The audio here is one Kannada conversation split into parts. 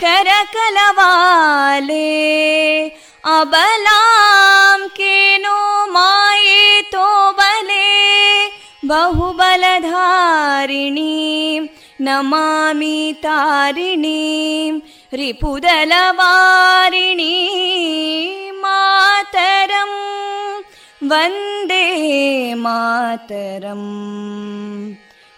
कलकलनिनाद कराले कोटि कोटि भुजैदृता करकलवाले अबलां केनो मायेतो बले बहुबलधारिणीं नमामि तारिणीं रिपुदलवारिणी मातरं वन्दे मातरम्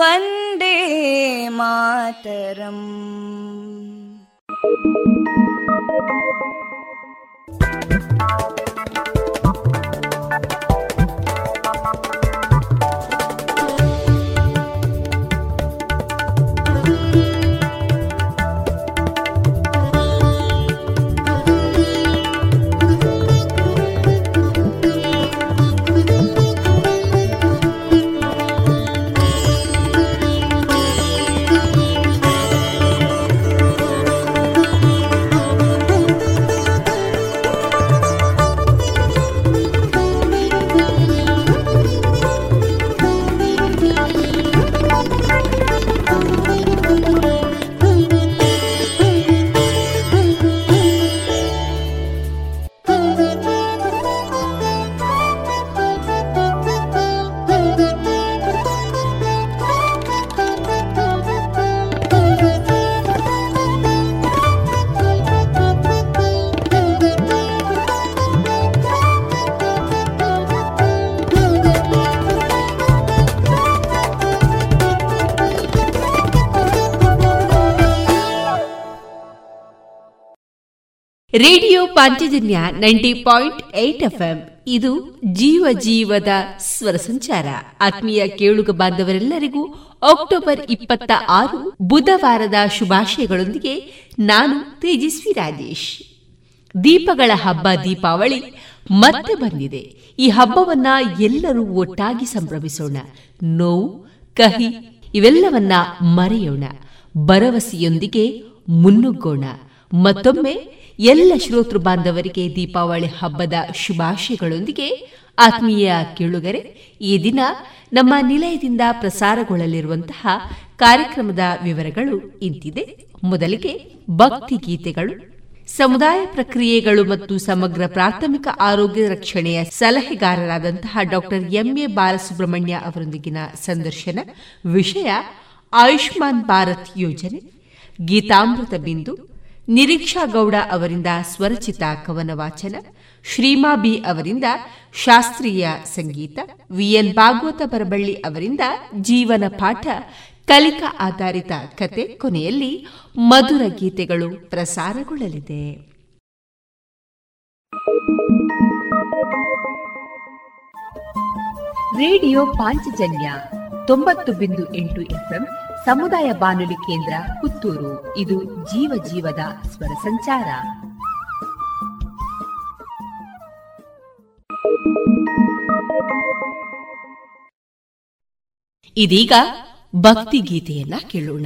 वन्दे मातरम् radio Panchajanya ninety point eight F ಇದು ಜೀವ ಜೀವದ ಸ್ವರ ಸಂಚಾರ. ಆತ್ಮೀಯ ಕೇಳುಗ ಬಾಂಧವರೆಲ್ಲರಿಗೂ ಅಕ್ಟೋಬರ್ ಇಪ್ಪತ್ತ ಆರು ಬುಧವಾರದ ಶುಭಾಶಯಗಳೊಂದಿಗೆ ನಾನು ತೇಜಸ್ವಿ ರಾಜೇಶ್. ದೀಪಗಳ ಹಬ್ಬ ದೀಪಾವಳಿ ಮತ್ತೆ ಬಂದಿದೆ. ಈ ಹಬ್ಬವನ್ನ ಎಲ್ಲರೂ ಒಟ್ಟಾಗಿ ಸಂಭ್ರಮಿಸೋಣ. ನೋವು, ಕಹಿ ಇವೆಲ್ಲವನ್ನ ಮರೆಯೋಣ. ಭರವಸೆಯೊಂದಿಗೆ ಮುನ್ನುಗ್ಗೋಣ. ಮತ್ತೊಮ್ಮೆ ಎಲ್ಲ ಶ್ರೋತೃ ಬಾಂಧವರಿಗೆ ದೀಪಾವಳಿ ಹಬ್ಬದ ಶುಭಾಶಯಗಳೊಂದಿಗೆ ಆತ್ಮೀಯ ಕೇಳುಗರೆ, ಈ ದಿನ ನಮ್ಮ ನಿಲಯದಿಂದ ಪ್ರಸಾರಗೊಳ್ಳಲಿರುವಂತಹ ಕಾರ್ಯಕ್ರಮದ ವಿವರಗಳು ಇಂತಿದೆ. ಮೊದಲಿಗೆ ಭಕ್ತಿ ಗೀತೆಗಳು, ಸಮುದಾಯ ಪ್ರಕ್ರಿಯೆಗಳು ಮತ್ತು ಸಮಗ್ರ ಪ್ರಾಥಮಿಕ ಆರೋಗ್ಯ ರಕ್ಷಣೆಯ ಸಲಹೆಗಾರರಾದಂತಹ ಡಾಕ್ಟರ್ ಎಂಎ ಬಾಲಸುಬ್ರಹ್ಮಣ್ಯ ಅವರೊಂದಿಗಿನ ಸಂದರ್ಶನ, ವಿಷಯ ಆಯುಷ್ಮಾನ್ ಭಾರತ್ ಯೋಜನೆ, ಗೀತಾಮೃತ ಬಿಂದು ನಿರೀಕ್ಷಾ ಗೌಡ ಅವರಿಂದ ಸ್ವರಚಿತ ಕವನ ವಾಚನ ಶ್ರೀಮಾ ಬಿ ಅವರಿಂದ ಶಾಸ್ತ್ರೀಯ ಸಂಗೀತ ವಿಎನ್ ಭಾಗವತ ಬರಬಳ್ಳಿ ಅವರಿಂದ ಜೀವನ ಪಾಠ, ಕಲಿಕಾ ಆಧಾರಿತ ಕತೆ ಕೊನೆಯಲ್ಲಿ ಮಧುರ ಗೀತೆಗಳು ಪ್ರಸಾರಗೊಳ್ಳಲಿದೆ. ರೇಡಿಯೋ ಪಾಂಚಜನ್ಯ ತೊಂಬತ್ತು ಬಿಂದು ಎಂಟು ಎಫ್ಎಂ ಸಮುದಾಯ ಬಾನುಲಿ ಕೇಂದ್ರ ಪುತ್ತೂರು. ಇದು ಜೀವ ಜೀವದ ಸ್ವರ ಸಂಚಾರ. ಇದೀಗ ಭಕ್ತಿ ಗೀತೆಯನ್ನ ಕೇಳೋಣ.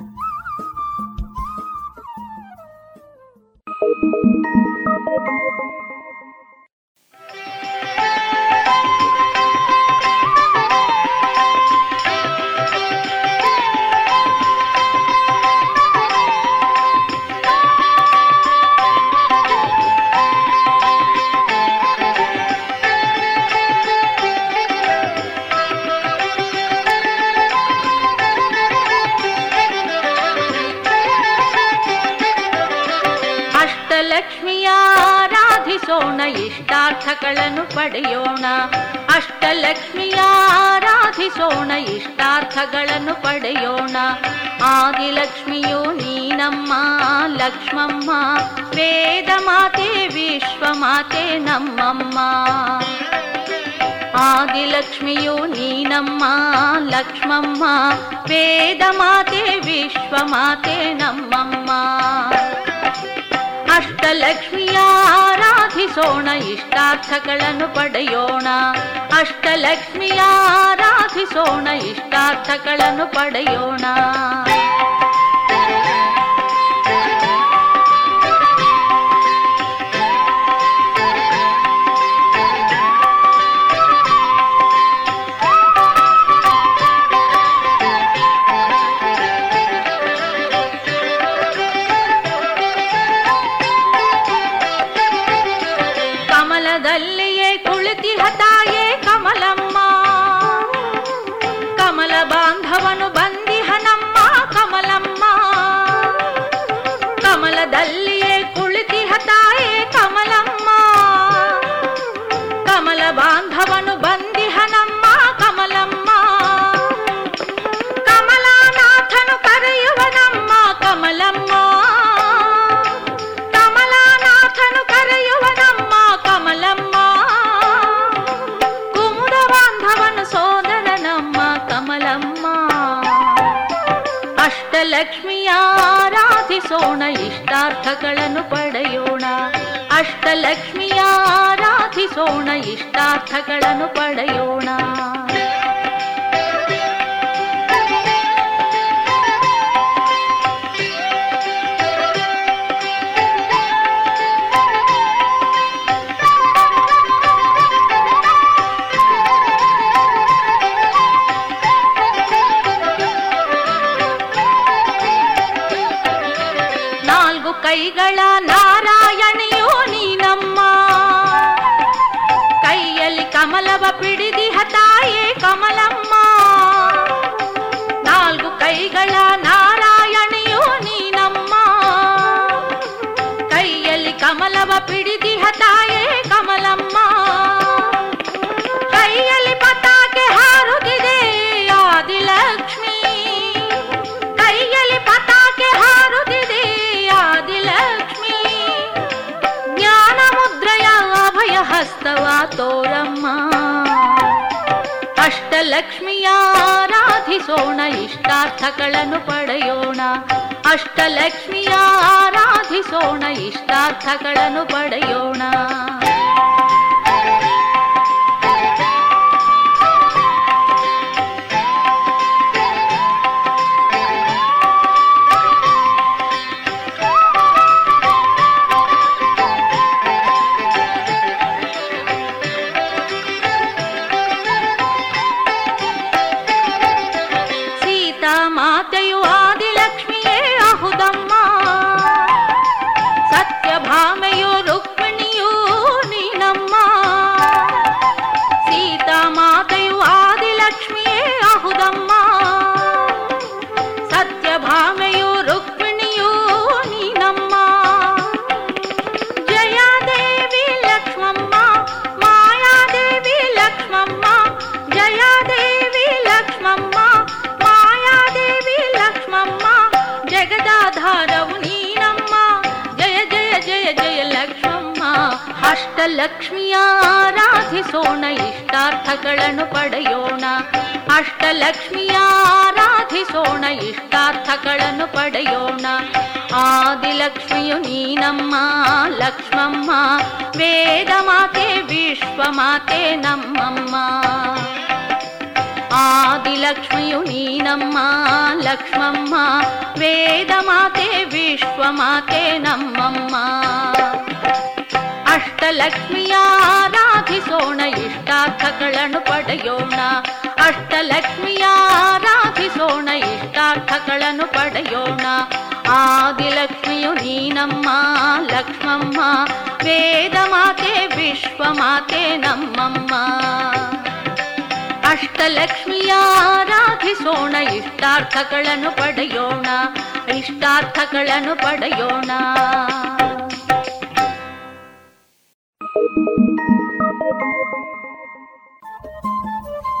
ಇಷ್ಟಾರ್ಥಗಳನ್ನು ಪಡೆಯೋಣ. ಅಷ್ಟಲಕ್ಷ್ಮಿಯಾರಾಧಿಸೋಣ ಇಷ್ಟಾರ್ಥಗಳನ್ನು ಪಡೆಯೋಣ.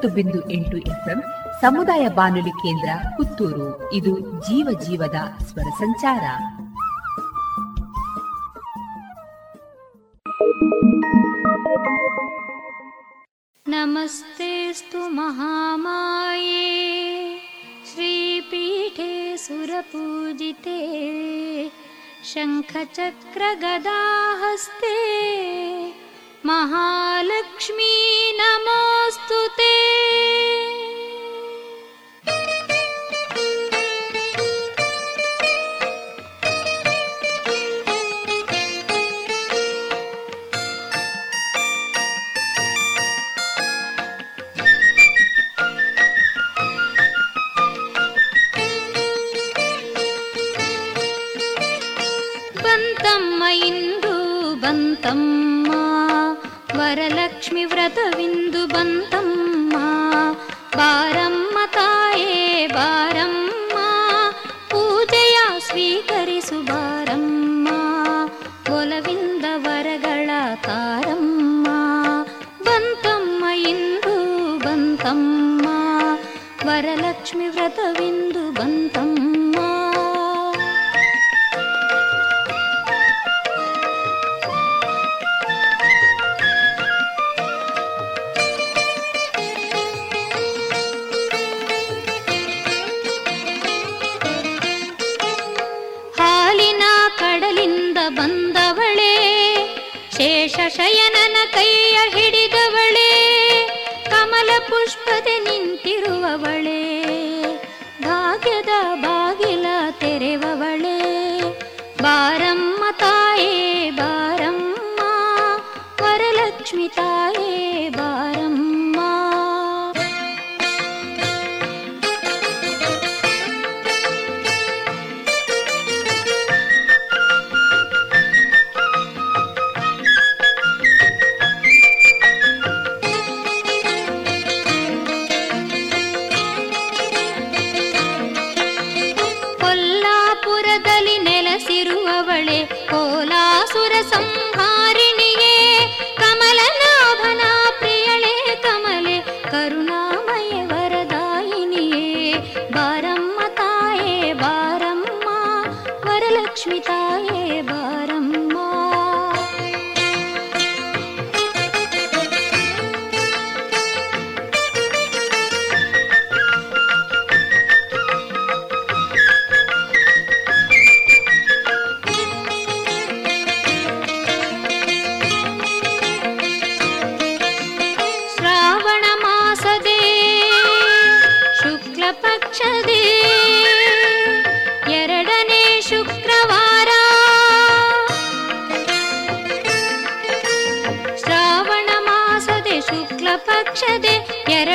ತೊಂಬತ್ತು ಬಿಂದು ಎಂಟು ಎಫ್ಎಂ ಸಮುದಾಯ ಬಾನುಲಿ ಕೇಂದ್ರ ಪುತ್ತೂರು. ಇದು ಜೀವ ಜೀವದ ಸ್ವರ ಸಂಚಾರ. ನಮಸ್ತೆ ನಮಸ್ತೆಸ್ತು ಮಹಾಮಾಯೇ ಶಂಖಚಕ್ರ सुरपूजिते ಹಸ್ತೆ ಮಹಾಲಕ್ಷ್ಮೀ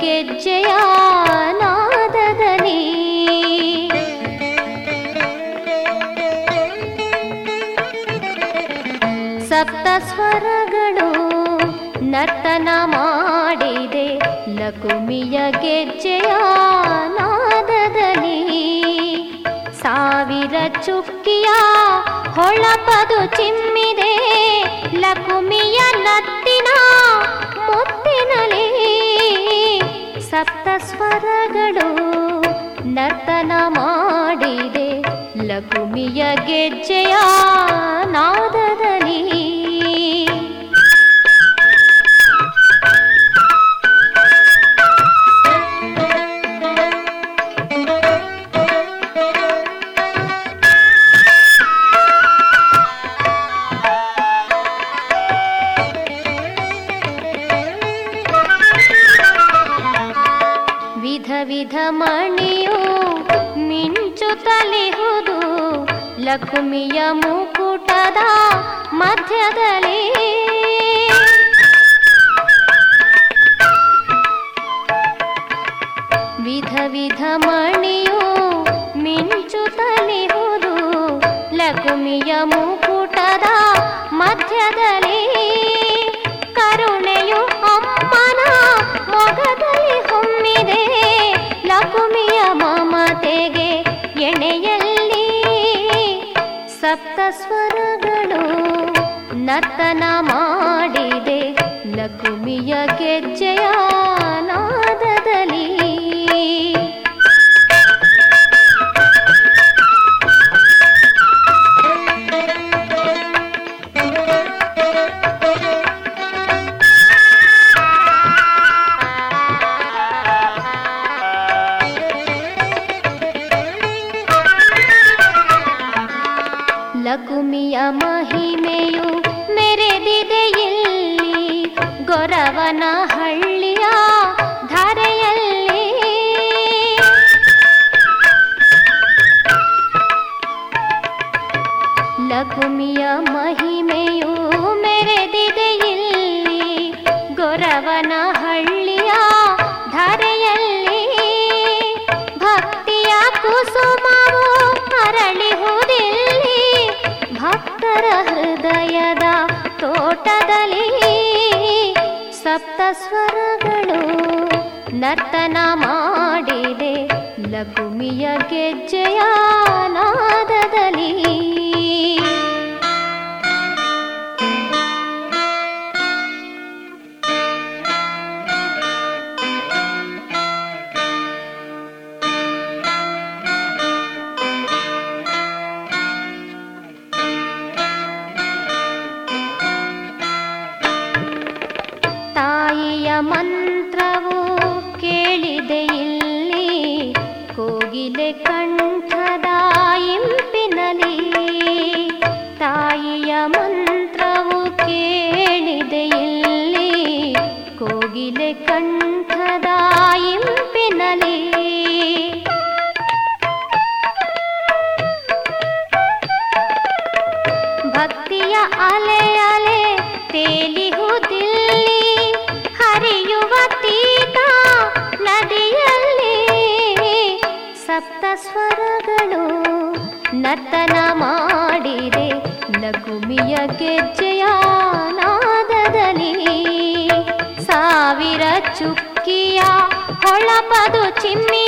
ಗೆಜ್ಜೆಯ ಸಪ್ತಸ್ವರಗಳು ನರ್ತನ ಮಾಡಿದೆ ಲಕುಮಿಯ ಗೆಜ್ಜೆಯ ನಾದದಲ್ಲಿ ಸಾವಿರ ಚುಕ್ಕಿಯ ಹೊಳಪದು ಚಿಮ್ಮಿದೆ ಲಕುಮಿಯ ಗೆಜ್ಜೆಯ ನಾದದಲ್ಲಿ ನರ್ತನ ಮಾಡಿದೆ. ನಗುಮಿಯ ಗೆಜ್ಜೆಯ ನಾದದಲ್ಲಿ ಸಾವಿರ ಚುಕ್ಕಿಯ ಹೊಳಪದು ಚಿಮ್ಮಿ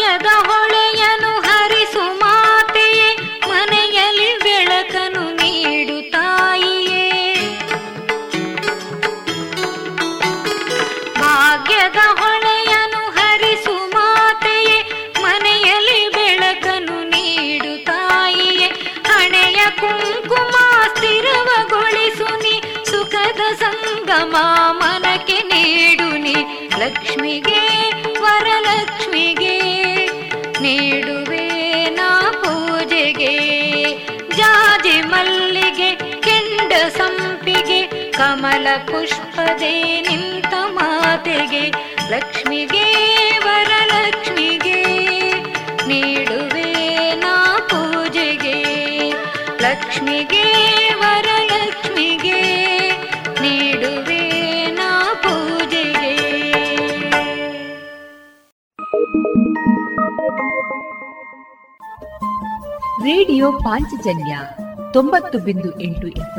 ಕಾವ್ಯದ ಹೊಳೆಯನು ಹರಿಸು ಮಾತೆಯೇ, ಮನೆಯಲ್ಲಿ ಬೆಳಕನು ನೀಡು ತಾಯಿಯೇ. ಭಾಗ್ಯದ ಹೊಳೆಯನು ಹರಿಸು ಮಾತೆಯೇ, ಮನೆಯಲ್ಲಿ ಬೆಳಕನು ನೀಡು ತಾಯಿಯೇ. ಹಣೆಯ ಕುಂಕುಮ ಸ್ಥಿರವಗೊಳಿಸು ನೀ, ಸುಖದ ಸಂಗಮ ಮನಕ್ಕೆ ನೀಡು ನೀ. ಲಕ್ಷ್ಮಿಗೆ ಕಮಲ ಪುಷ್ಪದೇ ನಿಂತ ಮಾತೆಗೆ, ಲಕ್ಷ್ಮಿಗೆ, ವರಲಕ್ಷ್ಮಿಗೆ ನೀಡುವೆ ನಾ ಪೂಜೆಗೆ, ಲಕ್ಷ್ಮಿಗೆ, ವರಲಕ್ಷ್ಮಿಗೆ ನೀಡುವೆ ನಾ ಪೂಜೆಗೆ. ರೇಡಿಯೋ ಪಾಂಚಜನ್ಯ ತೊಂಬತ್ತು ಬಿಂದು ಎಂಟು ಎಫ್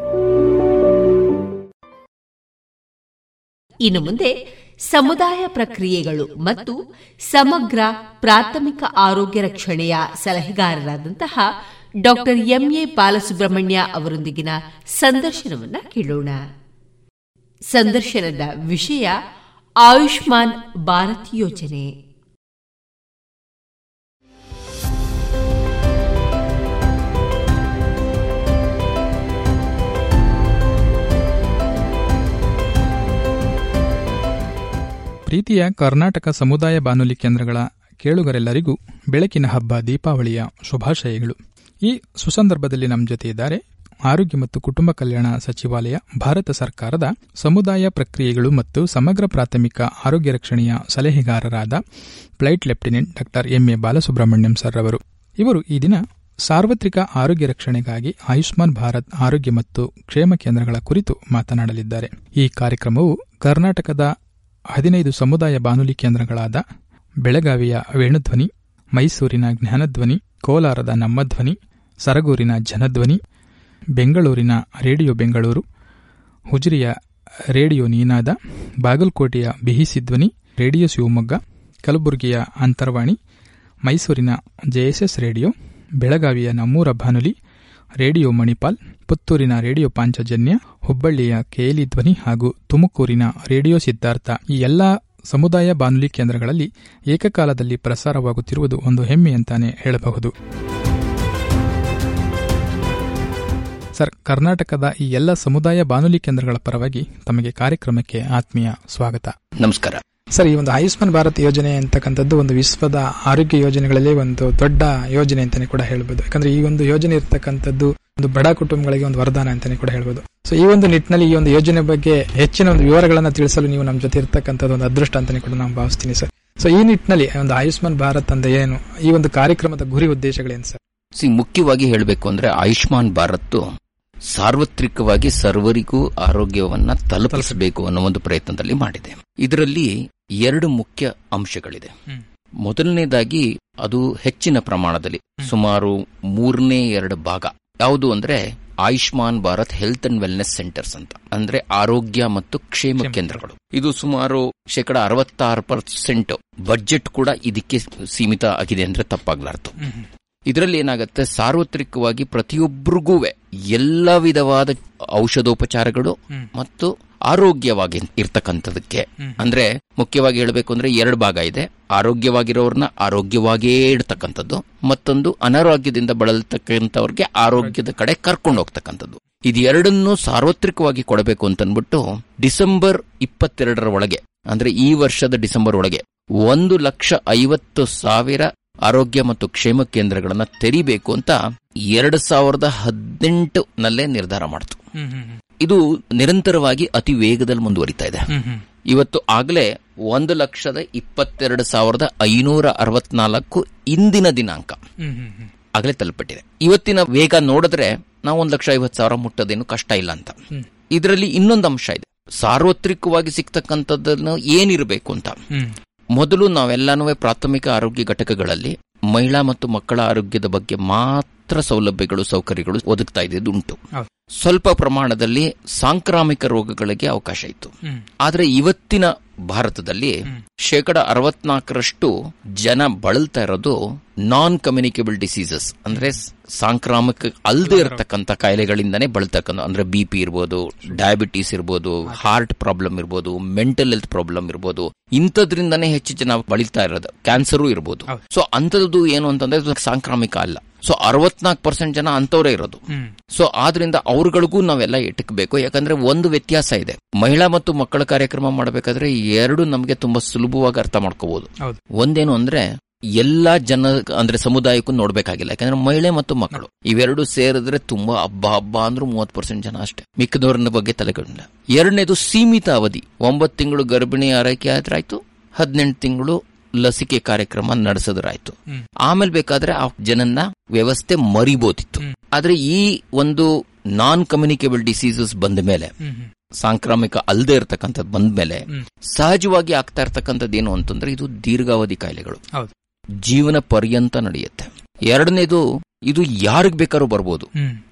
ಇನ್ನು ಮುಂದೆ ಸಮುದಾಯ ಪ್ರಕ್ರಿಯೆಗಳು ಮತ್ತು ಸಮಗ್ರ ಪ್ರಾಥಮಿಕ ಆರೋಗ್ಯ ರಕ್ಷಣೆಯ ಸಲಹೆಗಾರರಾದಂತಹ ಡಾಕ್ಟರ್ ಎಂಎ ಬಾಲಸುಬ್ರಹ್ಮಣ್ಯ ಅವರೊಂದಿಗಿನ ಸಂದರ್ಶನವನ್ನು ಕೇಳೋಣ. ಸಂದರ್ಶನದ ವಿಷಯ ಆಯುಷ್ಮಾನ್ ಭಾರತ್ ಯೋಜನೆ. ಪ್ರೀತಿಯ ಕರ್ನಾಟಕ ಸಮುದಾಯ ಬಾನುಲಿ ಕೇಂದ್ರಗಳ ಕೇಳುಗರೆಲ್ಲರಿಗೂ ಬೆಳಕಿನ ಹಬ್ಬ ದೀಪಾವಳಿಯ ಶುಭಾಶಯಗಳು. ಈ ಸುಸಂದರ್ಭದಲ್ಲಿ ನಮ್ಮ ಜೊತೆ ಇದ್ದಾರೆ ಆರೋಗ್ಯ ಮತ್ತು ಕುಟುಂಬ ಕಲ್ಯಾಣ ಸಚಿವಾಲಯ, ಭಾರತ ಸರ್ಕಾರದ ಸಮುದಾಯ ಪ್ರಕ್ರಿಯೆಗಳು ಮತ್ತು ಸಮಗ್ರ ಪ್ರಾಥಮಿಕ ಆರೋಗ್ಯ ರಕ್ಷಣೆಯ ಸಲಹೆಗಾರರಾದ flight lieutenant doctor A Balasubramaniam sir ಅವರು. ಇವರು ಈ ದಿನ ಸಾರ್ವತ್ರಿಕ ಆರೋಗ್ಯ ರಕ್ಷಣೆಗಾಗಿ ಆಯುಷ್ಮಾನ್ ಭಾರತ್ ಆರೋಗ್ಯ ಮತ್ತು ಕ್ಷೇಮ ಕೇಂದ್ರಗಳ ಕುರಿತು ಮಾತನಾಡಲಿದ್ದಾರೆ. ಈ ಕಾರ್ಯಕ್ರಮವು ಕರ್ನಾಟಕದ ಹದಿನೈದು ಸಮುದಾಯ ಬಾನುಲಿ ಕೇಂದ್ರಗಳಾದ ಬೆಳಗಾವಿಯ ವೇಣುಧ್ವನಿ, ಮೈಸೂರಿನ ಜ್ಞಾನಧ್ವನಿ, ಕೋಲಾರದ ನಮ್ಮಧ್ವನಿ, ಸರಗೂರಿನ ಜನಧ್ವನಿ, ಬೆಂಗಳೂರಿನ ರೇಡಿಯೋ ಬೆಂಗಳೂರು, ಹುಜರಿಯ ರೇಡಿಯೋ ನೀನಾದ, ಬಾಗಲಕೋಟೆಯ ಬಿಹಿಸಿಧ್ವನಿ, ರೇಡಿಯೋ ಶಿವಮೊಗ್ಗ, ಕಲಬುರಗಿಯ ಅಂತರ್ವಾಣಿ, ಮೈಸೂರಿನ ಜೆಎಸ್ಎಸ್ ರೇಡಿಯೋ, ಬೆಳಗಾವಿಯ ನಮ್ಮೂರ ಭಾನುಲಿ ರೇಡಿಯೋ ಮಣಿಪಾಲ್, ಪುತ್ತೂರಿನ ರೇಡಿಯೋ ಪಾಂಚಜನ್ಯ, ಹುಬ್ಬಳ್ಳಿಯ ಕೇಲಿ ಧ್ವನಿ ಹಾಗೂ ತುಮಕೂರಿನ ರೇಡಿಯೋ ಸಿದ್ಧಾರ್ಥ ಈ ಎಲ್ಲಾ ಸಮುದಾಯ ಬಾನುಲಿ ಕೇಂದ್ರಗಳಲ್ಲಿ ಏಕಕಾಲದಲ್ಲಿ ಪ್ರಸಾರವಾಗುತ್ತಿರುವುದು ಒಂದು ಹೆಮ್ಮೆ ಅಂತಾನೆ ಹೇಳಬಹುದು. ಸರ್, ಕರ್ನಾಟಕದ ಈ ಎಲ್ಲ ಸಮುದಾಯ ಬಾನುಲಿ ಕೇಂದ್ರಗಳ ಪರವಾಗಿ ತಮಗೆ ಕಾರ್ಯಕ್ರಮಕ್ಕೆ ಆತ್ಮೀಯ ಸ್ವಾಗತ. ನಮಸ್ಕಾರ. ಸರ್, ಈ ಒಂದು ಆಯುಷ್ಮಾನ್ ಭಾರತ್ ಯೋಜನೆ ಅಂತಕ್ಕಂಥದ್ದು ಒಂದು ವಿಶ್ವದ ಆರೋಗ್ಯ ಯೋಜನೆಗಳಲ್ಲಿ ಒಂದು ದೊಡ್ಡ ಯೋಜನೆ ಅಂತಾನೆ ಕೂಡ ಹೇಳ್ಬೋದು. ಯಾಕಂದ್ರೆ ಈ ಒಂದು ಯೋಜನೆ ಇರತಕ್ಕಂಥದ್ದು ಒಂದು ಬಡ ಕುಟುಂಬಗಳಿಗೆ ಒಂದು ವರದಾನ ಅಂತಾನೆ ಕೂಡ ಹೇಳ್ಬೋದು. ಸೊ ಈ ಒಂದು ನಿಟ್ಟಿನಲ್ಲಿ ಈ ಒಂದು ಯೋಜನೆ ಬಗ್ಗೆ ಹೆಚ್ಚಿನ ಒಂದು ವಿವರಗಳನ್ನ ತಿಳಿಸಲು ನೀವು ನಮ್ಮ ಜೊತೆ ಇರತಕ್ಕಂಥದ್ದು ಒಂದು ಅದೃಷ್ಟ ಅಂತಾನೆ ಕೂಡ ನಾನು ಭಾವಿಸ್ತೀನಿ ಸರ್. ಸೊ ಈ ನಿಟ್ಟಿನಲ್ಲಿ ಒಂದು ಆಯುಷ್ಮಾನ್ ಭಾರತ್ ಅಂದ್ರೆ ಏನು, ಈ ಒಂದು ಕಾರ್ಯಕ್ರಮದ ಗುರಿ ಉದ್ದೇಶಗಳೇನು ಸರ್? ಮುಖ್ಯವಾಗಿ ಹೇಳಬೇಕು ಅಂದ್ರೆ ಆಯುಷ್ಮಾನ್ ಭಾರತ್ ಸಾರ್ವತ್ರಿಕವಾಗಿ ಸರ್ವರಿಗೂ ಆರೋಗ್ಯವನ್ನ ತಲುಪಿಸಬೇಕು ಅನ್ನೋ ಒಂದು ಪ್ರಯತ್ನದಲ್ಲಿ ಮಾಡಿದೆ. ಇದರಲ್ಲಿ ಎರಡು ಮುಖ್ಯ ಅಂಶಗಳಿದೆ. ಮೊದಲನೇದಾಗಿ ಅದು ಹೆಚ್ಚಿನ ಪ್ರಮಾಣದಲ್ಲಿ ಸುಮಾರು ಮೂರನೇ ಎರಡು ಭಾಗ. ಯಾವುದು ಅಂದ್ರೆ Ayushman Bharat health and wellness centres ಅಂತ. ಅಂದ್ರೆ ಆರೋಗ್ಯ ಮತ್ತು ಕ್ಷೇಮ ಕೇಂದ್ರಗಳು. ಇದು ಸುಮಾರು ಶೇಕಡ ಅರವತ್ತಾರು ಪರ್ಸೆಂಟ್ ಬಜೆಟ್ ಕೂಡ ಇದಕ್ಕೆ ಸೀಮಿತ ಆಗಿದೆ ಅಂದ್ರೆ ತಪ್ಪಾಗ್ಲಾರ್ದು. ಇದರಲ್ಲಿ ಏನಾಗುತ್ತೆ? ಸಾರ್ವತ್ರಿಕವಾಗಿ ಪ್ರತಿಯೊಬ್ಬರಿಗೂ ಎಲ್ಲ ವಿಧವಾದ ಔಷಧೋಪಚಾರಗಳು ಮತ್ತು ಆರೋಗ್ಯವಾಗಿ ಇರ್ತಕ್ಕಂಥದಕ್ಕೆ ಅಂದ್ರೆ ಮುಖ್ಯವಾಗಿ ಹೇಳಬೇಕು ಅಂದ್ರೆ ಎರಡು ಭಾಗ ಇದೆ. ಆರೋಗ್ಯವಾಗಿರೋರ್ನ ಆರೋಗ್ಯವಾಗಿಯೇ ಇಡ್ತಕ್ಕಂಥದ್ದು ಮತ್ತೊಂದು ಅನಾರೋಗ್ಯದಿಂದ ಬಳಲ್ತಕ್ಕಂಥವ್ರಿಗೆ ಆರೋಗ್ಯದ ಕಡೆ ಕರ್ಕೊಂಡು ಹೋಗ್ತಕ್ಕಂಥದ್ದು. ಇದೆರಡನ್ನೂ ಸಾರ್ವತ್ರಿಕವಾಗಿ ಕೊಡಬೇಕು ಅಂತನ್ಬಿಟ್ಟು ಡಿಸೆಂಬರ್ ಇಪ್ಪತ್ತೆರಡರ ಒಳಗೆ ಅಂದ್ರೆ ಈ ವರ್ಷದ ಡಿಸೆಂಬರ್ ಒಳಗೆ ಒಂದು ಲಕ್ಷ ಐವತ್ತು ಸಾವಿರ ಆರೋಗ್ಯ ಮತ್ತು ಕ್ಷೇಮ ಕೇಂದ್ರಗಳನ್ನ ತೆರಿಬೇಕು ಅಂತ ಎರಡು ಸಾವಿರದ ಹದಿನೆಂಟು ನಲ್ಲೇ ನಿರ್ಧಾರ ಮಾಡಿತು. ಇದು ನಿರಂತರವಾಗಿ ಅತಿ ವೇಗದಲ್ಲಿ ಮುಂದುವರಿತಾ ಇದೆ. ಇವತ್ತು ಆಗಲೇ ಒಂದು ಲಕ್ಷದ ಇಪ್ಪತ್ತೆರಡು ಸಾವಿರದ ಐನೂರ ಅರವತ್ನಾಲ್ಕು ಇಂದಿನ ದಿನಾಂಕ. ಆಗಲೇ ತಲುಪಟ್ಟಿದೆ. ಇವತ್ತಿನ ವೇಗ ನೋಡಿದ್ರೆ ನಾವು ಒಂದು ಲಕ್ಷ ಐವತ್ ಸಾವಿರ ಮುಟ್ಟೋದೇನು ಕಷ್ಟ ಇಲ್ಲ ಅಂತ. ಇದರಲ್ಲಿ ಇನ್ನೊಂದು ಅಂಶ ಇದೆ. ಸಾರ್ವತ್ರಿಕವಾಗಿ ಸಿಗ್ತಕ್ಕಂಥದ್ದನ್ನು ಏನಿರಬೇಕು ಅಂತ. ಮೊದಲು ನಾವೆಲ್ಲನೂ ಪ್ರಾಥಮಿಕ ಆರೋಗ್ಯ ಘಟಕಗಳಲ್ಲಿ ಮಹಿಳಾ ಮತ್ತು ಮಕ್ಕಳ ಆರೋಗ್ಯದ ಬಗ್ಗೆ ಮಾತ್ರ ಸೌಲಭ್ಯಗಳು ಸೌಕರ್ಯಗಳು ಒದಗ್ತಾ ಇದ್ದುಂಟು ಉಂಟು ಸ್ವಲ್ಪ ಪ್ರಮಾಣದಲ್ಲಿ ಸಾಂಕ್ರಾಮಿಕ ರೋಗಗಳಿಗೆ ಅವಕಾಶ ಇತ್ತು. ಆದರೆ ಇವತ್ತಿನ ಭಾರತದಲ್ಲಿ ಶೇಕಡ ಅರವತ್ನಾಲ್ಕರಷ್ಟು ಜನ ಬಳಲ್ತಾ ಇರೋದು ನಾನ್ ಕಮ್ಯುನಿಕೇಬಲ್ ಡಿಸೀಸಸ್ ಅಂದ್ರೆ ಸಾಂಕ್ರಾಮಿಕ ಅಲ್ಲದೆ ಇರತಕ್ಕಂತ ಕಾಯಿಲೆಗಳಿಂದಾನೇ ಬಳತಕ್ಕಂಥ ಅಂದ್ರೆ ಬಿ ಪಿ ಇರ್ಬೋದು ಡಯಾಬಿಟೀಸ್ ಇರ್ಬೋದು ಹಾರ್ಟ್ ಪ್ರಾಬ್ಲಮ್ ಇರ್ಬೋದು ಮೆಂಟಲ್ ಹೆಲ್ತ್ ಪ್ರಾಬ್ಲಮ್ ಇರ್ಬೋದು ಇಂಥದ್ರಿಂದಾನೇ ಹೆಚ್ಚು ಜನ ಬಳಲ್ತಾ ಇರೋದು ಕ್ಯಾನ್ಸರು ಇರ್ಬೋದು. ಸೊ ಅಂಥದ್ದು ಏನು ಅಂತಂದ್ರೆ ಸಾಂಕ್ರಾಮಿಕ ಅಲ್ಲ. ಸೊ ಅರವತ್ನಾಲ್ಕು ಪರ್ಸೆಂಟ್ ಜನ ಅಂತವರೇ ಇರೋದು. ಸೊ ಆದ್ರಿಂದ ಅವ್ರಗಳಿಗೂ ನಾವೆಲ್ಲ ಎಟಕಬೇಕು ಯಾಕಂದ್ರೆ ಒಂದು ವ್ಯತ್ಯಾಸ ಇದೆ. ಮಹಿಳಾ ಮತ್ತು ಮಕ್ಕಳ ಕಾರ್ಯಕ್ರಮ ಮಾಡಬೇಕಾದ್ರೆ ಎರಡು ನಮಗೆ ತುಂಬಾ ಸುಲಭವಾಗಿ ಅರ್ಥ ಮಾಡ್ಕೋಬಹುದು ಒಂದೇನು ಅಂದ್ರೆ ಎಲ್ಲಾ ಜನ ಅಂದ್ರೆ ಸಮುದಾಯಕ್ಕೂ ನೋಡ್ಬೇಕಾಗಿಲ್ಲ. ಯಾಕಂದ್ರೆ ಮಹಿಳೆ ಮತ್ತು ಮಕ್ಕಳು ಇವೆರಡು ಸೇರಿದ್ರೆ ತುಂಬಾ ಹಬ್ಬ ಹಬ್ಬ ಅಂದ್ರೂ ಮೂವತ್ ಪರ್ಸೆಂಟ್ ಜನ ಅಷ್ಟೇ. ಮಿಕ್ಕದವ್ರನ್ನ ಬಗ್ಗೆ ತಲೆಗೊಂಡಿಲ್ಲ ಎರಡನೇದು ಸೀಮಿತ ಅವಧಿ. ಒಂಬತ್ತು ತಿಂಗಳು ಗರ್ಭಿಣಿ ಆರೈಕೆ ಆದ್ರಾಯ್ತು ಹದಿನೆಂಟು ತಿಂಗಳು ಲಸಿಕೆ ಕಾರ್ಯಕ್ರಮ ನಡೆಸಿದ್ರಾಯ್ತು. ಆಮೇಲೆ ಬೇಕಾದ್ರೆ ಆ ಜನನ್ನ ವ್ಯವಸ್ಥೆ ಮರಿಬೋದಿತ್ತು. ಆದ್ರೆ ಈ ಒಂದು ನಾನ್ ಕಮ್ಯುನಿಕೇಬಲ್ ಡಿಸೀಸಸ್ ಬಂದ ಮೇಲೆ ಸಾಂಕ್ರಾಮಿಕ ಅಲ್ಲದೆ ಇರತಕ್ಕಂಥದ್ದು ಬಂದ ಮೇಲೆ ಸಹಜವಾಗಿ ಆಗ್ತಾ ಇರ್ತಕ್ಕಂಥದ್ದು ಏನು ಅಂತಂದ್ರೆ ಇದು ದೀರ್ಘಾವಧಿ ಕಾಯಿಲೆಗಳು. ಜೀವನ ಪರ್ಯಂತ ನಡೆಯುತ್ತೆ. ಎರಡನೇದು ಇದು ಯಾರಿಗ್ ಬೇಕಾದ್ರೂ ಬರ್ಬೋದು.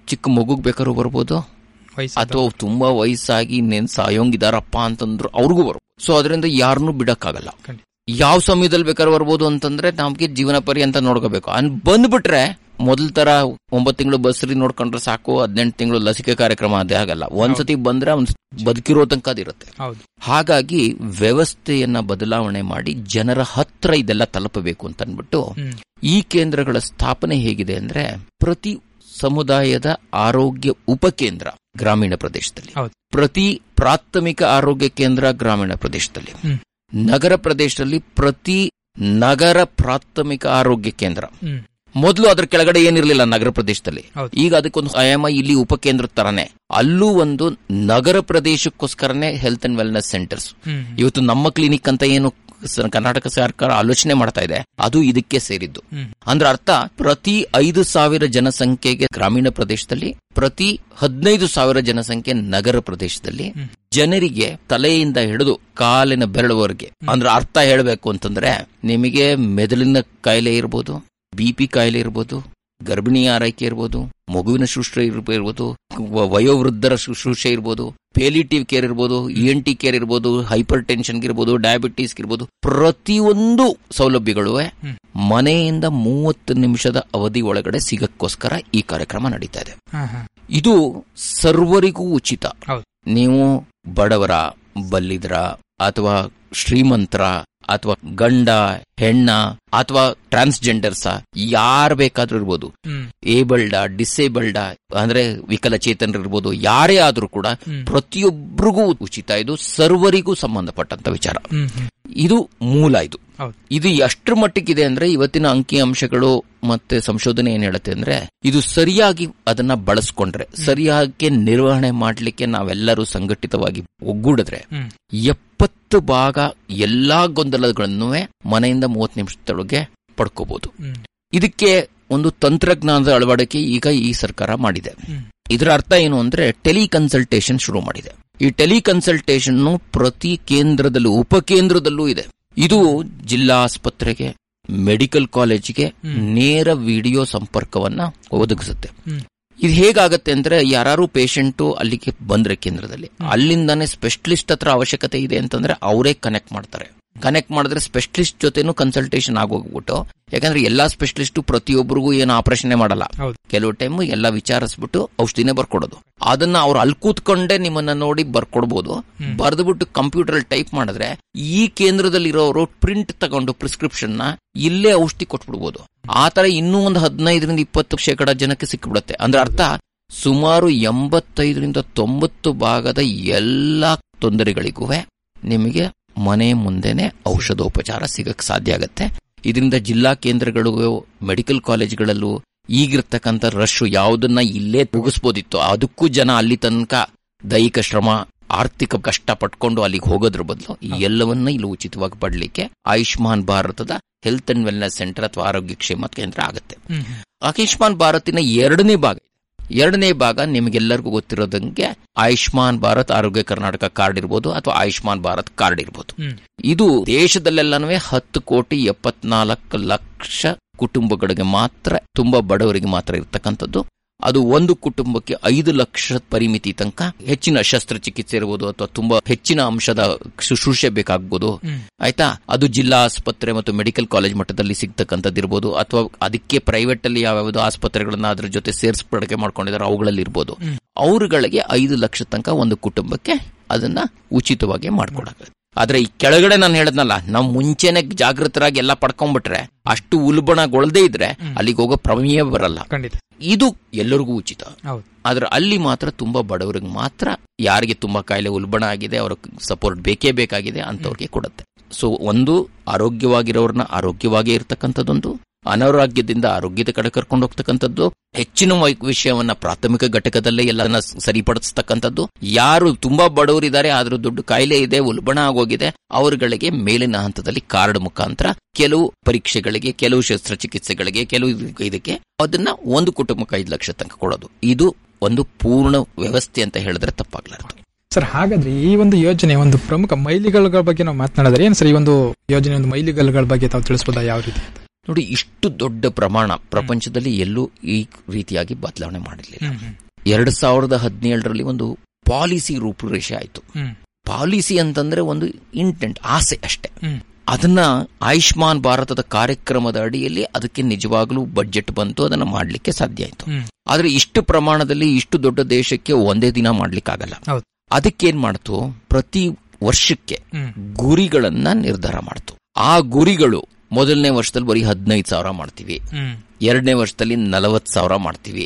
ಚಿಕ್ಕ ಮಗುಗ್ ಬೇಕಾದ್ರೂ ಬರ್ಬೋದು. ಅಥವಾ ತುಂಬಾ ವಯಸ್ಸಾಗಿ ಇನ್ನೇನ್ ಸಾಯೋಂಗಿದಾರಪ್ಪ ಅಂತಂದ್ರು ಅವ್ರಿಗೂ ಬರ್ಬೋದು. ಸೊ ಅದರಿಂದ ಯಾರನ್ನೂ ಬಿಡಕ್ಕಾಗಲ್ಲ. ಯಾವ ಸಮಯದಲ್ಲಿ ಬೇಕಾದ್ರೆ ಬರ್ಬೋದು ಅಂತಂದ್ರೆ ನಮ್ಗೆ ಜೀವನ ಪರ್ಯಂತ ನೋಡ್ಕೋಬೇಕು. ಅನ್ ಬಂದ್ಬಿಟ್ರೆ ಮೊದಲ ತರ ಒಂಬತ್ತು ತಿಂಗಳು ಬಸ್ರಿ ನೋಡ್ಕೊಂಡ್ರೆ ಸಾಕು ಹದಿನೆಂಟು ತಿಂಗಳು ಲಸಿಕೆ ಕಾರ್ಯಕ್ರಮ ಅದೇ ಆಗಲ್ಲ. ಒಂದ್ಸತಿ ಬಂದ್ರೆ ಅವ್ನ್ ಬದುಕಿರೋ ತನಕ ಅದಿರುತ್ತೆ ಹಾಗಾಗಿ ವ್ಯವಸ್ಥೆಯನ್ನ ಬದಲಾವಣೆ ಮಾಡಿ ಜನರ ಹತ್ರ ಇದೆಲ್ಲ ತಲುಪಬೇಕು ಅಂತ ಅನ್ಬಿಟ್ಟು ಈ ಕೇಂದ್ರಗಳ ಸ್ಥಾಪನೆ ಹೇಗಿದೆ ಅಂದ್ರೆ ಪ್ರತಿ ಸಮುದಾಯದ ಆರೋಗ್ಯ ಉಪಕೇಂದ್ರ ಗ್ರಾಮೀಣ ಪ್ರದೇಶದಲ್ಲಿ. ಪ್ರತಿ ಪ್ರಾಥಮಿಕ ಆರೋಗ್ಯ ಕೇಂದ್ರ ಗ್ರಾಮೀಣ ಪ್ರದೇಶದಲ್ಲಿ. ನಗರ ಪ್ರದೇಶದಲ್ಲಿ ಪ್ರತಿ ನಗರ ಪ್ರಾಥಮಿಕ ಆರೋಗ್ಯ ಕೇಂದ್ರ. ಮೊದಲು ಅದರ ಕೆಳಗಡೆ ಏನಿರಲಿಲ್ಲ ನಗರ ಪ್ರದೇಶದಲ್ಲಿ. ಈಗ ಅದಕ್ಕೊಂದು ಆಯಾಮ ಇಲ್ಲಿ ಉಪಕೇಂದ್ರ ತರನೇ. ಅಲ್ಲೂ ಒಂದು ನಗರ ಪ್ರದೇಶಕ್ಕೋಸ್ಕರನೇ ಹೆಲ್ತ್ ಅಂಡ್ ವೆಲ್ನೆಸ್ ಸೆಂಟರ್ಸ್ ಇವತ್ತು ನಮ್ಮ ಕ್ಲಿನಿಕ್ ಅಂತ ಏನು ಕರ್ನಾಟಕ ಸರ್ಕಾರ ಆಲೋಚನೆ ಮಾಡ್ತಾ ಇದೆ ಅದು ಇದಕ್ಕೆ ಸೇರಿದ್ದು. ಅಂದ್ರೆ ಅರ್ಥ ಪ್ರತಿ ಐದು ಸಾವಿರ ಜನಸಂಖ್ಯೆಗೆ ಗ್ರಾಮೀಣ ಪ್ರದೇಶದಲ್ಲಿ ಪ್ರತಿ ಹದಿನೈದು ಸಾವಿರ ಜನಸಂಖ್ಯೆ ನಗರ ಪ್ರದೇಶದಲ್ಲಿ ಜನರಿಗೆ ತಲೆಯಿಂದ ಹಿಡಿದು ಕಾಲಿನ ಬೆರಳುವರೆಗೆ. ಅಂದ್ರೆ ಅರ್ಥ ಹೇಳಬೇಕು ಅಂತಂದ್ರೆ ನಿಮಗೆ ಮೆದುಳಿನ ಕಾಯಿಲೆ ಇರ್ಬೋದು ಬಿ ಪಿ ಕಾಯಿಲೆ ಇರ್ಬೋದು ಗರ್ಭಿಣಿ ಆರೈಕೆ ಇರ್ಬೋದು ಮಗುವಿನ ಶುಶ್ರೂಷೆ ಇರ್ಬೋದು ವಯೋವೃದ್ಧರ ಶುಶ್ರೂಷೆ ಇರ್ಬೋದು ಪೇಲಿಟಿವ್ ಕೇರ್ ಇರ್ಬೋದು ಇ ಎನ್ ಟಿ ಕೇರ್ ಇರ್ಬೋದು ಹೈಪರ್ ಟೆನ್ಷನ್ ಇರ್ಬೋದು ಡಯಾಬಿಟೀಸ್ ಇರ್ಬೋದು ಪ್ರತಿಯೊಂದು ಸೌಲಭ್ಯಗಳು ಮನೆಯಿಂದ ಮೂವತ್ತು ನಿಮಿಷದ ಅವಧಿ ಒಳಗಡೆ ಸಿಗಕ್ಕೋಸ್ಕರ ಈ ಕಾರ್ಯಕ್ರಮ ನಡೀತಾ ಇದೆ. ಇದು ಸರ್ವರಿಗೂ ಉಚಿತ. ನೀವು ಬಡವರ ಬಲ್ಲಿದ್ರ ಅಥವಾ ಶ್ರೀಮಂತರ ಅಥವಾ ಗಂಡ ಹೆಣ್ಣ ಅಥವಾ ಟ್ರಾನ್ಸ್ಜೆಂಡರ್ಸ ಯಾರು ಬೇಕಾದ್ರೂ ಇರ್ಬೋದು. ಏಬಲ್ಡ ಡಿಸೇಬಲ್ಡ ಅಂದ್ರೆ ವಿಕಲಚೇತನರು ಇರ್ಬೋದು ಯಾರೇ ಆದ್ರೂ ಕೂಡ. ಪ್ರತಿಯೊಬ್ಬರಿಗೂ ಉಚಿತ. ಇದು ಸರ್ವರಿಗೂ ಸಂಬಂಧಪಟ್ಟಂತ ವಿಚಾರ. ಇದು ಮೂಲ ಇದು. ಇದು ಎಷ್ಟರ ಮಟ್ಟಿಗಿದೆ ಅಂದ್ರೆ ಇವತ್ತಿನ ಅಂಕಿ ಅಂಶಗಳು ಮತ್ತೆ ಸಂಶೋಧನೆ ಏನ್ ಹೇಳುತ್ತೆ ಅಂದ್ರೆ ಇದು ಸರಿಯಾಗಿ ಅದನ್ನ ಬಳಸ್ಕೊಂಡ್ರೆ ಸರಿಯಾಗಿ ನಿರ್ವಹಣೆ ಮಾಡ್ಲಿಕ್ಕೆ ನಾವೆಲ್ಲರೂ ಸಂಘಟಿತವಾಗಿ ಒಗ್ಗೂಡಿದ್ರೆ ಎಪ್ಪತ್ತು ಭಾಗ ಎಲ್ಲಾ ಗೊಂದಲಗಳನ್ನು ಮನೆಯಿಂದ ಮೂವತ್ತು ನಿಮಿಷದೊಳಗೆ ಪಡ್ಕೋಬಹುದು ಇದಕ್ಕೆ ಒಂದು ತಂತ್ರಜ್ಞಾನದ ಅಳವಡಿಕೆ ಈಗ ಈ ಸರ್ಕಾರ ಮಾಡಿದೆ. ಇದರ ಅರ್ಥ ಏನು ಅಂದ್ರೆ ಟೆಲಿ ಕನ್ಸಲ್ಟೇಷನ್ ಶುರು ಮಾಡಿದೆ. ಈ ಟೆಲಿ ಕನ್ಸಲ್ಟೇಷನ್ ಪ್ರತಿ ಕೇಂದ್ರದಲ್ಲೂ ಉಪಕೇಂದ್ರದಲ್ಲೂ ಇದೆ. ಇದು ಜಿಲ್ಲಾ ಆಸ್ಪತ್ರೆಗೆ ಮೆಡಿಕಲ್ ಕಾಲೇಜಿಗೆ ನೇರ ವಿಡಿಯೋ ಸಂಪರ್ಕವನ್ನ ಒದಗಿಸುತ್ತೆ. ಇದು ಹೇಗಾಗತ್ತೆ ಅಂದ್ರೆ ಯಾರು ಪೇಷಂಟು ಅಲ್ಲಿಗೆ ಬಂದ್ರೆ ಕೇಂದ್ರದಲ್ಲಿ ಅಲ್ಲಿಂದಾನೆ ಸ್ಪೆಷಲಿಸ್ಟ್ ಹತ್ರ ಅವಶ್ಯಕತೆ ಇದೆ ಅಂತಂದ್ರೆ ಅವರೇ ಕನೆಕ್ಟ್ ಮಾಡ್ತಾರೆ. ಕನೆಕ್ಟ್ ಮಾಡಿದ್ರೆ ಸ್ಪೆಷಲಿಸ್ಟ್ ಜೊತೆನೂ ಕನ್ಸಲ್ಟೇಷನ್ ಆಗೋಗ್ಬಿಟ್ಟು ಯಾಕಂದ್ರೆ ಎಲ್ಲಾ ಸ್ಪೆಷಲಿಸ್ಟ್ ಪ್ರತಿಯೊಬ್ಬರಿಗೂ ಏನು ಆಪರೇಷನ್ ಮಾಡಲ್ಲ. ಕೆಲವು ಟೈಮ್ ಎಲ್ಲ ವಿಚಾರಿಸ್ಬಿಟ್ಟು ಔಷಧಿನೇ ಬರ್ಕೊಡೋದು. ಅದನ್ನ ಅವ್ರು ಅಲ್ಲಿ ಕೂತ್ಕೊಂಡೆ ನಿಮ್ಮನ್ನ ನೋಡಿ ಬರ್ಕೊಡ್ಬೋದು. ಬರ್ದ್ಬಿಟ್ಟು ಕಂಪ್ಯೂಟರ್ ಅಲ್ಲಿ ಟೈಪ್ ಮಾಡಿದ್ರೆ ಈ ಕೇಂದ್ರದಲ್ಲಿರೋರು ಪ್ರಿಂಟ್ ತಗೊಂಡು ಪ್ರಿಸ್ಕ್ರಿಪ್ಷನ್ನ ಇಲ್ಲೇ ಔಷಧಿ ಕೊಟ್ಬಿಡ್ಬೋದು. ಆ ತರ ಇನ್ನೂ ಒಂದು ಹದಿನೈದರಿಂದ ಇಪ್ಪತ್ತು ಶೇಕಡ ಜನಕ್ಕೆ ಸಿಕ್ಬಿಡುತ್ತೆ. ಅಂದ್ರೆ ಅರ್ಥ ಸುಮಾರು ಎಂಬತ್ತೈದರಿಂದ ತೊಂಬತ್ತು ಭಾಗದ ಎಲ್ಲಾ ತೊಂದರೆಗಳಿಗೂ ನಿಮಗೆ ಮನೆ ಮುಂದೆನೆ ಔಷಧೋಪಚಾರ ಸಿಗಕ್ ಸಾಧ್ಯ ಆಗುತ್ತೆ. ಇದರಿಂದ ಜಿಲ್ಲಾ ಕೇಂದ್ರಗಳು ಮೆಡಿಕಲ್ ಕಾಲೇಜ್ಗಳಲ್ಲೂ ಈಗಿರ್ತಕ್ಕಂಥ ರಶ್ ಯಾವುದನ್ನ ಇಲ್ಲೇ ಮುಗಿಸ್ಬೋದಿತ್ತು ಅದಕ್ಕೂ ಜನ ಅಲ್ಲಿ ತನಕ ದೈಹಿಕ ಶ್ರಮ ಆರ್ಥಿಕ ಕಷ್ಟ ಪಟ್ಕೊಂಡು ಅಲ್ಲಿಗೆ ಹೋಗೋದ್ರ ಬದಲು ಈ ಎಲ್ಲವನ್ನ ಇಲ್ಲಿ ಉಚಿತವಾಗಿ ಪಡ್ಲಿಕ್ಕೆ ಆಯುಷ್ಮಾನ್ ಭಾರತದ ಹೆಲ್ತ್ ಅಂಡ್ ವೆಲ್ನೆಸ್ ಸೆಂಟರ್ ಅಥವಾ ಆರೋಗ್ಯ ಕ್ಷೇಮ ಕೇಂದ್ರ ಆಗುತ್ತೆ. ಆಯುಷ್ಮಾನ್ ಭಾರತಿನ ಎರಡನೇ ಭಾಗ. ಎರಡನೇ ಭಾಗ ನಿಮಗೆಲ್ಲರಿಗೂ ಗೊತ್ತಿರೋದಂಗೆ ಆಯುಷ್ಮಾನ್ ಭಾರತ್ ಆರೋಗ್ಯ ಕರ್ನಾಟಕ ಕಾರ್ಡ್ ಇರ್ಬೋದು ಅಥವಾ ಆಯುಷ್ಮಾನ್ ಭಾರತ್ ಕಾರ್ಡ್ ಇರ್ಬೋದು. ಇದು ದೇಶದಲ್ಲೆಲ್ಲನೂ ಹತ್ತು ಕೋಟಿ ಎಪ್ಪತ್ನಾಲ್ಕು ಲಕ್ಷ ಕುಟುಂಬಗಳಿಗೆ ಮಾತ್ರ ತುಂಬಾ ಬಡವರಿಗೆ ಮಾತ್ರ ಇರ್ತಕ್ಕಂಥದ್ದು. ಅದು ಒಂದು ಕುಟುಂಬಕ್ಕೆ ಐದು ಲಕ್ಷ ಪರಿಮಿತಿ ತನಕ ಹೆಚ್ಚಿನ ಶಸ್ತ್ರಚಿಕಿತ್ಸೆ ಇರಬಹುದು ಅಥವಾ ತುಂಬಾ ಹೆಚ್ಚಿನ ಅಂಶದ ಶುಶ್ರೂಷೆ ಬೇಕಾಗಬಹುದು. ಆಯ್ತಾ? ಅದು ಜಿಲ್ಲಾ ಆಸ್ಪತ್ರೆ ಮತ್ತು ಮೆಡಿಕಲ್ ಕಾಲೇಜ್ ಮಟ್ಟದಲ್ಲಿ ಸಿಗ್ತಕ್ಕಂಥದ್ದು ಇರ್ಬೋದು ಅಥವಾ ಅದಕ್ಕೆ ಪ್ರೈವೇಟ್ ಅಲ್ಲಿ ಯಾವ್ಯಾವ್ದು ಆಸ್ಪತ್ರೆಗಳನ್ನ ಅದ್ರ ಜೊತೆ ಸೇರಿಸ್ಪಡಿಕೆ ಮಾಡ್ಕೊಂಡಿದ್ದಾರೆ ಅವುಗಳಲ್ಲಿ ಇರ್ಬೋದು. ಅವರುಗಳಿಗೆ ಐದು ಲಕ್ಷ ತನಕ ಒಂದು ಕುಟುಂಬಕ್ಕೆ ಅದನ್ನ ಉಚಿತವಾಗಿ ಮಾಡ್ಕೊಡಕ್ಕೆ ಆದ್ರೆ ಈ ಕೆಳಗಡೆ ನಾನು ಹೇಳದ್ನಲ್ಲ ನಾವು ಮುಂಚೆನೆ ಜಾಗೃತರಾಗಿ ಎಲ್ಲ ಪಡ್ಕೊಂಡ್ಬಿಟ್ರೆ ಅಷ್ಟು ಉಲ್ಬಣಗೊಳ್ಳದೇ ಇದ್ರೆ ಅಲ್ಲಿಗೆ ಹೋಗೋ ಪ್ರಮೇಯ ಬರಲ್ಲ. ಇದು ಎಲ್ಲರಿಗೂ ಉಚಿತ. ಆದ್ರೆ ಅಲ್ಲಿ ಮಾತ್ರ ತುಂಬಾ ಬಡವರಿಗೆ ಮಾತ್ರ ಯಾರಿಗೆ ತುಂಬಾ ಕಾಯಿಲೆ ಉಲ್ಬಣ ಆಗಿದೆ ಅವ್ರ ಸಪೋರ್ಟ್ ಬೇಕೇ ಬೇಕಾಗಿದೆ ಅಂತವ್ರಿಗೆ ಕೊಡುತ್ತೆ. ಸೊ ಒಂದು ಆರೋಗ್ಯವಾಗಿರೋರ್ನ ಆರೋಗ್ಯವಾಗಿ ಇರತಕ್ಕಂಥದ್ದೊಂದು ಅನಾರೋಗ್ಯದಿಂದ ಆರೋಗ್ಯದ ಕಡೆ ಕರ್ಕೊಂಡು ಹೋಗ್ತಕ್ಕಂಥದ್ದು, ಹೆಚ್ಚಿನ ವಿಷಯವನ್ನ ಪ್ರಾಥಮಿಕ ಘಟಕದಲ್ಲೇ ಎಲ್ಲದನ್ನ ಸ- ಸರಿಪಡಿಸ್ತಕ್ಕಂಥದ್ದು. ಯಾರು ತುಂಬಾ ಬಡವರಿದ್ದಾರೆ, ಆದ್ರೂ ದೊಡ್ಡ ಕಾಯಿಲೆ ಇದೆ, ಉಲ್ಬಣ ಆಗೋಗಿದೆ, ಅವರುಗಳಿಗೆ ಮೇಲಿನ ಹಂತದಲ್ಲಿ ಕಾರ್ಡ್ ಮುಖಾಂತರ ಕೆಲವು ಪರೀಕ್ಷೆಗಳಿಗೆ, ಕೆಲವು ಶಸ್ತ್ರಚಿಕಿತ್ಸೆಗಳಿಗೆ, ಕೆಲವು ಇದಕ್ಕೆ- ಅದನ್ನ ಒಂದು ಕುಟುಂಬಕ್ಕೆ ಐದು ಲಕ್ಷ ತನಕ ಕೊಡೋದು. ಇದು ಒಂದು ಪೂರ್ಣ ವ್ಯವಸ್ಥೆ ಅಂತ ಹೇಳಿದ್ರೆ ತಪ್ಪಾಗ್ಲಾರ್ದು. ಸರ್, ಹಾಗಾದ್ರೆ ಈ ಒಂದು ಯೋಜನೆ ಒಂದು ಪ್ರಮುಖ ಮೈಲಿಗಲ್ಲುಗಳ ಬಗ್ಗೆ ನಾವು ಮಾತನಾಡಿದ್ರೆ ಏನು ಸರ್, ಈ ಒಂದು ಯೋಜನೆ ಒಂದು ಮೈಲಿಗಲ್ಲುಗಳ ಬಗ್ಗೆ ತಾವು ತಿಳಿಸಬಹುದಾ ಯಾವ ರೀತಿ? ನೋಡಿ ಇಷ್ಟು ದೊಡ್ಡ ಪ್ರಮಾಣ ಪ್ರಪಂಚದಲ್ಲಿ ಎಲ್ಲೂ ಈ ರೀತಿಯಾಗಿ ಬದಲಾವಣೆ ಮಾಡಿರಲಿಲ್ಲ. ಎರಡ್ ಸಾವಿರದ ಹದಿನೇಳರಲ್ಲಿ ಒಂದು ಪಾಲಿಸಿ ರೂಪುರೇಷೆ ಆಯ್ತು. ಪಾಲಿಸಿ ಅಂತಂದ್ರೆ ಒಂದು ಇಂಟೆಂಟ್ ಆಸೆ ಅಷ್ಟೇ. ಅದನ್ನ ಆಯುಷ್ಮಾನ್ ಭಾರತದ ಕಾರ್ಯಕ್ರಮದ ಅಡಿಯಲ್ಲಿ ಅದಕ್ಕೆ ನಿಜವಾಗ್ಲೂ ಬಜೆಟ್ ಬಂತು ಅದನ್ನ ಮಾಡ್ಲಿಕ್ಕೆ ಸಾಧ್ಯ ಆಯ್ತು. ಆದ್ರೆ ಇಷ್ಟು ಪ್ರಮಾಣದಲ್ಲಿ ಇಷ್ಟು ದೊಡ್ಡ ದೇಶಕ್ಕೆ ಒಂದೇ ದಿನ ಮಾಡ್ಲಿಕ್ಕಾಗಲ್ಲ. ಅದಕ್ಕೇನ್ ಮಾಡ್ತು? ಪ್ರತಿ ವರ್ಷಕ್ಕೆ. ಗುರಿಗಳನ್ನ ನಿರ್ಧಾರ ಮಾಡ್ತು. ಆ ಗುರಿಗಳು ಮೊದಲನೇ ವರ್ಷದಲ್ಲಿ ಬರೀ ಹದಿನೈದು ಸಾವಿರ ಮಾಡ್ತೀವಿ. ಎರಡನೇ ವರ್ಷದಲ್ಲಿ ನಲವತ್ ಸಾವಿರ ಮಾಡ್ತೀವಿ.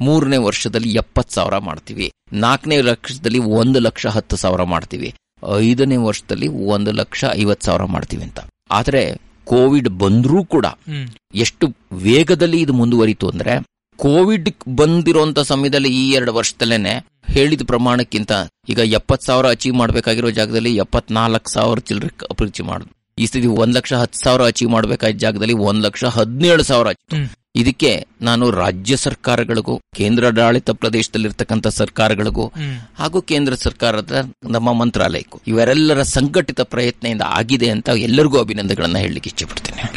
ಮೂರನೇ ವರ್ಷದಲ್ಲಿ ಎಪ್ಪತ್ ಸಾವಿರ ಮಾಡ್ತೀವಿ. ನಾಲ್ಕನೇ ಲಕ್ಷದಲ್ಲಿ ಒಂದು ಲಕ್ಷ ಹತ್ತು ಸಾವಿರ ಮಾಡ್ತೀವಿ. ಐದನೇ ವರ್ಷದಲ್ಲಿ ಒಂದು ಲಕ್ಷ ಐವತ್ ಸಾವಿರ ಮಾಡ್ತೀವಿ ಅಂತ. ಆದ್ರೆ ಕೋವಿಡ್ ಬಂದ್ರೂ ಕೂಡ ಎಷ್ಟು ವೇಗದಲ್ಲಿ ಇದು ಮುಂದುವರಿತು ಅಂದ್ರೆ ಕೋವಿಡ್ ಬಂದಿರುವಂತ ಸಮಯದಲ್ಲಿ ಈ ಎರಡು ವರ್ಷದಲ್ಲೇನೆ ಹೇಳಿದ ಪ್ರಮಾಣಕ್ಕಿಂತ ಈಗ ಎಪ್ಪತ್ ಸಾವಿರ ಅಚೀವ್ ಮಾಡಬೇಕಾಗಿರೋ ಜಾಗದಲ್ಲಿ ಎಪ್ಪತ್ನಾಲ್ಕು ಸಾವಿರ ಚಿಲ್ಲರೆ ಅಭಿರುಚಿ ಮಾಡುದು ಈ ಸ್ಥಿತಿ ಒಂದ್ ಲಕ್ಷ ಹತ್ತು ಸಾವಿರ ಅಚೀವ್ ಮಾಡಬೇಕಾದ ಜಾಗದಲ್ಲಿ ಒಂದ್ ಲಕ್ಷ ಹದಿನೇಳು ಸಾವಿರ ಇದಕ್ಕೆ ನಾನು ರಾಜ್ಯ ಸರ್ಕಾರಗಳಿಗೂ ಕೇಂದ್ರಾಡಳಿತ ಪ್ರದೇಶದಲ್ಲಿರ್ತಕ್ಕಂಥ ಸರ್ಕಾರಗಳಿಗೂ ಹಾಗೂ ಕೇಂದ್ರ ಸರ್ಕಾರದ ನಮ್ಮ ಮಂತ್ರಾಲಯಕ್ಕೂ ಇವರೆಲ್ಲರ ಸಂಘಟಿತ ಪ್ರಯತ್ನದಿಂದ ಆಗಿದೆ ಅಂತ ಎಲ್ಲರಿಗೂ ಅಭಿನಂದನೆಗಳನ್ನ ಹೇಳಲಿಕ್ಕೆ ಪಡ್ತೇನೆ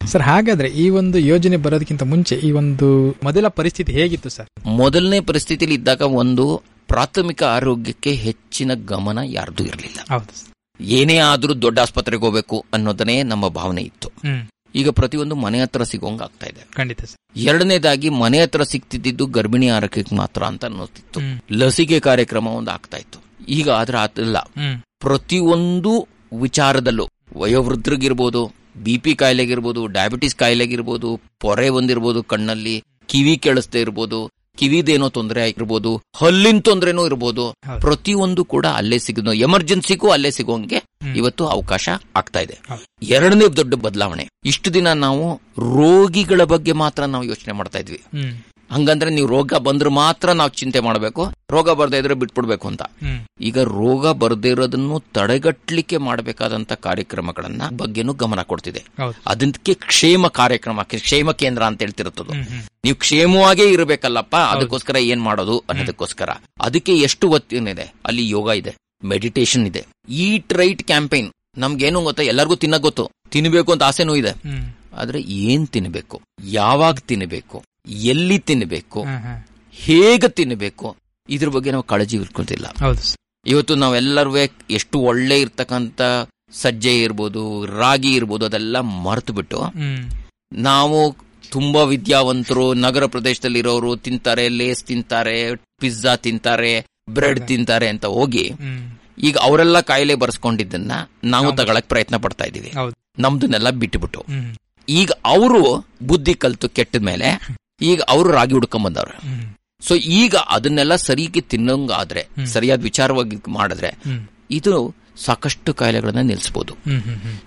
ಸರ್ ಹಾಗಾದ್ರೆ ಈ ಒಂದು ಯೋಜನೆ ಬರೋದಕ್ಕಿಂತ ಮುಂಚೆ ಈ ಒಂದು ಮೊದಲ ಪರಿಸ್ಥಿತಿ ಹೇಗಿತ್ತು ಸರ್ ಮೊದಲನೇ ಪರಿಸ್ಥಿತಿಯಲ್ಲಿ ಇದ್ದಾಗ ಒಂದು ಪ್ರಾಥಮಿಕ ಆರೋಗ್ಯಕ್ಕೆ ಹೆಚ್ಚಿನ ಗಮನ ಯಾರ್ದು ಇರಲಿಲ್ಲ. ಹೌದು ಏನೇ ಆದ್ರೂ ದೊಡ್ಡ ಆಸ್ಪತ್ರೆಗೆ ಹೋಗ್ಬೇಕು ಅನ್ನೋದನ್ನೇ ನಮ್ಮ ಭಾವನೆ ಇತ್ತು. ಈಗ ಪ್ರತಿಯೊಂದು ಮನೆ ಹತ್ರ ಸಿಗೋಂಗ್ ಆಗ್ತಾ ಇದೆ ಖಂಡಿತ ಎರಡನೇದಾಗಿ ಮನೆ ಹತ್ರ ಸಿಗ್ತಿದ್ದು ಗರ್ಭಿಣಿ ಆರೋಗ್ಯಕ್ಕೆ ಮಾತ್ರ ಅಂತ ಅನ್ನೋತಿತ್ತು ಲಸಿಕೆ ಕಾರ್ಯಕ್ರಮ ಒಂದು ಆಗ್ತಾ ಇತ್ತು ಈಗ ಆದ್ರೆ ಆತಿಲ್ಲ ಪ್ರತಿಯೊಂದು ವಿಚಾರದಲ್ಲೂ ವಯೋವೃದ್ಧರಿಗಿರ್ಬೋದು ಬಿ ಪಿ ಕಾಯಿಲೆಗಿರ್ಬೋದು ಡಯಾಬಿಟಿಸ್ ಕಾಯಿಲೆಗಿರ್ಬೋದು ಪೊರೆ ಒಂದಿರ್ಬೋದು ಕಣ್ಣಲ್ಲಿ ಕಿವಿ ಕೇಳಿಸ್ದೇ ಇರ್ಬೋದು ಕಿವಿದೇನೋ ತೊಂದರೆ ಆಗಿರ್ಬೋದು ಹಲ್ಲಿನ ತೊಂದರೆನೂ ಇರ್ಬೋದು. ಪ್ರತಿಯೊಂದು ಕೂಡ ಅಲ್ಲೇ ಸಿಗೋದು. ಎಮರ್ಜೆನ್ಸಿಗೂ ಅಲ್ಲೇ ಸಿಗೋಂಗೆ ಇವತ್ತು ಅವಕಾಶ ಆಗ್ತಾ ಇದೆ. ಎರಡನೇ ದೊಡ್ಡ ಬದಲಾವಣೆ. ಇಷ್ಟು ದಿನ ನಾವು ರೋಗಿಗಳ ಬಗ್ಗೆ ಮಾತ್ರ ನಾವು ಯೋಚನೆ ಮಾಡ್ತಾ ಇದ್ವಿ. ಹಂಗಂದ್ರೆ ನೀವು ರೋಗ ಬಂದ್ರೆ ಮಾತ್ರ ನಾವು ಚಿಂತೆ ಮಾಡಬೇಕು. ರೋಗ ಬರ್ದೇ ಇದ್ರೆ ಬಿಟ್ಬಿಡ್ಬೇಕು ಅಂತ. ಈಗ ರೋಗ ಬರ್ದೇ ಇರೋದನ್ನು ತಡೆಗಟ್ಟಲಿಕ್ಕೆ ಮಾಡಬೇಕಾದಂತ ಕಾರ್ಯಕ್ರಮಗಳನ್ನ ಬಗ್ಗೆನೂ ಗಮನ ಕೊಡ್ತಿದೆ. ಅದಕ್ಕೆ ಕ್ಷೇಮ ಕಾರ್ಯಕ್ರಮ ಕ್ಷೇಮ ಕೇಂದ್ರ ಅಂತ ಹೇಳ್ತಿರುತ್ತದು ನೀವು ಕ್ಷೇಮವಾಗೇ ಇರಬೇಕಲ್ಲಪ್ಪ ಅದಕ್ಕೋಸ್ಕರ ಏನ್ ಮಾಡೋದು ಅನ್ನೋದಕ್ಕೋಸ್ಕರ. ಅದಕ್ಕೆ ಎಷ್ಟು ಒತ್ತಿನಿದೆ? ಅಲ್ಲಿ ಯೋಗ ಇದೆ ಮೆಡಿಟೇಷನ್ ಇದೆ. ಈಟ್ ರೈಟ್ ಕ್ಯಾಂಪೇನ್ ನಮ್ಗೇನು ಗೊತ್ತಾ? ಎಲ್ಲರಿಗೂ ತಿನ್ನಕ್ ಗೊತ್ತು. ತಿನ್ಬೇಕು ಅಂತ ಆಸೆನೂ ಇದೆ. ಆದ್ರೆ ಏನ್ ತಿನ್ಬೇಕು? ಯಾವಾಗ ತಿನ್ಬೇಕು? ಎಲ್ಲಿ ಹ್ಮ್ ಹೇಗೆ ತಿನ್ಬೇಕು? ಇದ್ರ ಬಗ್ಗೆ ನಾವು ಕಾಳಜಿ ಇಟ್ಕೊಳ್ತಿಲ್ಲ. ಹೌದು ಇವತ್ತು ನಾವೆಲ್ಲರೂ ಎಷ್ಟು ಒಳ್ಳೆ ಇರ್ತಕ್ಕಂಥ ಸಜ್ಜೆ ಇರ್ಬೋದು ರಾಗಿ ಇರ್ಬೋದು ಅದೆಲ್ಲ ಮರೆತು ಬಿಟ್ಟು ನಾವು ತುಂಬಾ ವಿದ್ಯಾವಂತರು ನಗರ ಪ್ರದೇಶದಲ್ಲಿ ಇರೋರು ತಿಂತಾರೆ ಲೇಸ್ ತಿಂತಾರೆ ಪಿಜ್ಜಾ ತಿಂತಾರೆ ಬ್ರೆಡ್ ತಿಂತಾರೆ ಅಂತ ಹೋಗಿ ಈಗ ಅವರೆಲ್ಲ ಕಾಯಿಲೆ ಬರ್ಸ್ಕೊಂಡಿದ್ದನ್ನ ನಾವು. ತಗೊಳಕ್ ಪ್ರಯತ್ನ ಪಡ್ತಾ ಇದೀವಿ ನಮ್ದನ್ನೆಲ್ಲ ಬಿಟ್ಟುಬಿಟ್ಟು ಈಗ ಅವರು ಬುದ್ಧಿ ಕಲ್ತು ಕೆಟ್ಟ ಮೇಲೆ ಈಗ ಅವರು ರಾಗಿ ಹುಡ್ಕೊಂಡ್ ಬಂದವ್ರೆ ಹ್ಮ್. ಸೊ ಈಗ ಅದನ್ನೆಲ್ಲ ಸರಿಗೆ ತಿನ್ನೋಂಗಾದ್ರೆ. ಸರಿಯಾದ ವಿಚಾರವಾಗಿ ಮಾಡಿದ್ರೆ ಇದು ಸಾಕಷ್ಟು ಕಾಯಿಲೆಗಳನ್ನ ನಿಲ್ಲಿಸಬಹುದು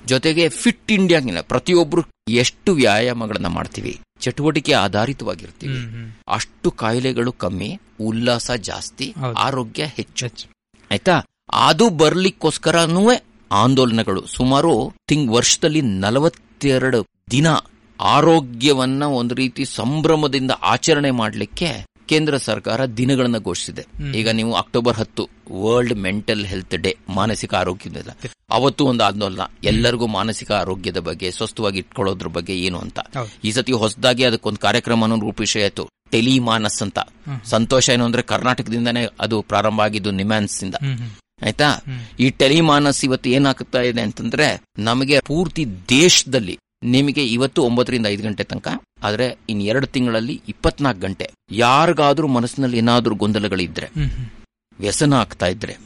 ಜೊತೆಗೆ ಫಿಟ್ ಇಂಡಿಯಾಗಿನ ಪ್ರತಿಯೊಬ್ರು ಎಷ್ಟು ವ್ಯಾಯಾಮಗಳನ್ನ ಮಾಡ್ತೀವಿ ಚಟುವಟಿಕೆ ಆಧಾರಿತವಾಗಿರ್ತೀವಿ ಅಷ್ಟು ಕಾಯಿಲೆಗಳು ಕಮ್ಮಿ ಉಲ್ಲಾಸ ಜಾಸ್ತಿ ಆರೋಗ್ಯ ಹೆಚ್ಚು. ಹೆಚ್ಚು. ಆಯ್ತಾ? ಅದು ಬರ್ಲಿಕ್ಕೋಸ್ಕರನೂ ಆಂದೋಲನಗಳು ಸುಮಾರು ತಿಂಗ್ ವರ್ಷದಲ್ಲಿ ನಲವತ್ತೆರಡು ದಿನ ಆರೋಗ್ಯವನ್ನ ಒಂದು ರೀತಿ ಸಂಭ್ರಮದಿಂದ ಆಚರಣೆ ಮಾಡಲಿಕ್ಕೆ ಕೇಂದ್ರ ಸರ್ಕಾರ ದಿನಗಳನ್ನ ಘೋಷಿಸಿದೆ. ಈಗ ನೀವು ಅಕ್ಟೋಬರ್ ಹತ್ತು ವರ್ಲ್ಡ್ ಮೆಂಟಲ್ ಹೆಲ್ತ್ ಡೇ ಮಾನಸಿಕ ಆರೋಗ್ಯದ ಅವತ್ತು ಒಂದು ಆಂದೋಲನ ಎಲ್ಲರಿಗೂ ಮಾನಸಿಕ ಆರೋಗ್ಯದ ಬಗ್ಗೆ ಸ್ವಸ್ಥವಾಗಿ ಇಟ್ಕೊಳ್ಳೋದ್ರ ಬಗ್ಗೆ ಏನು ಅಂತ. ಈ ಸತಿ ಹೊಸದಾಗಿ ಅದಕ್ಕೊಂದು ಕಾರ್ಯಕ್ರಮ ರೂಪಿಸಿ ಆಯ್ತು. ಟೆಲಿಮಾನಸ್ ಅಂತ. ಸಂತೋಷ ಏನು ಅಂದ್ರೆ ಕರ್ನಾಟಕದಿಂದಾನೇ ಅದು ಪ್ರಾರಂಭ ಆಗಿದ್ದು ನಿಮ್ಯಾನ್ಸ್ ಇಂದ ಆಯ್ತಾ. ಈ ಟೆಲಿಮಾನಸ್ ಇವತ್ತು ಏನಾಗ್ತಾ ಇದೆ ಅಂತಂದ್ರೆ ನಮಗೆ ಪೂರ್ತಿ ದೇಶದಲ್ಲಿ ನಿಮಗೆ ಇವತ್ತು ಒಂಬತ್ತರಿಂದ ಐದು ಗಂಟೆ ತನಕ ಆದ್ರೆ ಇನ್ ಎರಡು ತಿಂಗಳಲ್ಲಿ ಇಪ್ಪತ್ನಾಲ್ಕು ಗಂಟೆ. ಯಾರಿಗಾದ್ರೂ ಮನಸ್ಸಿನಲ್ಲಿ ಏನಾದ್ರೂ ಗೊಂದಲಗಳಿದ್ರೆ ವ್ಯಸನ ಆಗ್ತಾ ಇದ್ರೆ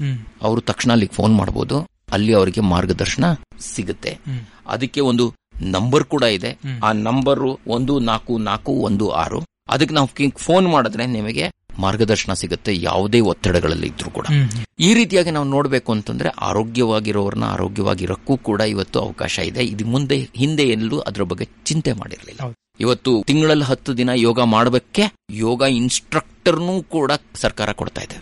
ಅವರು ತಕ್ಷಣ ಅಲ್ಲಿಗೆ ಫೋನ್ ಮಾಡಬಹುದು ಅಲ್ಲಿ ಅವರಿಗೆ ಮಾರ್ಗದರ್ಶನ ಸಿಗುತ್ತೆ. ಅದಕ್ಕೆ ಒಂದು ನಂಬರ್ ಕೂಡ ಇದೆ. ಆ ನಂಬರ್ ಒಂದು ನಾಲ್ಕು ನಾಲ್ಕು ಒಂದು ಆರು. ಅದಕ್ಕೆ ನಾವು ಫೋನ್ ಮಾಡಿದ್ರೆ ನಿಮಗೆ ಮಾರ್ಗದರ್ಶನ ಸಿಗುತ್ತೆ ಯಾವುದೇ ಒತ್ತಡಗಳಲ್ಲಿ ಇದ್ರೂ ಕೂಡ. ಈ ರೀತಿಯಾಗಿ ನಾವು ನೋಡಬೇಕು ಅಂತಂದ್ರೆ ಆರೋಗ್ಯವಾಗಿರೋರನ್ನ ಆರೋಗ್ಯವಾಗಿರಕ್ಕೂ ಕೂಡ ಇವತ್ತು ಅವಕಾಶ ಇದೆ. ಇದು ಮುಂದೆ ಹಿಂದೆ ಎಲ್ಲೂ ಅದ್ರ ಬಗ್ಗೆ ಚಿಂತೆ ಮಾಡಿರಲಿಲ್ಲ. ಇವತ್ತು ತಿಂಗಳಲ್ಲಿ ಹತ್ತು ದಿನ ಯೋಗ ಮಾಡಬೇಕೆ ಯೋಗ ಇನ್ಸ್ಟ್ರಕ್ಟರ್ನೂ ಕೂಡ ಸರ್ಕಾರ ಕೊಡ್ತಾ ಇದೆ.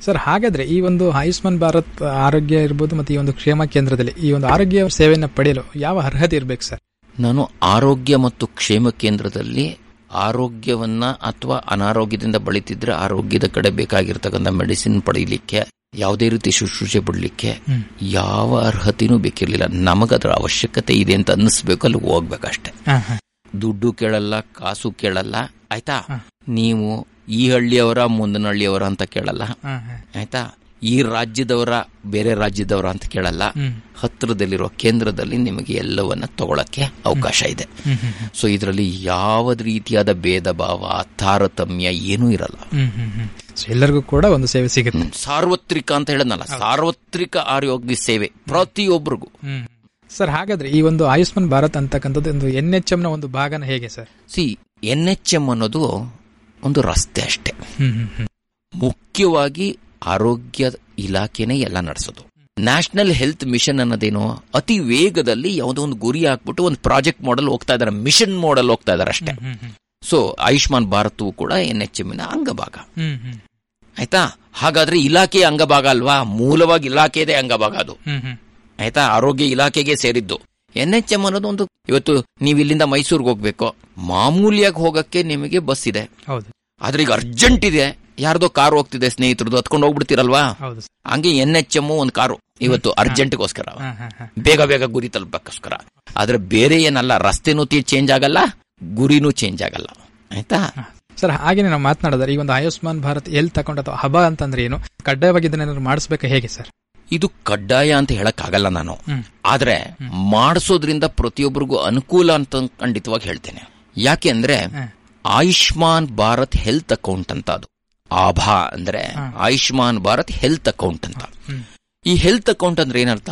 ಸರ್ ಹಾಗಾದ್ರೆ ಈ ಒಂದು ಆಯುಷ್ಮಾನ್ ಭಾರತ್ ಆರೋಗ್ಯ ಇರ್ಬೋದು ಮತ್ತೆ ಈ ಒಂದು ಕ್ಷೇಮ ಕೇಂದ್ರದಲ್ಲಿ ಈ ಒಂದು ಆರೋಗ್ಯ ಸೇವೆಯನ್ನು ಪಡೆಯಲು ಯಾವ ಅರ್ಹತೆ ಇರಬೇಕು ಸರ್? ನಾನು ಆರೋಗ್ಯ ಮತ್ತು ಕ್ಷೇಮ ಕೇಂದ್ರದಲ್ಲಿ ಆರೋಗ್ಯವನ್ನ ಅಥವಾ ಅನಾರೋಗ್ಯದಿಂದ ಬಳಿತಿದ್ರೆ ಆರೋಗ್ಯದ ಕಡೆ ಬೇಕಾಗಿರ್ತಕ್ಕಂಥ ಮೆಡಿಸಿನ್ ಪಡೀಲಿಕ್ಕೆ ಯಾವುದೇ ರೀತಿ ಶುಶ್ರೂಷೆ ಬಿಡಲಿಕ್ಕೆ. ಯಾವ ಅರ್ಹತೆಯೂ ಬೇಕಿರಲಿಲ್ಲ ನಮಗದ್ರ ಅವಶ್ಯಕತೆ ಇದೆ ಅಂತ ಅನ್ನಿಸ್ಬೇಕು ಅಲ್ಲಿ ಹೋಗ್ಬೇಕಷ್ಟೆ. ದುಡ್ಡು ಕೇಳಲ್ಲ ಕಾಸು ಕೇಳಲ್ಲ ಆಯ್ತಾ ನೀವು ಈ ಹಳ್ಳಿಯವರ ಮುಂದಿನ ಹಳ್ಳಿಯವರ ಅಂತ ಕೇಳಲ್ಲ. ಆಯ್ತಾ ಈ ರಾಜ್ಯದವರ ಬೇರೆ ರಾಜ್ಯದವರ ಅಂತ ಕೇಳಲ್ಲ. ಹತ್ತಿರದಲ್ಲಿರುವ ಕೇಂದ್ರದಲ್ಲಿ ನಿಮಗೆ ಎಲ್ಲವನ್ನ ತಗೊಳಕ್ಕೆ ಅವಕಾಶ ಇದೆ. ಸೊ ಇದರಲ್ಲಿ ಯಾವ ರೀತಿಯಾದ ಭೇದ ಭಾವ ತಾರತಮ್ಯ ಏನೂ ಇರಲ್ಲ. ಎಲ್ಲರಿಗೂ ಕೂಡ ಒಂದು ಸೇವೆ ಸಿಗುತ್ತೆ. ಸಾರ್ವತ್ರಿಕ ಅಂತ ಹೇಳದ್ನಲ್ಲ ಸಾರ್ವತ್ರಿಕ ಆರೋಗ್ಯ ಸೇವೆ ಪ್ರತಿಯೊಬ್ಬರಿಗೂ. ಸರ್ ಹಾಗಾದ್ರೆ ಈ ಒಂದು ಆಯುಷ್ಮಾನ್ ಭಾರತ್ ಅಂತಕ್ಕಂಥದ್ದು ಒಂದು ಎನ್ ಎಚ್ ಎಂ ನ ಒಂದು ಭಾಗನ ಹೇಗೆ sir C N H M ಅನ್ನೋದು ಒಂದು ರಸ್ತೆ ಅಷ್ಟೇ. ಮುಖ್ಯವಾಗಿ ಆರೋಗ್ಯ ಇಲಾಖೆನೇ ಎಲ್ಲ ನಡೆಸೋದು. ನ್ಯಾಷನಲ್ ಹೆಲ್ತ್ ಮಿಷನ್ ಅನ್ನೋದೇನೋ ಅತಿ ವೇಗದಲ್ಲಿ ಯಾವುದೋ ಒಂದು ಗುರಿ ಹಾಕ್ಬಿಟ್ಟು ಒಂದು ಪ್ರಾಜೆಕ್ಟ್ ಮಾಡಲ್ ಹೋಗ್ತಾ ಇದಾರೆ ಮಿಷನ್ ಮಾಡಲ್ ಹೋಗ್ತಾ ಇದಾರೆ ಅಷ್ಟೇ. ಸೊ ಆಯುಷ್ಮಾನ್ ಭಾರತವು ಕೂಡ ಎನ್ ಎಚ್ ಎಂ ಅಂಗಭಾಗ. ಆಯ್ತಾ? ಹಾಗಾದ್ರೆ ಇಲಾಖೆ ಅಂಗಭಾಗ ಅಲ್ವಾ? ಮೂಲವಾಗಿ ಇಲಾಖೆದೇ ಅಂಗಭಾಗ ಅದು. ಆಯ್ತಾ? ಆರೋಗ್ಯ ಇಲಾಖೆಗೆ ಸೇರಿದ್ದು. ಎನ್ ಎಚ್ ಎಂ ಅನ್ನೋದು ಒಂದು ಇವತ್ತು ನೀವು ಇಲ್ಲಿಂದ ಮೈಸೂರಿಗೆ ಹೋಗ್ಬೇಕು. ಮಾಮೂಲಿಯಾಗಿ ಹೋಗಕ್ಕೆ ನಿಮಗೆ ಬಸ್ ಇದೆ. ಆದ್ರೆ ಈಗ ಅರ್ಜೆಂಟ್ ಇದೆ. ಯಾರ್ದೋ ಕಾರ್ ಹೋಗ್ತಿದೆ ಸ್ನೇಹಿತರದು ಹತ್ಕೊಂಡು ಹೋಗ್ಬಿಡ್ತಿರಲ್ವಾ. ಹಂಗೆ ಎನ್ ಎಚ್ ಎಂ ಒಂದು ಕಾರು. ಇವತ್ತು ಅರ್ಜೆಂಟ್ಗೋಸ್ಕರ. ಬೇಗ ಬೇಗ ಗುರಿ ತಲುಪಕ್ಕೋಸ್ಕರ ಆದ್ರೆ ಬೇರೆ ಏನಲ್ಲ ರಸ್ತೆನೂ ಚೇಂಜ್ ಆಗಲ್ಲ ಗುರಿನೂ ಚೇಂಜ್ ಆಗಲ್ಲ. ಆಯ್ತಾ? ಸರ್ ಹಾಗೆ ನಾವು ಮಾತನಾಡಿದ್ರೆ ಈ ಒಂದು ಆಯುಷ್ಮಾನ್ ಭಾರತ್ ಎಲ್ಲಿ ತಗೊಂಡ ಅಥವಾ ಹಬ ಅಂತಂದ್ರೆ ಏನು? ಕಡ್ಡಾಯವಾಗಿ ಇದನ್ನೇನಾದ್ರು ಮಾಡಿಸ್ಬೇಕು ಹೇಗೆ ಸರ್? ಇದು ಕಡ್ಡಾಯ ಅಂತ ಹೇಳಕ್ ಆಗಲ್ಲ ನಾನು ಆದ್ರೆ ಮಾಡಿಸೋದ್ರಿಂದ ಪ್ರತಿಯೊಬ್ಬರಿಗೂ ಅನುಕೂಲ ಅಂತ ಖಂಡಿತವಾಗಿ ಹೇಳ್ತೇನೆ. ಯಾಕೆ ಅಂದ್ರೆ ಆಯುಷ್ಮಾನ್ ಭಾರತ್ ಹೆಲ್ತ್ ಅಕೌಂಟ್ ಅಂತ ಅದು ಆಭಾ ಅಂದ್ರೆ ಆಯುಷ್ಮಾನ್ ಭಾರತ್ ಹೆಲ್ತ್ ಅಕೌಂಟ್ ಅಂತ. ಈ ಹೆಲ್ತ್ ಅಕೌಂಟ್ ಅಂದ್ರೆ ಏನರ್ಥ?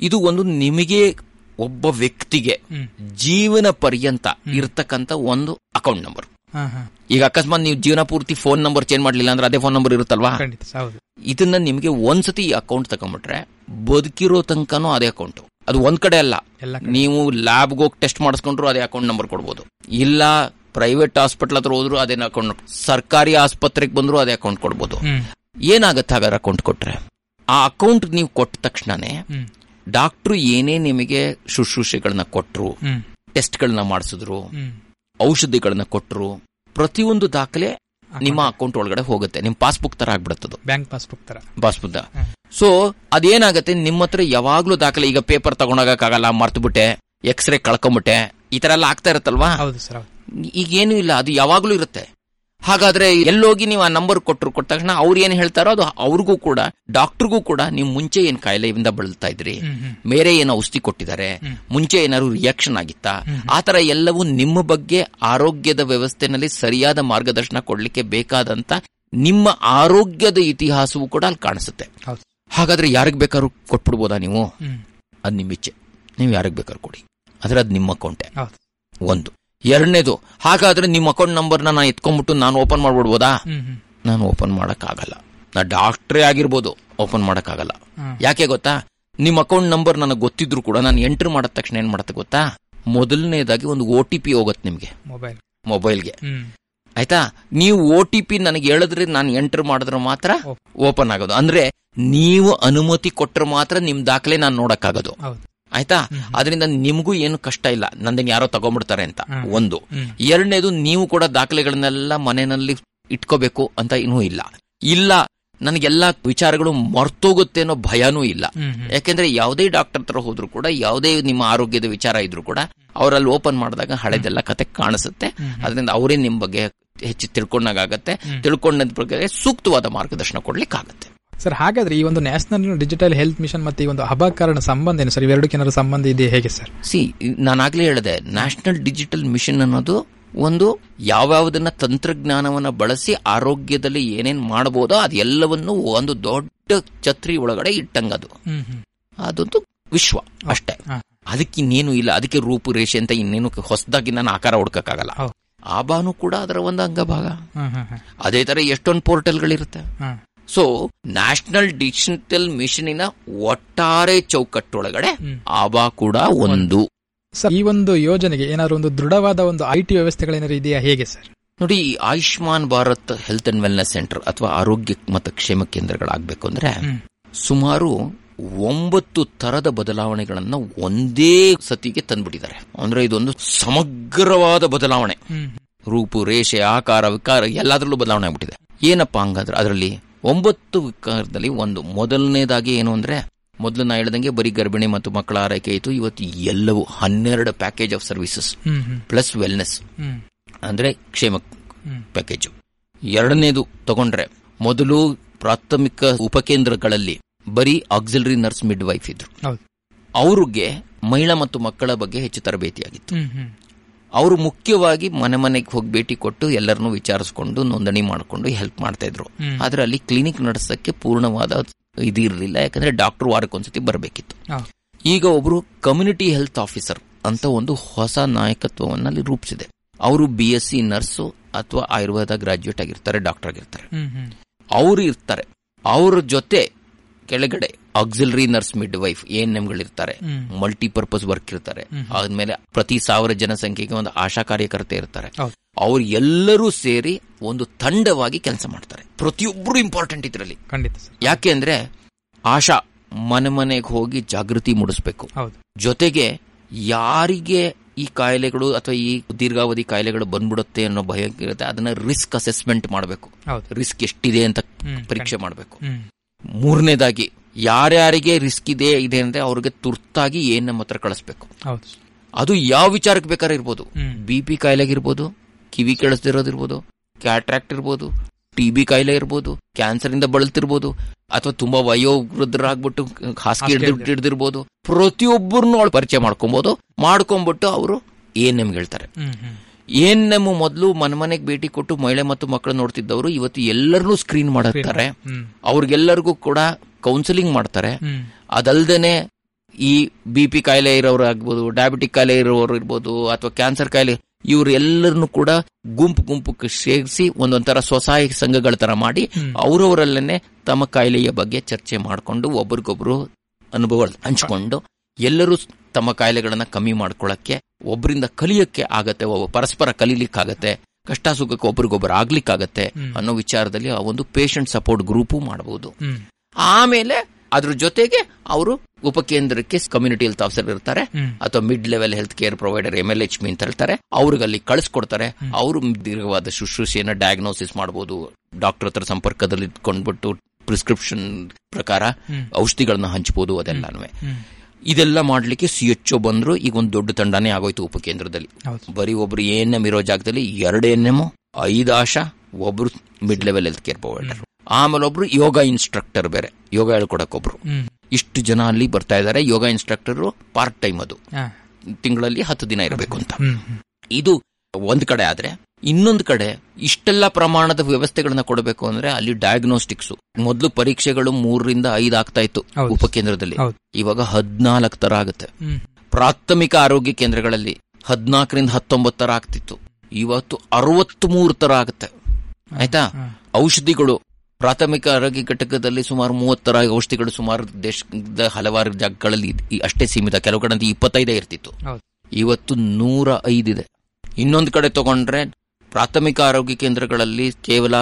ಇದು ಒಂದು ನಿಮಗೆ ಒಬ್ಬ ವ್ಯಕ್ತಿಗೆ. ಜೀವನ ಪರ್ಯಂತ ಇರ್ತಕ್ಕಂತ ಒಂದು ಅಕೌಂಟ್ ನಂಬರ್. ಈಗ ಅಕಸ್ಮಾತ್ ನೀವು ಜೀವನ ಪೂರ್ತಿ ಫೋನ್ ನಂಬರ್ ಚೇಂಜ್ ಮಾಡಲಿಲ್ಲ ಅಂದ್ರೆ ಅದೇ ಫೋನ್ ನಂಬರ್ ಇರುತ್ತಲ್ವಾ? ಇದನ್ನ ನಿಮಗೆ ಒಂದ್ಸತಿ ಈ ಅಕೌಂಟ್ ತಗೊಂಡ್ಬಿಟ್ರೆ ಬದುಕಿರೋ ತನಕನೂ ಅದೇ ಅಕೌಂಟ್. ಅದು ಒಂದ್ ಕಡೆ ಅಲ್ಲ. ನೀವು ಲ್ಯಾಬ್ಗೆ ಹೋಗಿ ಟೆಸ್ಟ್ ಮಾಡಿಸ್ಕೊಂಡ್ರು ಅದೇ ಅಕೌಂಟ್ ನಂಬರ್ ಕೊಡ್ಬೋದು. ಇಲ್ಲ ಪ್ರೈವೇಟ್ ಹಾಸ್ಪಿಟಲ್ ಹತ್ರ ಹೋದ್ರು ಅದೇ ಅಕೌಂಟ್ ಸರ್ಕಾರಿ ಆಸ್ಪತ್ರೆಗೆ ಬಂದ್ರು ಅದೇ ಅಕೌಂಟ್ ಕೊಡ್ಬೋದು. ಏನಾಗುತ್ತೆ ಹಾಗಾದ್ರೆ ಅಕೌಂಟ್ ಕೊಟ್ರೆ? ಆ ಅಕೌಂಟ್ ನೀವು ಕೊಟ್ಟ ತಕ್ಷಣನೇ ಡಾಕ್ಟರ್ ಏನೇ ನಿಮಗೆ ಶುಶ್ರೂಷೆಗಳನ್ನ ಕೊಟ್ರು ಟೆಸ್ಟ್ ಟೆಸ್ಟ್ಗಳನ್ನ ಮಾಡಿಸಿದ್ರು. ಔಷಧಿಗಳನ್ನ ಕೊಟ್ರು ಪ್ರತಿಯೊಂದು ದಾಖಲೆ ನಿಮ್ಮ ಅಕೌಂಟ್ ಒಳಗಡೆ ಹೋಗುತ್ತೆ. ನಿಮ್ ಪಾಸ್ಬುಕ್ ತರ ಆಗ್ಬಿಡುತ್ತದು. ಬ್ಯಾಂಕ್ ಪಾಸ್ಬುಕ್ ತರ. ಪಾಸ್ಬುಕ್ ಸೊ ಅದೇನಾಗತ್ತೆ? ನಿಮ್ಮ ಹತ್ರ ಯಾವಾಗ್ಲೂ ದಾಖಲೆ ಈಗ ಪೇಪರ್ ತಗೊಂಡೋಗಕ್ಕಾಗಲ್ಲ ಮರ್ತ್ಬಿಟ್ಟೆ ಎಕ್ಸ್ರೇ ಕಳ್ಕೊಂಬಿಟ್ಟೆ ಈ ತರ ಎಲ್ಲ ಆಗ್ತಾ ಇರುತ್ತಲ್ವಾ? ಹೌದು ಸರ್ ಹೌದು ಈಗ ಏನು ಇಲ್ಲ ಅದು ಯಾವಾಗ್ಲೂ ಇರುತ್ತೆ. ಹಾಗಾದ್ರೆ ಎಲ್ಲೋಗಿ ನೀವು ಆ ನಂಬರ್ ಕೊಟ್ಟರು ಕೊಟ್ಟ ತಕ್ಷಣ ಅವ್ರು ಏನ್ ಹೇಳ್ತಾರೋ ಅದು ಅವ್ರಿಗೂ ಕೂಡ ಡಾಕ್ಟರ್ಗೂ ಕೂಡ ನೀವು ಮುಂಚೆ ಏನ್ ಕಾಯಿಲೆಯಿಂದ ಬಳಲ್ತಾ ಇದ್ರಿ? ಮೇರೆ. ಬೇರೆ ಏನೋ ಔಷಧಿ ಕೊಟ್ಟಿದ್ದಾರೆ. ಮುಂಚೆ ಏನಾದ್ರು ರಿಯಾಕ್ಷನ್ ಆಗಿತ್ತಾ? ಆತರ ಎಲ್ಲವೂ ನಿಮ್ಮ ಬಗ್ಗೆ ಆರೋಗ್ಯದ ವ್ಯವಸ್ಥೆನಲ್ಲಿ ಸರಿಯಾದ ಮಾರ್ಗದರ್ಶನ ಕೊಡ್ಲಿಕ್ಕೆ ಬೇಕಾದಂತ ನಿಮ್ಮ ಆರೋಗ್ಯದ ಇತಿಹಾಸವೂ ಕೂಡ ಅಲ್ಲಿ ಕಾಣಿಸುತ್ತೆ. ಹಾಗಾದ್ರೆ ಯಾರಿಗ್ ಬೇಕಾದ್ರೂ ಕೊಟ್ಬಿಡ್ಬೋದಾ ನೀವು. ಅದ್ ನಿಮ್ಮ ಇಚ್ಛೆ ನೀವು ಯಾರಿಗ್ ಬೇಕಾದ್ರೂ ಕೊಡಿ. ಆದ್ರೆ ಅದು ನಿಮ್ಮ ಅಕೌಂಟೆ ಒಂದು. ಎರಡನೇದು ಹಾಗಾದ್ರೆ ನಿಮ್ಮ ಅಕೌಂಟ್ ನಂಬರ್ನ ನಾನು ಎತ್ಕೊಂಡ್ಬಿಟ್ಟು ನಾನು ಓಪನ್ ಮಾಡ್ಬಿಡ್ಬೋದಾ? ನಾನು ಓಪನ್ ಆಗಲ್ಲ ನಾ ಡಾಕ್ಟ್ರೇ ಆಗಿರ್ಬೋದು ಓಪನ್ ಆಗಲ್ಲ ಯಾಕೆ ಗೊತ್ತಾ? ನಿಮ್ಮ ಅಕೌಂಟ್ ನಂಬರ್ ನನಗೆ ಗೊತ್ತಿದ್ರು ಕೂಡ ನಾನು ಎಂಟ್ರ್ ಮಾಡಿದ ತಕ್ಷಣ ಏನ್ ಮಾಡುತ್ತೆ ಗೊತ್ತಾ? ಮೊದಲನೇದಾಗಿ ಒಂದು ಒ ಟಿ ಪಿ ಹೋಗುತ್ತೆ ನಿಮ್ಗೆ. ಮೊಬೈಲ್. ಮೊಬೈಲ್ಗೆ. ಆಯ್ತಾ? ನೀವು ಒ ಟಿ ಪಿ ನನಗೆ ಹೇಳಿದ್ರೆ ನಾನು ಎಂಟರ್ ಮಾಡಿದ್ರೆ ಮಾತ್ರ ಓಪನ್ ಆಗೋದು. ಅಂದ್ರೆ ನೀವು ಅನುಮತಿ ಕೊಟ್ಟರೆ ಮಾತ್ರ ನಿಮ್ ದಾಖಲೆ ನಾನು ನೋಡಕ್ಕಾಗೋದು. ಆಯ್ತಾ? ಅದರಿಂದ ನಿಮಗೂ ಏನು ಕಷ್ಟ ಇಲ್ಲ. ನಂದನ್ ಯಾರೋ ತಗೊಂಡ್ಬಿಡ್ತಾರೆ ಅಂತ. ಒಂದು. ಎರಡನೇದು ನೀವು ಕೂಡ ದಾಖಲೆಗಳನ್ನೆಲ್ಲ ಮನೆಯಲ್ಲಿ ಇಟ್ಕೋಬೇಕು ಅಂತ ಇನ್ನೂ ಇಲ್ಲ. ಇಲ್ಲ ನನಗೆಲ್ಲ ವಿಚಾರಗಳು ಮರ್ತೋಗುತ್ತೆ ಅನ್ನೋ ಭಯನೂ ಇಲ್ಲ. ಯಾಕೆಂದ್ರೆ ಯಾವುದೇ ಡಾಕ್ಟರ್ ಹತ್ರ ಹೋದ್ರು ಕೂಡ ಯಾವುದೇ ನಿಮ್ಮ ಆರೋಗ್ಯದ ವಿಚಾರ ಇದ್ರು ಕೂಡ ಅವರಲ್ಲಿ ಓಪನ್ ಮಾಡಿದಾಗ ಹಳೆದೆಲ್ಲ ಕತೆ ಕಾಣಿಸುತ್ತೆ. ಅದರಿಂದ ಅವರೇ ನಿಮ್ ಬಗ್ಗೆ ಹೆಚ್ಚು ತಿಳ್ಕೊಂಡಾಗತ್ತೆ ತಿಳ್ಕೊಂಡ ಬಗ್ಗೆ ಸೂಕ್ತವಾದ ಮಾರ್ಗದರ್ಶನ ಕೊಡ್ಲಿಕ್ಕಾಗತ್ತೆ. ಸರ್ ಹಾಗಾದ್ರೆ ಈ ಒಂದು ನ್ಯಾಷನಲ್ ಡಿಜಿಟಲ್ ಹೆಲ್ತ್ ಮಿಷನ್ ಮತ್ತೆ ಈ ಒಂದು ಹಬಕಾರಣ ಸಂಬಂಧ ಏನು ಸರ್? ಇವೆರಡಕ್ಕೆ ಏನಾದ್ರು ಸಂಬಂಧ ಇದೆ ಹೇಗೆ ಸರ್? ಸಿ ನಾನಾಗ್ಲೇ ಹೇಳಿದೆ ನ್ಯಾಷನಲ್ ಡಿಜಿಟಲ್ ಮಿಷನ್ ಅನ್ನೋದು ಒಂದು ಯಾವ್ಯಾವುದನ್ನ ತಂತ್ರಜ್ಞಾನವನ್ನ ಬಳಸಿ ಆರೋಗ್ಯದಲ್ಲಿ ಏನೇನ್ ಮಾಡಬಹುದೋ ಅದೆಲ್ಲವನ್ನು ಒಂದು ದೊಡ್ಡ ಛತ್ರಿ ಒಳಗಡೆ ಇಟ್ಟಂಗದು. ಅದೊಂದು ವಿಶ್ವ ಅಷ್ಟೇ. ಅದಕ್ಕೆ ಇನ್ನೇನು ಇಲ್ಲ ಅದಕ್ಕೆ ರೂಪುರೇಷೆ ಅಂತ ಇನ್ನೇನು ಹೊಸದಾಗಿ ನಾನು ಆಕಾರ ಹುಡ್ಕಕ್ಕಾಗಲ್ಲ. ಆಬಾನು ಕೂಡ ಅದರ ಒಂದು ಅಂಗಭಾಗ. ಅದೇ ತರ ಎಷ್ಟೊಂದು ಪೋರ್ಟಲ್ಗಳಿರುತ್ತೆ. ಸೊ ನ್ಯಾಷನಲ್ ಡಿಜಿಟಲ್ ಮಿಷನಿನ ಒಟ್ಟಾರೆ ಚೌಕಟ್ಟೊಳಗಡೆ ಆಬಾ ಕೂಡ ಒಂದು. ಸರ್ ಈ ಒಂದು ಯೋಜನೆಗೆ ಏನಾದ್ರು ಒಂದು ದೃಢವಾದ ಒಂದು ಐ ಟಿ ವ್ಯವಸ್ಥೆಗಳೇನಾದ್ರು ಇದೆಯಾ? ಹೇಗೆ ಸರ್? ನೋಡಿ ಈ Ayushman Bharat health and wellness centre ಅಥವಾ ಆರೋಗ್ಯ ಮತ್ತು ಕ್ಷೇಮ ಕೇಂದ್ರಗಳಾಗಬೇಕು ಅಂದ್ರೆ ಸುಮಾರು ಒಂಬತ್ತು ತರದ ಬದಲಾವಣೆಗಳನ್ನ ಒಂದೇ ಸತಿಗೆ ತಂದ್ಬಿಟ್ಟಿದ್ದಾರೆ. ಅಂದ್ರೆ ಇದೊಂದು ಸಮಗ್ರವಾದ ಬದಲಾವಣೆ. ರೂಪು ರೇಷೆ ಆಕಾರ ವಿಕಾರ ಎಲ್ಲದರಲ್ಲೂ ಬದಲಾವಣೆ ಆಗ್ಬಿಟ್ಟಿದೆ. ಏನಪ್ಪಾ ಹಂಗಾದ್ರೆ ಅದರಲ್ಲಿ ಒಂಬತ್ತು ವಿಕಾರದಲ್ಲಿ ಒಂದು. ಮೊದಲನೇದಾಗಿ ಏನು ಅಂದ್ರೆ ಮೊದಲು ನಾ ಹೇಳ್ದಂಗೆ ಬರೀ ಗರ್ಭಿಣಿ ಮತ್ತು ಮಕ್ಕಳ ಆರೈಕೆ ಇತ್ತು. ಇವತ್ತು ಎಲ್ಲವೂ ಹನ್ನೆರಡು package of services plus wellness ಅಂದ್ರೆ ಕ್ಷೇಮ ಪ್ಯಾಕೇಜ್ ಎರಡನೇದು ತಗೊಂಡ್ರೆ ಮೊದಲು ಪ್ರಾಥಮಿಕ ಉಪಕೇಂದ್ರಗಳಲ್ಲಿ ಬರೀ ಆಕ್ಸಿಲರಿ ನರ್ಸ್ ಮಿಡ್ ವೈಫ್ ಇದ್ರು ಅವ್ರಿಗೆ ಮಹಿಳಾ ಮತ್ತು ಮಕ್ಕಳ ಬಗ್ಗೆ ಹೆಚ್ಚು ತರಬೇತಿಯಾಗಿತ್ತು. ಅವರು ಮುಖ್ಯವಾಗಿ ಮನೆ ಮನೆಗೆ ಹೋಗಿ ಭೇಟಿ ಕೊಟ್ಟು ಎಲ್ಲರನ್ನೂ ವಿಚಾರಿಸ್ಕೊಂಡು ನೋಂದಣಿ ಮಾಡಿಕೊಂಡು ಹೆಲ್ಪ್ ಮಾಡ್ತಾ ಇದ್ರು. ಆದ್ರೆ ಅಲ್ಲಿ ಕ್ಲಿನಿಕ್ ನಡೆಸಕ್ಕೆ ಪೂರ್ಣವಾದ ಇದು ಇರಲಿಲ್ಲ ಯಾಕಂದ್ರೆ ಡಾಕ್ಟರ್ ವಾರಕ್ಕೊಂದ್ಸತಿ ಬರಬೇಕಿತ್ತು. ಈಗ ಒಬ್ರು ಕಮ್ಯುನಿಟಿ ಹೆಲ್ತ್ ಆಫೀಸರ್ ಅಂತ ಒಂದು ಹೊಸ ನಾಯಕತ್ವವನ್ನು ಅಲ್ಲಿ ರೂಪಿಸಿದೆ. ಅವರು ಬಿ ಎಸ್ ಸಿ ನರ್ಸು ಅಥವಾ ಆಯುರ್ವೇದ ಗ್ರಾಜ್ಯುಯೇಟ್ ಆಗಿರ್ತಾರೆ ಡಾಕ್ಟರ್ ಆಗಿರ್ತಾರೆ. ಅವರು ಇರ್ತಾರೆ. ಅವ್ರ ಜೊತೆ ಕೆಳಗಡೆ ಆಕ್ಸಿಲರಿ ನರ್ಸ್ ಮಿಡ್ ವೈಫ್ ಎನ್ಗಳು ಹ್ಮ್. ಮಲ್ಟಿಪರ್ಪಸ್ ವರ್ಕ್ ಇರ್ತಾರೆ. ಆದ್ಮೇಲೆ ಪ್ರತಿ ಸಾವಿರ ಜನಸಂಖ್ಯೆಗೆ ಒಂದು ಆಶಾ ಕಾರ್ಯಕರ್ತೆ ಇರ್ತಾರೆ. ಅವ್ರು ಎಲ್ಲರೂ ಸೇರಿ ಒಂದು ತಂಡವಾಗಿ ಕೆಲಸ ಮಾಡ್ತಾರೆ. ಪ್ರತಿಯೊಬ್ಬರು ಇಂಪಾರ್ಟೆಂಟ್ ಇದರಲ್ಲಿ. ಖಂಡಿತ ಯಾಕೆ ಅಂದ್ರೆ ಆಶಾ ಮನೆ ಮನೆಗೆ ಹೋಗಿ ಜಾಗೃತಿ ಮೂಡಿಸ್ಬೇಕು. ಜೊತೆಗೆ ಯಾರಿಗೆ ಈ ಕಾಯಿಲೆಗಳು ಅಥವಾ ಈ ದೀರ್ಘಾವಧಿ ಕಾಯಿಲೆಗಳು ಬಂದ್ಬಿಡುತ್ತೆ ಅನ್ನೋ ಭಯ ಇರುತ್ತೆ ಅದನ್ನ ರಿಸ್ಕ್ ಅಸೆಸ್ಮೆಂಟ್ ಮಾಡಬೇಕು. ರಿಸ್ಕ್ ಎಷ್ಟಿದೆ ಅಂತ ಪರೀಕ್ಷೆ ಮಾಡಬೇಕು. ಮೂರನೇದಾಗಿ ಯಾರ್ಯಾರಿಗೆ ರಿಸ್ಕ್ ಇದೆ ಇದೆ ಅಂದ್ರೆ ಅವ್ರಿಗೆ ತುರ್ತಾಗಿ ಏನ್ ನಮ್ಮ ಹತ್ರ ಕಳಿಸ್ಬೇಕು. ಅದು ಯಾವ ವಿಚಾರಕ್ಕೆ ಬೇಕಾದ್ರೆ ಇರ್ಬೋದು. ಬಿ ಪಿ ಕಾಯಿಲೆಗಿರ್ಬೋದು ಕಿವಿ ಕೇಳಿಸ್ದಿರೋದಿರ್ಬೋದು ಕ್ಯಾಟ್ರಾಕ್ಟ್ ಇರ್ಬೋದು ಟಿ ಬಿ ಕಾಯಿಲೆ ಇರ್ಬೋದು ಕ್ಯಾನ್ಸರ್ ಇಂದ ಬಳಲ್ತಿರ್ಬೋದು ಅಥವಾ ತುಂಬಾ ವಯೋವೃದ್ಧರಾಗ್ಬಿಟ್ಟು ಹಾಸಿಗೆ ಹಿಡಿದು ಹಿಡಿದಿರ್ಬೋದು ಪ್ರತಿಯೊಬ್ಬರನ್ನು ಅವಳು ಪರಿಚಯ ಮಾಡ್ಕೊಬಹುದು ಮಾಡ್ಕೊಂಡ್ಬಿಟ್ಟು ಅವರು ಏನ್ ನಮ್ಗೆ ಹೇಳ್ತಾರೆ. ಏನ್ ನಮ್ಮ ಮೊದಲು ಮನೆ ಮನೆಗೆ ಭೇಟಿ ಕೊಟ್ಟು ಮಹಿಳೆ ಮತ್ತು ಮಕ್ಕಳು ನೋಡ್ತಿದ್ದವರು ಇವತ್ತು ಎಲ್ಲರನ್ನೂ ಸ್ಕ್ರೀನ್ ಮಾಡಿರ್ತಾರೆ ಅವ್ರಿಗೆಲ್ಲರಿಗೂ ಕೂಡ ಕೌನ್ಸಿಲಿಂಗ್ ಮಾಡ್ತಾರೆ ಅದಲ್ದೇನೆ ಈ ಬಿ ಪಿ ಕಾಯಿಲೆ ಇರೋರು ಆಗ್ಬೋದು ಡಯಾಬಿಟಿಕ್ ಕಾಯಿಲೆ ಇರೋರು ಇರ್ಬೋದು ಅಥವಾ ಕ್ಯಾನ್ಸರ್ ಕಾಯಿಲೆ ಇವ್ರು ಎಲ್ಲರನ್ನು ಕೂಡ ಗುಂಪು ಗುಂಪು ಸೇರಿಸಿ ಒಂದೊಂದರ ಸ್ವಸಹಾಯ ಸಂಘಗಳ ತರ ಮಾಡಿ. ಅವರವರಲ್ಲೇನೆ ತಮ್ಮ ಕಾಯಿಲೆಯ ಬಗ್ಗೆ ಚರ್ಚೆ ಮಾಡಿಕೊಂಡು ಒಬ್ರಿಗೊಬ್ರು ಅನುಭವ ಹಂಚ್ಕೊಂಡು ಎಲ್ಲರೂ ತಮ್ಮ ಕಾಯಿಲೆಗಳನ್ನ ಕಮ್ಮಿ ಮಾಡ್ಕೊಳ್ಳಕ್ಕೆ ಒಬ್ಬರಿಂದ ಕಲಿಯಕ್ಕೆ ಆಗತ್ತೆ ಒಬ್ಬ ಪರಸ್ಪರ ಕಲೀಲಿಕ್ಕಾಗತ್ತೆ ಕಷ್ಟ ಸುಖಕ್ಕೆ ಒಬ್ರಿಗೊಬ್ರು ಆಗ್ಲಿಕ್ಕಾಗತ್ತೆ. ಅನ್ನೋ ವಿಚಾರದಲ್ಲಿ ಆ ಒಂದು ಪೇಷಂಟ್ ಸಪೋರ್ಟ್ ಗ್ರೂಪು ಮಾಡಬಹುದು ಆಮೇಲೆ ಅದ್ರ ಜೊತೆಗೆ ಅವರು ಉಪಕೇಂದ್ರಕ್ಕೆ ಕಮ್ಯುನಿಟಿ ಹೆಲ್ತ್ ಆಫೀಸರ್ ಇರ್ತಾರೆ. ಅಥವಾ mid level health care provider M L H ಮಿ ಅಂತ ಹೇಳ್ತಾರೆ. ಅವ್ರಿಗೆ ಅಲ್ಲಿ ಕಳಿಸ್ಕೊಡ್ತಾರೆ. ಅವರು ದೀರ್ಘವಾದ ಶುಶ್ರೂಷೆಯನ್ನ ಡಯಾಗ್ನೋಸಿಸ್ ಮಾಡಬಹುದು ಡಾಕ್ಟರ್ ಹತ್ರ ಸಂಪರ್ಕದಲ್ಲಿ ಇಟ್ಕೊಂಡ್ಬಿಟ್ಟು ಪ್ರಿಸ್ಕ್ರಿಪ್ಷನ್ ಪ್ರಕಾರ. ಔಷಧಿಗಳನ್ನ ಹಂಚಬಹುದು ಅದೆಲ್ಲಾನು ಇದೆಲ್ಲ ಮಾಡ್ಲಿಕ್ಕೆ ಸಿ ಎಚ್ ಒ ಬಂದ್ರು ಈಗ ಒಂದು ದೊಡ್ಡ ತಂಡನೇ ಆಗೋಯ್ತು ಉಪಕೇಂದ್ರದಲ್ಲಿ. ಬರೀ ಒಬ್ರು ಎ ಎನ್ ಎಂ ಇರೋ ಜಾಗದಲ್ಲಿ ಎರಡು ಎನ್ ಎಂ ಐದು ಆಶಾ ಒಬ್ರು mid level health care provider ಆಮೇಲೆ ಒಬ್ರು ಯೋಗ ಇನ್ಸ್ಟ್ರಕ್ಟರ್ ಬೇರೆ. ಯೋಗ ಹೇಳ್ಕೊಡಕ್ ಒಬ್ರು ಹ್ಮ್. ಇಷ್ಟು ಜನ ಅಲ್ಲಿ ಬರ್ತಾ ಇದ್ದಾರೆ ಯೋಗ ಇನ್ಸ್ಟ್ರಕ್ಟರ್ ಪಾರ್ಟ್ ಟೈಮ್ ಅದು. ತಿಂಗಳಲ್ಲಿ ಹತ್ತು ದಿನ ಇರಬೇಕು ಅಂತ. ಇದು ಒಂದ್ ಕಡೆ ಆದ್ರೆ ಇನ್ನೊಂದು ಕಡೆ ಇಷ್ಟೆಲ್ಲ ಪ್ರಮಾಣದ ವ್ಯವಸ್ಥೆಗಳನ್ನ ಕೊಡಬೇಕು ಅಂದ್ರೆ ಅಲ್ಲಿ ಡಯಾಗ್ನೋಸ್ಟಿಕ್ಸ್ ಮೊದಲು ಪರೀಕ್ಷೆಗಳು ಮೂರರಿಂದ ಐದು ಆಗ್ತಾ ಇತ್ತು. ಉಪಕೇಂದ್ರದಲ್ಲಿ. ಇವಾಗ ಹದ್ನಾಲ್ಕು ತರ ಆಗುತ್ತೆ. ಪ್ರಾಥಮಿಕ ಆರೋಗ್ಯ ಕೇಂದ್ರಗಳಲ್ಲಿ ಹದಿನಾಲ್ಕರಿಂದ ಹತ್ತೊಂಬತ್ತು ತರ ಆಗ್ತಿತ್ತು. ಇವತ್ತು ಅರವತ್ತ್ ಮೂರು ತರ ಆಗುತ್ತೆ ಆಯ್ತಾ. ಔಷಧಿಗಳು ಪ್ರಾಥಮಿಕ ಆರೋಗ್ಯ ಘಟಕದಲ್ಲಿ ಸುಮಾರು ಮೂವತ್ತರ ಔಷಧಿಗಳು ಸುಮಾರು ದೇಶದ ಹಲವಾರು ಜಾಗಗಳಲ್ಲಿ ಅಷ್ಟೇ ಸೀಮಿತ. ಕೆಲವು ಕಡೆ ಇಪ್ಪತ್ತೈದೇ ಇರ್ತಿತ್ತು. ಇವತ್ತು ನೂರ ಐದಿದೆ ಇನ್ನೊಂದು ಕಡೆ ತಗೊಂಡ್ರೆ ಪ್ರಾಥಮಿಕ ಆರೋಗ್ಯ ಕೇಂದ್ರಗಳಲ್ಲಿ ಕೇವಲ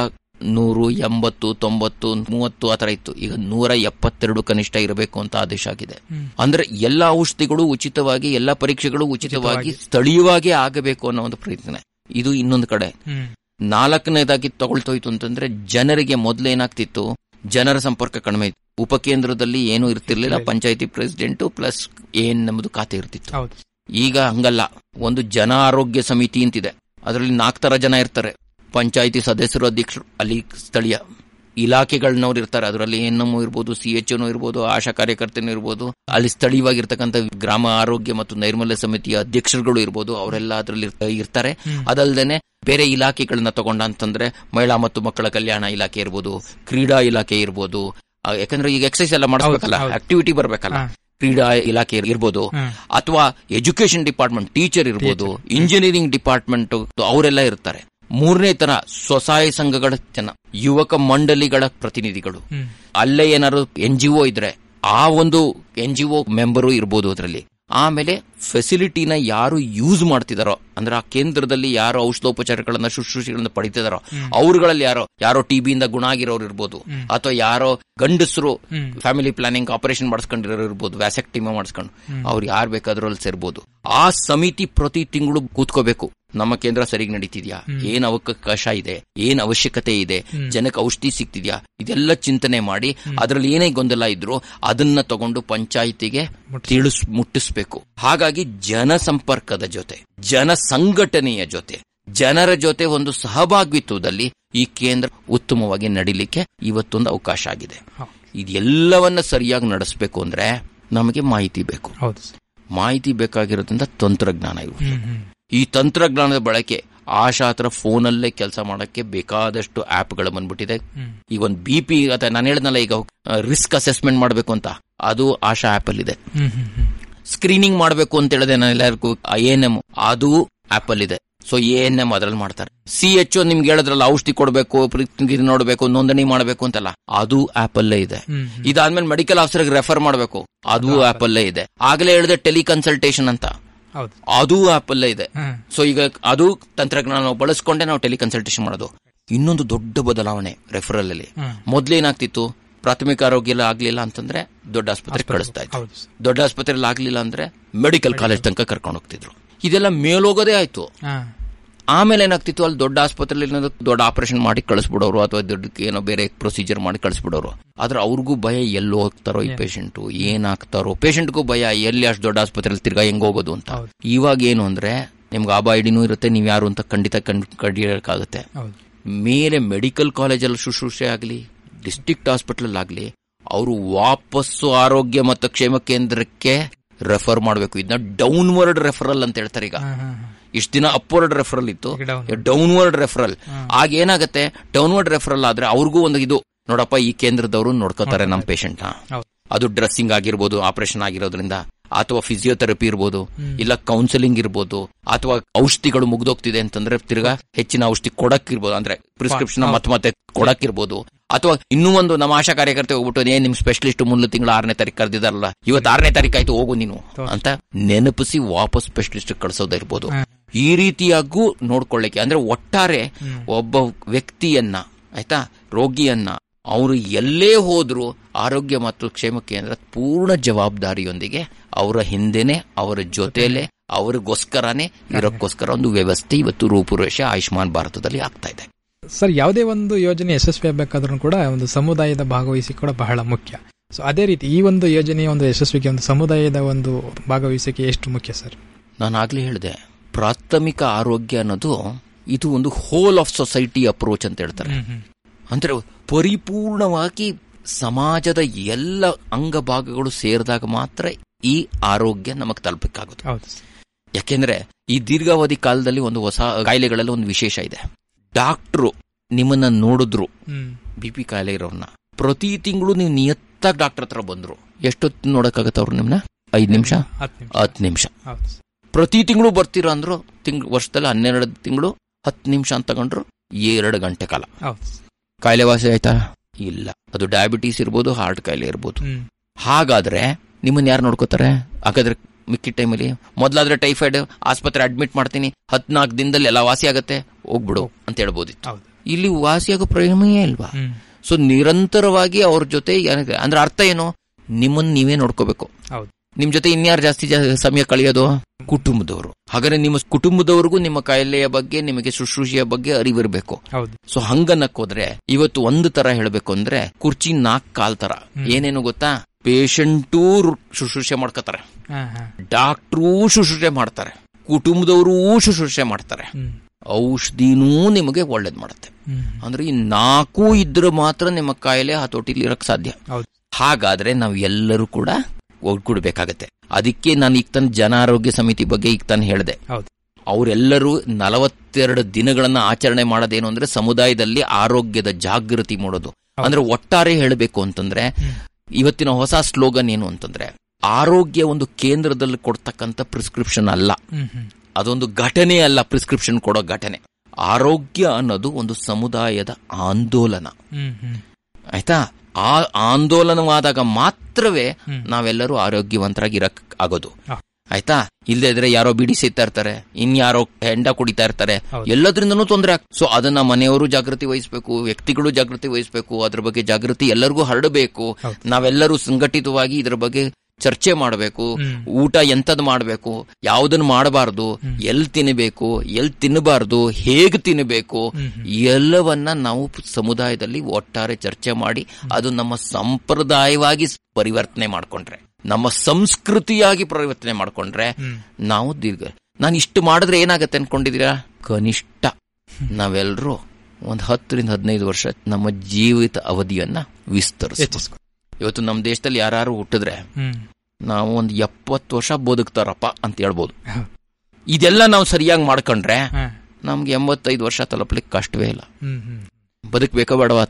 ನೂರು ಎಂಬತ್ತು ತೊಂಬತ್ತು ಮೂವತ್ತು ಆತರ ಇತ್ತು. ಈಗ ನೂರ ಎಪ್ಪತ್ತೆರಡು ಕನಿಷ್ಠ ಇರಬೇಕು ಅಂತ ಆದೇಶ ಆಗಿದೆ. ಅಂದ್ರೆ ಎಲ್ಲಾ ಔಷಧಿಗಳು ಉಚಿತವಾಗಿ ಎಲ್ಲಾ ಪರೀಕ್ಷೆಗಳು ಉಚಿತವಾಗಿ ಸ್ಥಳೀಯವಾಗಿ ಆಗಬೇಕು ಅನ್ನೋ ಒಂದು ಪ್ರಯತ್ನ. ಇದು ಇನ್ನೊಂದು ಕಡೆ. ನಾಲ್ಕನೇದಾಗಿ ತಗೊಳ್ತೋಯ್ತು ಅಂತಂದ್ರೆ ಜನರಿಗೆ ಮೊದಲು ಏನಾಗ್ತಿತ್ತು? ಜನರ ಸಂಪರ್ಕ ಕಡಿಮೆ ಇತ್ತು. ಉಪಕೇಂದ್ರದಲ್ಲಿ ಏನೂ ಇರ್ತಿರ್ಲಿಲ್ಲ. ಪಂಚಾಯತಿ ಪ್ರೆಸಿಡೆಂಟ್ ಪ್ಲಸ್ ಏನ್ ನಮ್ಮದು ಖಾತೆ ಇರ್ತಿತ್ತು. ಈಗ ಹಂಗಲ್ಲ. ಒಂದು ಜನ ಆರೋಗ್ಯ ಸಮಿತಿ ಅಂತಿದೆ. ಅದರಲ್ಲಿ ನಾಲ್ಕು ತರ ಜನ ಇರ್ತಾರೆ. ಪಂಚಾಯತಿ ಸದಸ್ಯರು ಅಧ್ಯಕ್ಷರು ಅಲ್ಲಿ ಸ್ಥಳೀಯ ಇಲಾಖೆಗಳನ್ನವ್ರು ಇರ್ತಾರೆ. ಅದರಲ್ಲಿ ಎನ್ಎಂ ಇರ್ಬೋದು ಸಿ ಎಚ್ ಇರ್ಬೋದು ಆಶಾ ಕಾರ್ಯಕರ್ತನೂ ಇರ್ಬೋದು. ಅಲ್ಲಿ ಸ್ಥಳೀಯವಾಗಿರ್ತಕ್ಕಂಥ ಗ್ರಾಮ ಆರೋಗ್ಯ ಮತ್ತು ನೈರ್ಮಲ್ಯ ಸಮಿತಿಯ ಅಧ್ಯಕ್ಷರುಗಳು ಇರ್ಬೋದು. ಅವರೆಲ್ಲ ಅದರಲ್ಲಿ ಇರ್ತಾರೆ. ಅದಲ್ಲದೆ ಬೇರೆ ಇಲಾಖೆಗಳನ್ನ ತಗೊಂಡ ಅಂತಂದ್ರೆ ಮಹಿಳಾ ಮತ್ತು ಮಕ್ಕಳ ಕಲ್ಯಾಣ ಇಲಾಖೆ ಇರ್ಬೋದು ಕ್ರೀಡಾ ಇಲಾಖೆ ಇರ್ಬೋದು. ಯಾಕಂದ್ರೆ ಈಗ ಎಕ್ಸಸೈಸ್ ಎಲ್ಲ ಮಾಡಿಸ್ಬೇಕಲ್ಲ ಆಕ್ಟಿವಿಟಿ ಬರ್ಬೇಕಲ್ಲ. ಕ್ರೀಡಾ ಇಲಾಖೆ ಇರ್ಬೋದು. ಅಥವಾ ಎಜುಕೇಶನ್ ಡಿಪಾರ್ಟ್ಮೆಂಟ್ ಟೀಚರ್ ಇರ್ಬೋದು ಇಂಜಿನಿಯರಿಂಗ್ ಡಿಪಾರ್ಟ್ಮೆಂಟ್ ಅವರೆಲ್ಲ ಇರ್ತಾರೆ. ಮೂರನೇ ತರ ಸ್ವಸಹಾಯ ಸಂಘಗಳ ಜನ ಯುವಕ ಮಂಡಳಿಗಳ ಪ್ರತಿನಿಧಿಗಳು. ಅಲ್ಲೇ ಏನಾದ್ರು ಎನ್ ಜಿ ಒ ಇದ್ರೆ ಆ ಒಂದು ಎನ್ ಜಿ ಒ ಮೆಂಬರು ಇರ್ಬೋದು ಅದರಲ್ಲಿ. ಆಮೇಲೆ ಫೆಸಿಲಿಟಿನ ಯಾರು ಯೂಸ್ ಮಾಡ್ತಿದಾರೋ ಅಂದ್ರೆ ಆ ಕೇಂದ್ರದಲ್ಲಿ ಯಾರು ಔಷಧೋಪಚಾರಗಳನ್ನ ಶುಶ್ರೂಷೆಗಳನ್ನ ಪಡಿತಿದಾರೋ ಅವ್ರುಗಳಲ್ಲಿ ಯಾರೋ ಯಾರೋ ಟಿಬಿಯಿಂದ ಗುಣ ಆಗಿರೋರು ಇರ್ಬೋದು. ಅಥವಾ ಯಾರೋ ಗಂಡಸರು ಫ್ಯಾಮಿಲಿ ಪ್ಲಾನಿಂಗ್ ಆಪರೇಷನ್ ಮಾಡಿಸ್ಕೊಂಡಿರೋರು ಇರ್ಬೋದು ವ್ಯಾಸೆಕ್ಟಿಮ ಮಾಡಿಸ್ಕೊಂಡು. ಅವ್ರು ಯಾರು ಬೇಕಾದ್ರೂ ಅಲ್ಲಿ ಸೇರ್ಬೋದು. ಆ ಸಮಿತಿ ಪ್ರತಿ ತಿಂಗಳು ಕೂತ್ಕೋಬೇಕು. ನಮ್ಮ ಕೇಂದ್ರ ಸರಿಗ್ ನಡೀತಿದ್ಯಾ? ಏನ್ ಅವಕಾಶ ಇದೆ? ಏನ್ ಅವಶ್ಯಕತೆ ಇದೆ? ಜನಕ್ಕೆ ಔಷಧಿ ಸಿಗ್ತಿದ್ಯಾ? ಇದೆಲ್ಲ ಚಿಂತನೆ ಮಾಡಿ ಅದರಲ್ಲಿ ಏನೇ ಗೊಂದಲ ಇದ್ರು ಅದನ್ನ ತಗೊಂಡು ಪಂಚಾಯಿತಿಗೆ ತಿಳಿಸ್ ಮುಟ್ಟಿಸ್ಬೇಕು. ಹಾಗಾಗಿ ಜನ ಸಂಪರ್ಕದ ಜೊತೆ ಜನ ಸಂಘಟನೆಯ ಜೊತೆ ಜನರ ಜೊತೆ ಒಂದು ಸಹಭಾಗಿತ್ವದಲ್ಲಿ ಈ ಕೇಂದ್ರ ಉತ್ತಮವಾಗಿ ನಡಿಲಿಕ್ಕೆ ಇವತ್ತೊಂದು ಅವಕಾಶ ಆಗಿದೆ. ಇದೆಲ್ಲವನ್ನ ಸರಿಯಾಗಿ ನಡೆಸಬೇಕು ಅಂದ್ರೆ ನಮಗೆ ಮಾಹಿತಿ ಬೇಕು. ಮಾಹಿತಿ ಬೇಕಾಗಿರೋದ್ರಿಂದ ತಂತ್ರಜ್ಞಾನ ಈ ತಂತ್ರಜ್ಞಾನದ ಬಳಕೆ ಆಶಾ ಹತ್ರ ಫೋನಲ್ಲೇ ಕೆಲಸ ಮಾಡಕ್ಕೆ ಬೇಕಾದಷ್ಟು ಆಪ್ಗಳು ಬಂದ್ಬಿಟ್ಟಿದೆ. ಈಗ ಒಂದು ಬಿ ಪಿ ಅಥವಾ ನಾನು ಹೇಳಿದ್ನಲ್ಲ ಈಗ ರಿಸ್ಕ್ ಅಸೆಸ್ಮೆಂಟ್ ಮಾಡಬೇಕು ಅಂತ. ಅದು ಆಶಾ ಆಪ್ ಅಲ್ಲಿ ಇದೆ ಸ್ಕ್ರೀನಿಂಗ್ ಮಾಡಬೇಕು ಅಂತ ಹೇಳಿದೆ ನಾನು ಎಲ್ಲರಿಗೂ ಎ ಎನ್ ಎಂ ಅದು ಆಪ್ ಅಲ್ಲಿ ಇದೆ ಸೊ ಎ ಎನ್ ಎಂ ಅದ್ರಲ್ಲಿ ಮಾಡ್ತಾರೆ. ಸಿ ಎಚ್ ನಿಮ್ಗೆ ಹೇಳಿದ್ರಲ್ಲ ಔಷಧಿ ಕೊಡಬೇಕು ನೋಡಬೇಕು ನೋಂದಣಿ ಮಾಡಬೇಕು ಅಂತಲ್ಲ. ಅದು ಆಪ್ ಅಲ್ಲೇ ಇದೆ ಇದಾದ್ಮೇಲೆ ಮೆಡಿಕಲ್ ಆಫೀಸರ್ ರೆಫರ್ ಮಾಡಬೇಕು. ಅದು ಆಪ್ ಅಲ್ಲೇ ಇದೆ. ಆಗಲೇ ಹೇಳಿದೆ ಟೆಲಿಕನ್ಸಲ್ಟೇಷನ್ ಅಂತ. ಅದು ಆಪ್ ಅಲ್ಲೇ ಇದೆ. ಸೊ ಈಗ ಅದು ತಂತ್ರಜ್ಞಾನ ನಾವು ಬಳಸ್ಕೊಂಡೆ ನಾವು ಟೆಲಿಕನ್ಸಲ್ಟೇಷನ್ ಮಾಡೋದು. ಇನ್ನೊಂದು ದೊಡ್ಡ ಬದಲಾವಣೆ ರೆಫರಲ್ ಅಲ್ಲಿ ಮೊದ್ಲೇನಾಗ್ತಿತ್ತು ಪ್ರಾಥಮಿಕ ಆರೋಗ್ಯ ಎಲ್ಲ ಆಗ್ಲಿಲ್ಲ ಅಂತಂದ್ರೆ ದೊಡ್ಡ ಆಸ್ಪತ್ರೆಗೆ ಕಳಿಸ್ತಾ ಇತ್ತು ದೊಡ್ಡ ಆಸ್ಪತ್ರೆಯಲ್ಲಿ ಆಗ್ಲಿಲ್ಲ ಅಂದ್ರೆ ಮೆಡಿಕಲ್ ಕಾಲೇಜ್ ತನಕ ಕರ್ಕೊಂಡು ಹೋಗ್ತಿದ್ರು. ಇದೆಲ್ಲ ಮೇಲೋಗೋದೇ ಆಯ್ತು. ಆಮೇಲೆ ಏನಾಗ್ತಿತ್ತು? ಅಲ್ಲಿ ದೊಡ್ಡ ಆಸ್ಪತ್ರೆಯಲ್ಲಿ ದೊಡ್ಡ ಆಪರೇಷನ್ ಮಾಡಿ ಕಳಿಸ್ಬಿಡೋರು ಅಥವಾ ದೊಡ್ಡ ಏನೋ ಬೇರೆ ಪ್ರೊಸೀಜರ್ ಮಾಡಿ ಕಳಿಸ್ಬಿಡೋರು. ಆದ್ರೆ ಅವ್ರಿಗೂ ಭಯ ಎಲ್ಲಿ ಹೋಗ್ತಾರೋ ಈ ಪೇಷಂಟ್ ಏನಾಗ್ತಾರೋ. ಪೇಷಂಟ್ಗೂ ಭಯ ಎಲ್ಲಿ ಅಷ್ಟು ದೊಡ್ಡ ಆಸ್ಪತ್ರೆಯಲ್ಲಿ ತಿರ್ಗಾ ಹೆಂಗ್ ಹೋಗೋದು ಅಂತ. ಇವಾಗ ಏನು ಅಂದ್ರೆ ನಿಮ್ಗೆ ಆಬಾ ಐಡಿನೂ ಇರುತ್ತೆ ನೀವು ಯಾರು ಅಂತ ಖಂಡಿತ ಕಂಡು ಕಡಿಯಕ್ಕಾಗುತ್ತೆ ಹೌದು. ಮೇಲೆ ಮೆಡಿಕಲ್ ಕಾಲೇಜಲ್ಲಿ ಶುಶ್ರೂಷೆ ಆಗಲಿ ಡಿಸ್ಟ್ರಿಕ್ಟ್ ಹಾಸ್ಪಿಟಲ್ ಆಗಲಿ ಅವರು ವಾಪಸ್ಸು ಆರೋಗ್ಯ ಮತ್ತು ಕ್ಷೇಮ ಕೇಂದ್ರಕ್ಕೆ ರೆಫರ್ ಮಾಡಬೇಕು. ಇದನ್ನ ಡೌನ್ವರ್ಡ್ ರೆಫರಲ್ ಅಂತ ಹೇಳ್ತಾರೆ ಈಗ. ಇಷ್ಟು ದಿನ ಅಪ್ವರ್ಡ್ ರೆಫರಲ್ ಇತ್ತು. ಡೌನ್ವರ್ಡ್ ರೆಫರಲ್ ಆಗ ಏನಾಗುತ್ತೆ? ಡೌನ್ವರ್ಡ್ ರೆಫರಲ್ ಆದ್ರೆ ಅವ್ರಿಗೂ ಒಂದು ಇದು ನೋಡಪ್ಪ ಈ ಕೇಂದ್ರದವರು ನೋಡ್ಕೋತಾರೆ ನಮ್ಮ ಪೇಷಂಟ್ನ. ಅದು ಡ್ರೆಸ್ಸಿಂಗ್ ಆಗಿರ್ಬೋದು ಆಪರೇಷನ್ ಆಗಿರೋದ್ರಿಂದ ಅಥವಾ ಫಿಸಿಯೋಥೆರಪಿ ಇರ್ಬೋದು ಇಲ್ಲ ಕೌನ್ಸಿಲಿಂಗ್ ಇರ್ಬೋದು ಅಥವಾ ಔಷಧಿಗಳು ಮುಗ್ದೋಗ್ತಿದೆ ಅಂತಂದ್ರೆ ತಿರ್ಗಾ ಹೆಚ್ಚಿನ ಔಷಧಿ ಕೊಡಕ್ ಇರ್ಬೋದು ಅಂದ್ರೆ ಪ್ರಿಸ್ಕ್ರಿಪ್ಷನ್ ಮತ್ತೆ ಮತ್ತೆ ಕೊಡಕ್ ಇರ್ಬೋದು ಅಥವಾ ಇನ್ನೂ ಒಂದು ನಮ್ಮ ಆಶಾ ಕಾರ್ಯಕರ್ತೆ ಹೋಗ್ಬಿಟ್ಟು ಏನ್ ನಿಮ್ ಸ್ಪೆಷಲಿಸ್ಟ್ ಮುಂದಿನ ತಿಂಗಳ ಆರನೇ ತಾರೀಕು ಕರೆದಿದಾರಲ್ಲ ಇವತ್ತು ಆರನೇ ತಾರೀಕು ಆಯ್ತು ಹೋಗು ನೀನು. ಅಂತ ನೆನಪಿಸಿ ವಾಪಸ್ ಸ್ಪೆಷಲಿಸ್ಟ್ ಕಳಿಸೋದಿರ್ಬೋದು ಈ ರೀತಿಯಾಗೂ ನೋಡ್ಕೊಳ್ಳಿಕ್ಕೆ. ಅಂದ್ರೆ ಒಟ್ಟಾರೆ ಒಬ್ಬ ವ್ಯಕ್ತಿಯನ್ನ ಆಯ್ತಾ ರೋಗಿಯನ್ನ ಅವರು ಎಲ್ಲೇ ಹೋದ್ರು ಆರೋಗ್ಯ ಮತ್ತು ಕ್ಷೇಮ ಕೇಂದ್ರ ಪೂರ್ಣ ಜವಾಬ್ದಾರಿಯೊಂದಿಗೆ ಅವರ ಹಿಂದೆನೆ ಅವರ ಜೊತೆಲೆ ಅವರಿಗೋಸ್ಕರನೇ ಇರೋಕ್ಕೋಸ್ಕರ ಒಂದು ವ್ಯವಸ್ಥೆ ಇವತ್ತು ರೂಪುರೇಷ ಆಯುಷ್ಮಾನ್ ಭಾರತದಲ್ಲಿ ಆಗ್ತಾ ಇದೆ. ಸರ್ ಯಾವುದೇ ಒಂದು ಯೋಜನೆ ಯಶಸ್ವಿ ಆಗಬೇಕಾದ್ರೂ ಕೂಡ ಒಂದು ಸಮುದಾಯದ ಭಾಗವಹಿಸಿ ಕೂಡ ಬಹಳ ಮುಖ್ಯ. ಸೊ ಅದೇ ರೀತಿ ಈ ಒಂದು ಯೋಜನೆಯ ಒಂದು ಯಶಸ್ವಿಗೆ ಒಂದು ಸಮುದಾಯದ ಒಂದು ಭಾಗವಹಿಸಿಕೆ ಎಷ್ಟು ಮುಖ್ಯ ಸರ್? ನಾನು ಆಗ್ಲೇ ಹೇಳಿದೆ ಪ್ರಾಥಮಿಕ ಆರೋಗ್ಯ ಅನ್ನೋದು ಇದು ಒಂದು ಹೋಲ್ ಆಫ್ ಸೊಸೈಟಿ ಅಪ್ರೋಚ್ ಅಂತ ಹೇಳ್ತಾರೆ. ಅಂದ್ರೆ ಪರಿಪೂರ್ಣವಾಗಿ ಸಮಾಜದ ಎಲ್ಲ ಅಂಗಭಾಗಗಳು ಸೇರಿದಾಗ ಮಾತ್ರ ಈ ಆರೋಗ್ಯ ನಮಗೆ ತಲುಪಕ್ಕಾಗುತ್ತೆ ಯಾಕೆಂದ್ರೆ ಈ ದೀರ್ಘಾವಧಿ ಕಾಲದಲ್ಲಿ ಒಂದು ಹೊಸ ಕಾಯಿಲೆಗಳಲ್ಲಿ ಒಂದು ವಿಶೇಷ ಇದೆ. ಡಾಕ್ಟ್ರು ನಿಮ್ಮನ್ನ ನೋಡಿದ್ರು. ಬಿ ಪಿ ಕಾಯಿಲೆ ಇರೋರನ್ನ ಪ್ರತಿ ತಿಂಗಳು ನೀವು ನಿಯತ್ತಾಗಿ ಡಾಕ್ಟರ್ ಹತ್ರ ಬಂದ್ರು. ಎಷ್ಟೊತ್ತು ನೋಡಕ್ಕಾಗತ್ತ ಅವ್ರು ನಿಮ್ನ? ಐದ್ ನಿಮಿಷ? ಹತ್ತು ನಿಮಿಷ. ಪ್ರತಿ ತಿಂಗಳು ಬರ್ತೀರಾ ಅಂದ್ರು ತಿಂಗಳು ವರ್ಷದಲ್ಲಿ ಹನ್ನೆರಡು ತಿಂಗಳು ಹತ್ತು ನಿಮಿಷ ಅಂತ ತಗೊಂಡ್ರು ಎರಡು ಗಂಟೆ ಕಾಲ. ಕಾಯಿಲೆ ವಾಸಿ ಆಯ್ತಾ? ಇಲ್ಲ. ಅದು ಡಯಾಬಿಟೀಸ್ ಇರ್ಬೋದು ಹಾರ್ಟ್ ಕಾಯಿಲೆ ಇರ್ಬೋದು. ಹಾಗಾದ್ರೆ ನಿಮ್ಮನ್ನ ಯಾರು ನೋಡ್ಕೋತಾರೆ? ಹಾಗಾದ್ರೆ ಮಿಕ್ಕಿ ಟೈಮಲ್ಲಿ ಮೊದಲಾದ್ರೆ ಟೈಫಾಯ್ಡ್ ಆಸ್ಪತ್ರೆ ಅಡ್ಮಿಟ್ ಮಾಡ್ತೀನಿ ಹದಿನಾಲ್ಕು ದಿನದಲ್ಲಿ ಎಲ್ಲ ವಾಸಿ ಆಗತ್ತೆ ಹೋಗ್ಬಿಡು ಅಂತ ಹೇಳ್ಬೋದಿತ್ತು. ಇತ್ತು ಇಲ್ಲಿ ವಾಸಿಯಾಗೋ ಪ್ರಯೋಜನವೇ ಇಲ್ವಾ? ಸೊ ನಿರಂತರವಾಗಿ ಅವ್ರ ಜೊತೆ ಅಂದ್ರೆ ಅರ್ಥ ಏನು? ನಿಮ್ಮನ್ನ ನೀವೇ ನೋಡ್ಕೋಬೇಕು. ನಿಮ್ ಜೊತೆ ಇನ್ಯಾರು ಜಾಸ್ತಿ ಸಮಯ ಕಳೆಯೋದು? ಕುಟುಂಬದವರು. ಹಾಗಾದ್ರೆ ನಿಮ್ಮ ಕುಟುಂಬದವರಿಗೂ ನಿಮ್ಮ ಕಾಯಿಲೆಯ ಬಗ್ಗೆ ನಿಮಗೆ ಶುಶ್ರೂಷೆಯ ಬಗ್ಗೆ ಅರಿವಿರಬೇಕು. ಸೊ ಹಂಗನ್ನಕ್ ಹೋದ್ರೆ ಇವತ್ತು ಒಂದು ತರ ಹೇಳ್ಬೇಕು ಅಂದ್ರೆ ಕುರ್ಚಿ ನಾಲ್ಕ್ ಕಾಲ್ ತರ. ಏನೇನು ಗೊತ್ತಾ? ಪೇಷಂಟು ಶುಶ್ರೂಷೆ ಮಾಡ್ಕೋತಾರೆ. ಡಾಕ್ಟ್ರೂ ಶುಶ್ರೂಷೆ ಮಾಡ್ತಾರೆ. ಕುಟುಂಬದವರೂ ಶುಶ್ರೂಷೆ ಮಾಡ್ತಾರೆ. ಔಷಧಿನೂ ನಿಮಗೆ ಒಳ್ಳೇದ್ ಮಾಡುತ್ತೆ. ಅಂದ್ರೆ ಈ ನಾಲ್ಕು ಇದ್ರೆ ಮಾತ್ರ ನಿಮ್ಮ ಕಾಯಿಲೆ ಹತೋಟಿಲಿ ಇರಕ್ ಸಾಧ್ಯ. ಹಾಗಾದ್ರೆ ನಾವು ಎಲ್ಲರೂ ಕೂಡ ಒಗ್ಗೂಡ್ಬೇಕಾಗತ್ತೆ. ಅದಕ್ಕೆ ನಾನು ಈಗ ತನ್ನ ಜನ ಆರೋಗ್ಯ ಸಮಿತಿ ಬಗ್ಗೆ ಈಗ ತಾನು ಹೇಳಿದೆ. ಅವರೆಲ್ಲರೂ ನಲವತ್ತೆರಡು ದಿನಗಳನ್ನ ಆಚರಣೆ ಮಾಡೋದೇನು ಅಂದ್ರೆ ಸಮುದಾಯದಲ್ಲಿ ಆರೋಗ್ಯದ ಜಾಗೃತಿ ಮೂಡೋದು. ಅಂದ್ರೆ ಒಟ್ಟಾರೆ ಹೇಳಬೇಕು ಅಂತಂದ್ರೆ ಇವತ್ತಿನ ಹೊಸ ಸ್ಲೋಗನ್ ಏನು ಅಂತಂದ್ರೆ ಆರೋಗ್ಯ ಒಂದು ಕೇಂದ್ರದಲ್ಲಿ ಕೊಡ್ತಕ್ಕಂಥ ಪ್ರಿಸ್ಕ್ರಿಪ್ಷನ್ ಅಲ್ಲ. ಅದೊಂದು ಘಟನೆ ಅಲ್ಲ ಪ್ರಿಸ್ಕ್ರಿಪ್ಷನ್ ಕೊಡೋ ಘಟನೆ. ಆರೋಗ್ಯ ಅನ್ನೋದು ಒಂದು ಸಮುದಾಯದ ಆಂದೋಲನ. ಆಯ್ತಾ? ಆ ಆಂದೋಲನವಾದಾಗ ಮಾತ್ರವೇ ನಾವೆಲ್ಲರೂ ಆರೋಗ್ಯವಂತರಾಗಿ ಇರಕ್ ಆಗೋದು. ಆಯ್ತಾ? ಇಲ್ಲದೆ ಇದ್ರೆ ಯಾರೋ ಬಿಡಿ ಸೇತಾ ಇರ್ತಾರೆ ಇನ್ಯಾರೋ ಹೆಂಡ ಕುಡಿತಾ ಇರ್ತಾರೆ. ಎಲ್ಲದ್ರಿಂದನೂ ತೊಂದರೆ ಆಗ್ ಸೊ ಅದನ್ನ ಮನೆಯವರು ಜಾಗೃತಿ ವಹಿಸಬೇಕು ವ್ಯಕ್ತಿಗಳು ಜಾಗೃತಿ ವಹಿಸಬೇಕು ಅದ್ರ ಬಗ್ಗೆ ಜಾಗೃತಿ ಎಲ್ಲರಿಗೂ ಹರಡಬೇಕು. ನಾವೆಲ್ಲರೂ ಸಂಘಟಿತವಾಗಿ ಇದ್ರ ಬಗ್ಗೆ ಚರ್ಚೆ ಮಾಡಬೇಕು. ಊಟ ಎಂತದ್ ಮಾಡಬೇಕು ಯಾವ್ದನ್ನ ಮಾಡಬಾರ್ದು ಎಲ್ ತಿನ್ನಬೇಕು ಎಲ್ ತಿನ್ನಬಾರ್ದು ಹೇಗ್ ತಿನ್ನಬೇಕು ಎಲ್ಲವನ್ನ ನಾವು ಸಮುದಾಯದಲ್ಲಿ ಒಟ್ಟಾರೆ ಚರ್ಚೆ ಮಾಡಿ ಅದು ನಮ್ಮ ಸಂಪ್ರದಾಯವಾಗಿ ಪರಿವರ್ತನೆ ಮಾಡ್ಕೊಂಡ್ರೆ ನಮ್ಮ ಸಂಸ್ಕೃತಿಯಾಗಿ ಪರಿವರ್ತನೆ ಮಾಡ್ಕೊಂಡ್ರೆ ನಾವು ದೀರ್ಘ ನಾನು ಇಷ್ಟು ಮಾಡಿದ್ರೆ ಏನಾಗತ್ತೆ ಅನ್ಕೊಂಡಿದೀರಾ ಕನಿಷ್ಠ ನಾವೆಲ್ಲರೂ ಒಂದ್ ಹತ್ತರಿಂದ ಹದಿನೈದು ವರ್ಷ ನಮ್ಮ ಜೀವಿತ ಅವಧಿಯನ್ನ ವಿಸ್ತರಿಸ ಇವತ್ತು ನಮ್ಮ ದೇಶದಲ್ಲಿ ಯಾರು ಹುಟ್ಟಿದ್ರೆ ನಾವು ಒಂದು ಎಪ್ಪತ್ತು ವರ್ಷ ಬದುಕ್ತಾರಪ್ಪ ಅಂತ ಹೇಳ್ಬೋದು. ಇದೆಲ್ಲ ನಾವು ಸರಿಯಾಗಿ ಮಾಡ್ಕೊಂಡ್ರೆ. ನಮ್ಗೆ ಎಂಬತ್ತೈದು ವರ್ಷ ತಲುಪಲಿಕ್ಕೆ ಕಷ್ಟವೇ ಇಲ್ಲ. ಬದುಕಬೇಕೋ ಬೇಡವಾ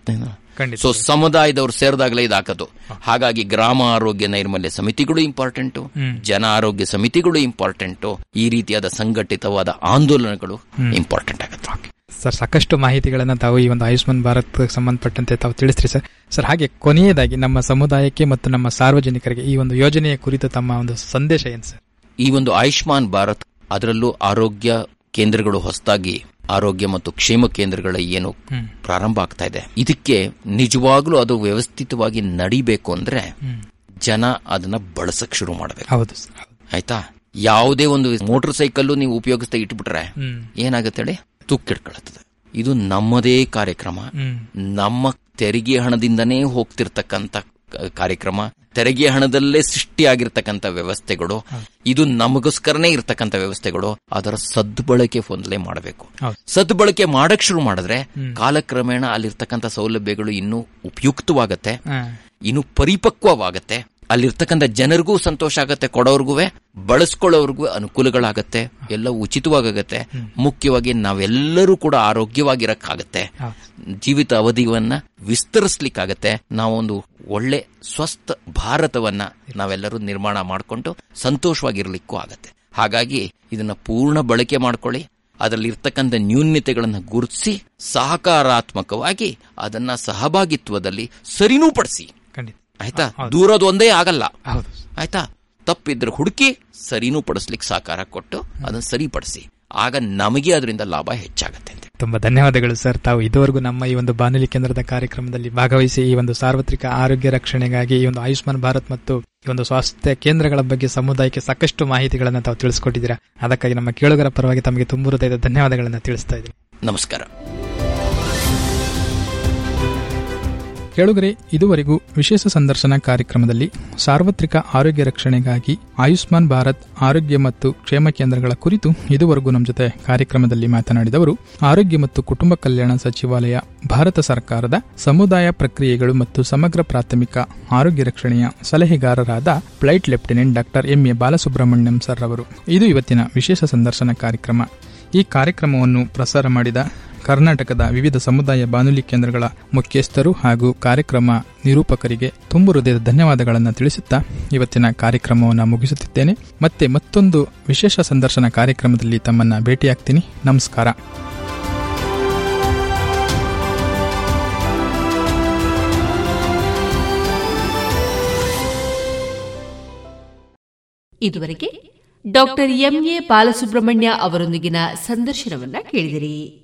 ಸೊ ಸಮುದಾಯದವ್ರು ಸೇರಿದಾಗಲೇ ಇದಾಕದು. ಹಾಗಾಗಿ ಗ್ರಾಮ ಆರೋಗ್ಯ ನೈರ್ಮಲ್ಯ ಸಮಿತಿಗಳು ಇಂಪಾರ್ಟೆಂಟು ಜನ ಆರೋಗ್ಯ ಸಮಿತಿಗಳು ಇಂಪಾರ್ಟೆಂಟು ಈ ರೀತಿಯಾದ ಸಂಘಟಿತವಾದ ಆಂದೋಲನಗಳು ಇಂಪಾರ್ಟೆಂಟ್ ಆಗುತ್ತೆ. ಸರ್ ಸಾಕಷ್ಟು ಮಾಹಿತಿಗಳನ್ನು ತಾವು ಈ ಒಂದು ಆಯುಷ್ಮಾನ್ ಭಾರತ್ ಸಂಬಂಧಪಟ್ಟಂತೆ ತಾವು ತಿಳಿಸ್ರಿ ಸರ್. ಸರ್ ಹಾಗೆ ಕೊನೆಯದಾಗಿ ನಮ್ಮ ಸಮುದಾಯಕ್ಕೆ ಮತ್ತು ನಮ್ಮ ಸಾರ್ವಜನಿಕರಿಗೆ ಈ ಒಂದು ಯೋಜನೆಯ ಕುರಿತು ತಮ್ಮ ಒಂದು ಸಂದೇಶ ಏನು ಸರ್? ಈ ಒಂದು ಆಯುಷ್ಮಾನ್ ಭಾರತ್ ಅದರಲ್ಲೂ ಆರೋಗ್ಯ ಕೇಂದ್ರಗಳು ಹೊಸದಾಗಿ ಆರೋಗ್ಯ ಮತ್ತು ಕ್ಷೇಮ ಕೇಂದ್ರಗಳ ಏನು. ಪ್ರಾರಂಭ ಆಗ್ತಾ ಇದೆ. ಇದಕ್ಕೆ ನಿಜವಾಗ್ಲೂ ಅದು ವ್ಯವಸ್ಥಿತವಾಗಿ ನಡಿಬೇಕು ಅಂದ್ರೆ ಜನ ಅದನ್ನ ಬಳಸಕ್ ಶುರು ಮಾಡಬೇಕು. ಹೌದು ಸರ್ ಆಯ್ತಾ? ಯಾವುದೇ ಒಂದು ಮೋಟರ್ ಸೈಕಲ್ ನೀವು ಉಪಯೋಗಿಸ್ತಾ ಇಟ್ಬಿಟ್ರೆ ಏನಾಗುತ್ತೆ ಹೇಳಿ? ತುಕ್ಕಿಡ್ಕೊಳತ್ತದೆ ಇದು ನಮ್ಮದೇ ಕಾರ್ಯಕ್ರಮ. ನಮ್ಮ ತೆರಿಗೆ ಹಣದಿಂದನೇ ಹೋಗ್ತಿರ್ತಕ್ಕಂಥ ಕಾರ್ಯಕ್ರಮ. ತೆರಿಗೆ ಹಣದಲ್ಲೇ ಸೃಷ್ಟಿಯಾಗಿರ್ತಕ್ಕಂಥ ವ್ಯವಸ್ಥೆಗಳು. ಇದು ನಮಗೋಸ್ಕರನೇ ಇರ್ತಕ್ಕಂಥ ವ್ಯವಸ್ಥೆಗಳು. ಅದರ ಸದ್ಬಳಕೆ ಹೊಂದಲೇ ಮಾಡಬೇಕು. ಸದ್ಬಳಕೆ ಮಾಡಕ್ ಶುರು ಮಾಡಿದ್ರೆ ಕಾಲಕ್ರಮೇಣ ಅಲ್ಲಿರ್ತಕ್ಕಂಥ ಸೌಲಭ್ಯಗಳು ಇನ್ನೂ ಉಪಯುಕ್ತವಾಗತ್ತೆ. ಇನ್ನು ಪರಿಪಕ್ವವಾಗತ್ತೆ. ಅಲ್ಲಿರ್ತಕ್ಕಂಥ ಜನರಿಗೂ ಸಂತೋಷ ಆಗತ್ತೆ ಕೊಡೋರ್ಗೂ ಬಳಸ್ಕೊಳ್ಳೋರ್ಗೂ ಅನುಕೂಲಗಳಾಗತ್ತೆ ಎಲ್ಲ ಉಚಿತವಾಗತ್ತೆ ಮುಖ್ಯವಾಗಿ ನಾವೆಲ್ಲರೂ ಕೂಡ ಆರೋಗ್ಯವಾಗಿರಕ್ಕಾಗತ್ತೆ. ಜೀವಿತ ಅವಧಿವನ್ನ ವಿಸ್ತರಿಸ್ಲಿಕ್ಕಾಗತ್ತೆ. ನಾವೊಂದು ಒಳ್ಳೆ ಸ್ವಸ್ಥ ಭಾರತವನ್ನ ನಾವೆಲ್ಲರೂ ನಿರ್ಮಾಣ ಮಾಡಿಕೊಂಡು ಸಂತೋಷವಾಗಿರ್ಲಿಕ್ಕೂ ಆಗತ್ತೆ. ಹಾಗಾಗಿ ಇದನ್ನ ಪೂರ್ಣ ಬಳಕೆ ಮಾಡ್ಕೊಳ್ಳಿ. ಅದರಲ್ಲಿ ಇರ್ತಕ್ಕಂಥ ನ್ಯೂನ್ಯತೆಗಳನ್ನು ಗುರುತಿಸಿ ಸಹಕಾರಾತ್ಮಕವಾಗಿ ಅದನ್ನ ಸಹಭಾಗಿತ್ವದಲ್ಲಿ ಸರಿನೂ ಪಡಿಸಿ ಖಂಡಿತ ಆಯ್ತಾ? ದೂರದು ಒಂದೇ ಆಗಲ್ಲ. ಆಯ್ತಾ? ತಪ್ಪಿದ್ರೆ ಹುಡುಕಿ ಸರಿನೂ ಪಡಿಸ್ಲಿಕ್ಕೆ ಸಹಕಾರ ಕೊಟ್ಟು ಅದನ್ನ ಸರಿಪಡಿಸಿ. ಆಗ ನಮಗೆ ಅದರಿಂದ ಲಾಭ ಹೆಚ್ಚಾಗುತ್ತೆ ತುಂಬಾ ಧನ್ಯವಾದಗಳು ಸರ್. ತಾವು ಇದುವರೆಗೂ ನಮ್ಮ ಈ ಒಂದು ಬಾನುಲಿ ಕೇಂದ್ರದ ಕಾರ್ಯಕ್ರಮದಲ್ಲಿ ಭಾಗವಹಿಸಿ ಈ ಒಂದು ಸಾರ್ವತ್ರಿಕ ಆರೋಗ್ಯ ರಕ್ಷಣೆಗಾಗಿ ಈ ಒಂದು ಆಯುಷ್ಮಾನ್ ಭಾರತ್ ಮತ್ತು ಈ ಒಂದು ಸ್ವಾಸ್ಥ್ಯ ಕೇಂದ್ರಗಳ ಬಗ್ಗೆ ಸಮುದಾಯಕ್ಕೆ ಸಾಕಷ್ಟು ಮಾಹಿತಿಗಳನ್ನು ತಾವು ತಿಳಿಸ್ಕೊಟ್ಟಿದ್ದೀರಾ. ಅದಕ್ಕಾಗಿ ನಮ್ಮ ಕೇಳುಗರ ಪರವಾಗಿ ತಮಗೆ ತುಂಬ ಹೃದಯದ ಧನ್ಯವಾದಗಳನ್ನು ತಿಳಿಸ್ತಾ ಇದ್ದೀನಿ. ನಮಸ್ಕಾರ. ಕೇಳುಗರೆ, ಇದುವರೆಗೂ ವಿಶೇಷ ಸಂದರ್ಶನ ಕಾರ್ಯಕ್ರಮದಲ್ಲಿ ಸಾರ್ವತ್ರಿಕ ಆರೋಗ್ಯ ರಕ್ಷಣೆಗಾಗಿ ಆಯುಷ್ಮಾನ್ ಭಾರತ್, ಆರೋಗ್ಯ ಮತ್ತು ಕ್ಷೇಮ ಕೇಂದ್ರಗಳ ಕುರಿತು ಇದುವರೆಗೂ ನಮ್ಮ ಜೊತೆ ಕಾರ್ಯಕ್ರಮದಲ್ಲಿ ಮಾತನಾಡಿದವರು ಆರೋಗ್ಯ ಮತ್ತು ಕುಟುಂಬ ಕಲ್ಯಾಣ ಸಚಿವಾಲಯ, ಭಾರತ ಸರ್ಕಾರದ ಸಮುದಾಯ ಪ್ರಕ್ರಿಯೆಗಳು ಮತ್ತು ಸಮಗ್ರ ಪ್ರಾಥಮಿಕ ಆರೋಗ್ಯ ರಕ್ಷಣೆಯ ಸಲಹೆಗಾರರಾದ flight lieutenant doctor M A Balasubramaniam sir ಅವರು ಇದು ಇವತ್ತಿನ ವಿಶೇಷ ಸಂದರ್ಶನ ಕಾರ್ಯಕ್ರಮ. ಈ ಕಾರ್ಯಕ್ರಮವನ್ನು ಪ್ರಸಾರ ಮಾಡಿದ ಕರ್ನಾಟಕದ ವಿವಿಧ ಸಮುದಾಯ ಬಾನುಲಿ ಕೇಂದ್ರಗಳ ಮುಖ್ಯಸ್ಥರು ಹಾಗೂ ಕಾರ್ಯಕ್ರಮ ನಿರೂಪಕರಿಗೆ ತುಂಬು ಹೃದಯದ ಧನ್ಯವಾದಗಳನ್ನು ತಿಳಿಸುತ್ತಾ ಇವತ್ತಿನ ಕಾರ್ಯಕ್ರಮವನ್ನು ಮುಗಿಸುತ್ತಿದ್ದೇನೆ. ಮತ್ತೆ ಮತ್ತೊಂದು ವಿಶೇಷ ಸಂದರ್ಶನ ಕಾರ್ಯಕ್ರಮದಲ್ಲಿ ತಮ್ಮನ್ನು ಭೇಟಿಯಾಗ್ತೀನಿ. ನಮಸ್ಕಾರ. ಇದುವರೆಗೆ ಡಾಕ್ಟರ್ ಎಂಎ ಬಾಲಸುಬ್ರಹ್ಮಣ್ಯ ಅವರೊಂದಿಗಿನ ಸಂದರ್ಶನವನ್ನ ಕೇಳಿದಿರಿ.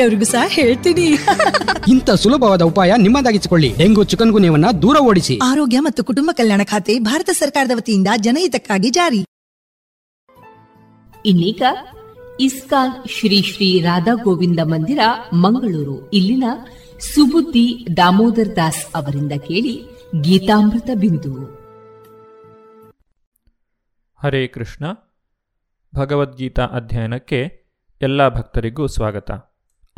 ಬೇರೆಯವ್ರಿಗೂ ಸಹ ಹೇಳ್ತೀನಿ. ಇಂಥ ಸುಲಭವಾದ ಉಪಾಯ ನಿಮ್ಮದಾಗಿಸಿಕೊಳ್ಳಿ. ಡೆಂಗು ಚಿಕನ್ ಗುನ್ಯವನ್ನ ದೂರ ಓಡಿಸಿ. ಆರೋಗ್ಯ ಮತ್ತು ಕುಟುಂಬ ಕಲ್ಯಾಣ ಖಾತೆ ಭಾರತ ಸರ್ಕಾರದ ವತಿಯಿಂದ ಜನಹಿತಕ್ಕಾಗಿ ಜಾರಿ. ಇನ್ನೀಗ ಇಸ್ಕಾನ್ ಶ್ರೀ ಶ್ರೀ ರಾಧಾ ಗೋವಿಂದ ಮಂದಿರ ಮಂಗಳೂರು. ಇಲ್ಲಿನ ಸುಬುದ್ದಿ ದಾಮೋದರ್ ದಾಸ್ ಅವರಿಂದ ಕೇಳಿ ಗೀತಾಮೃತ ಬಿಂದು. ಹರೇ ಕೃಷ್ಣ. ಭಗವದ್ಗೀತಾ ಅಧ್ಯಯನಕ್ಕೆ ಎಲ್ಲ ಭಕ್ತರಿಗೂ ಸ್ವಾಗತ.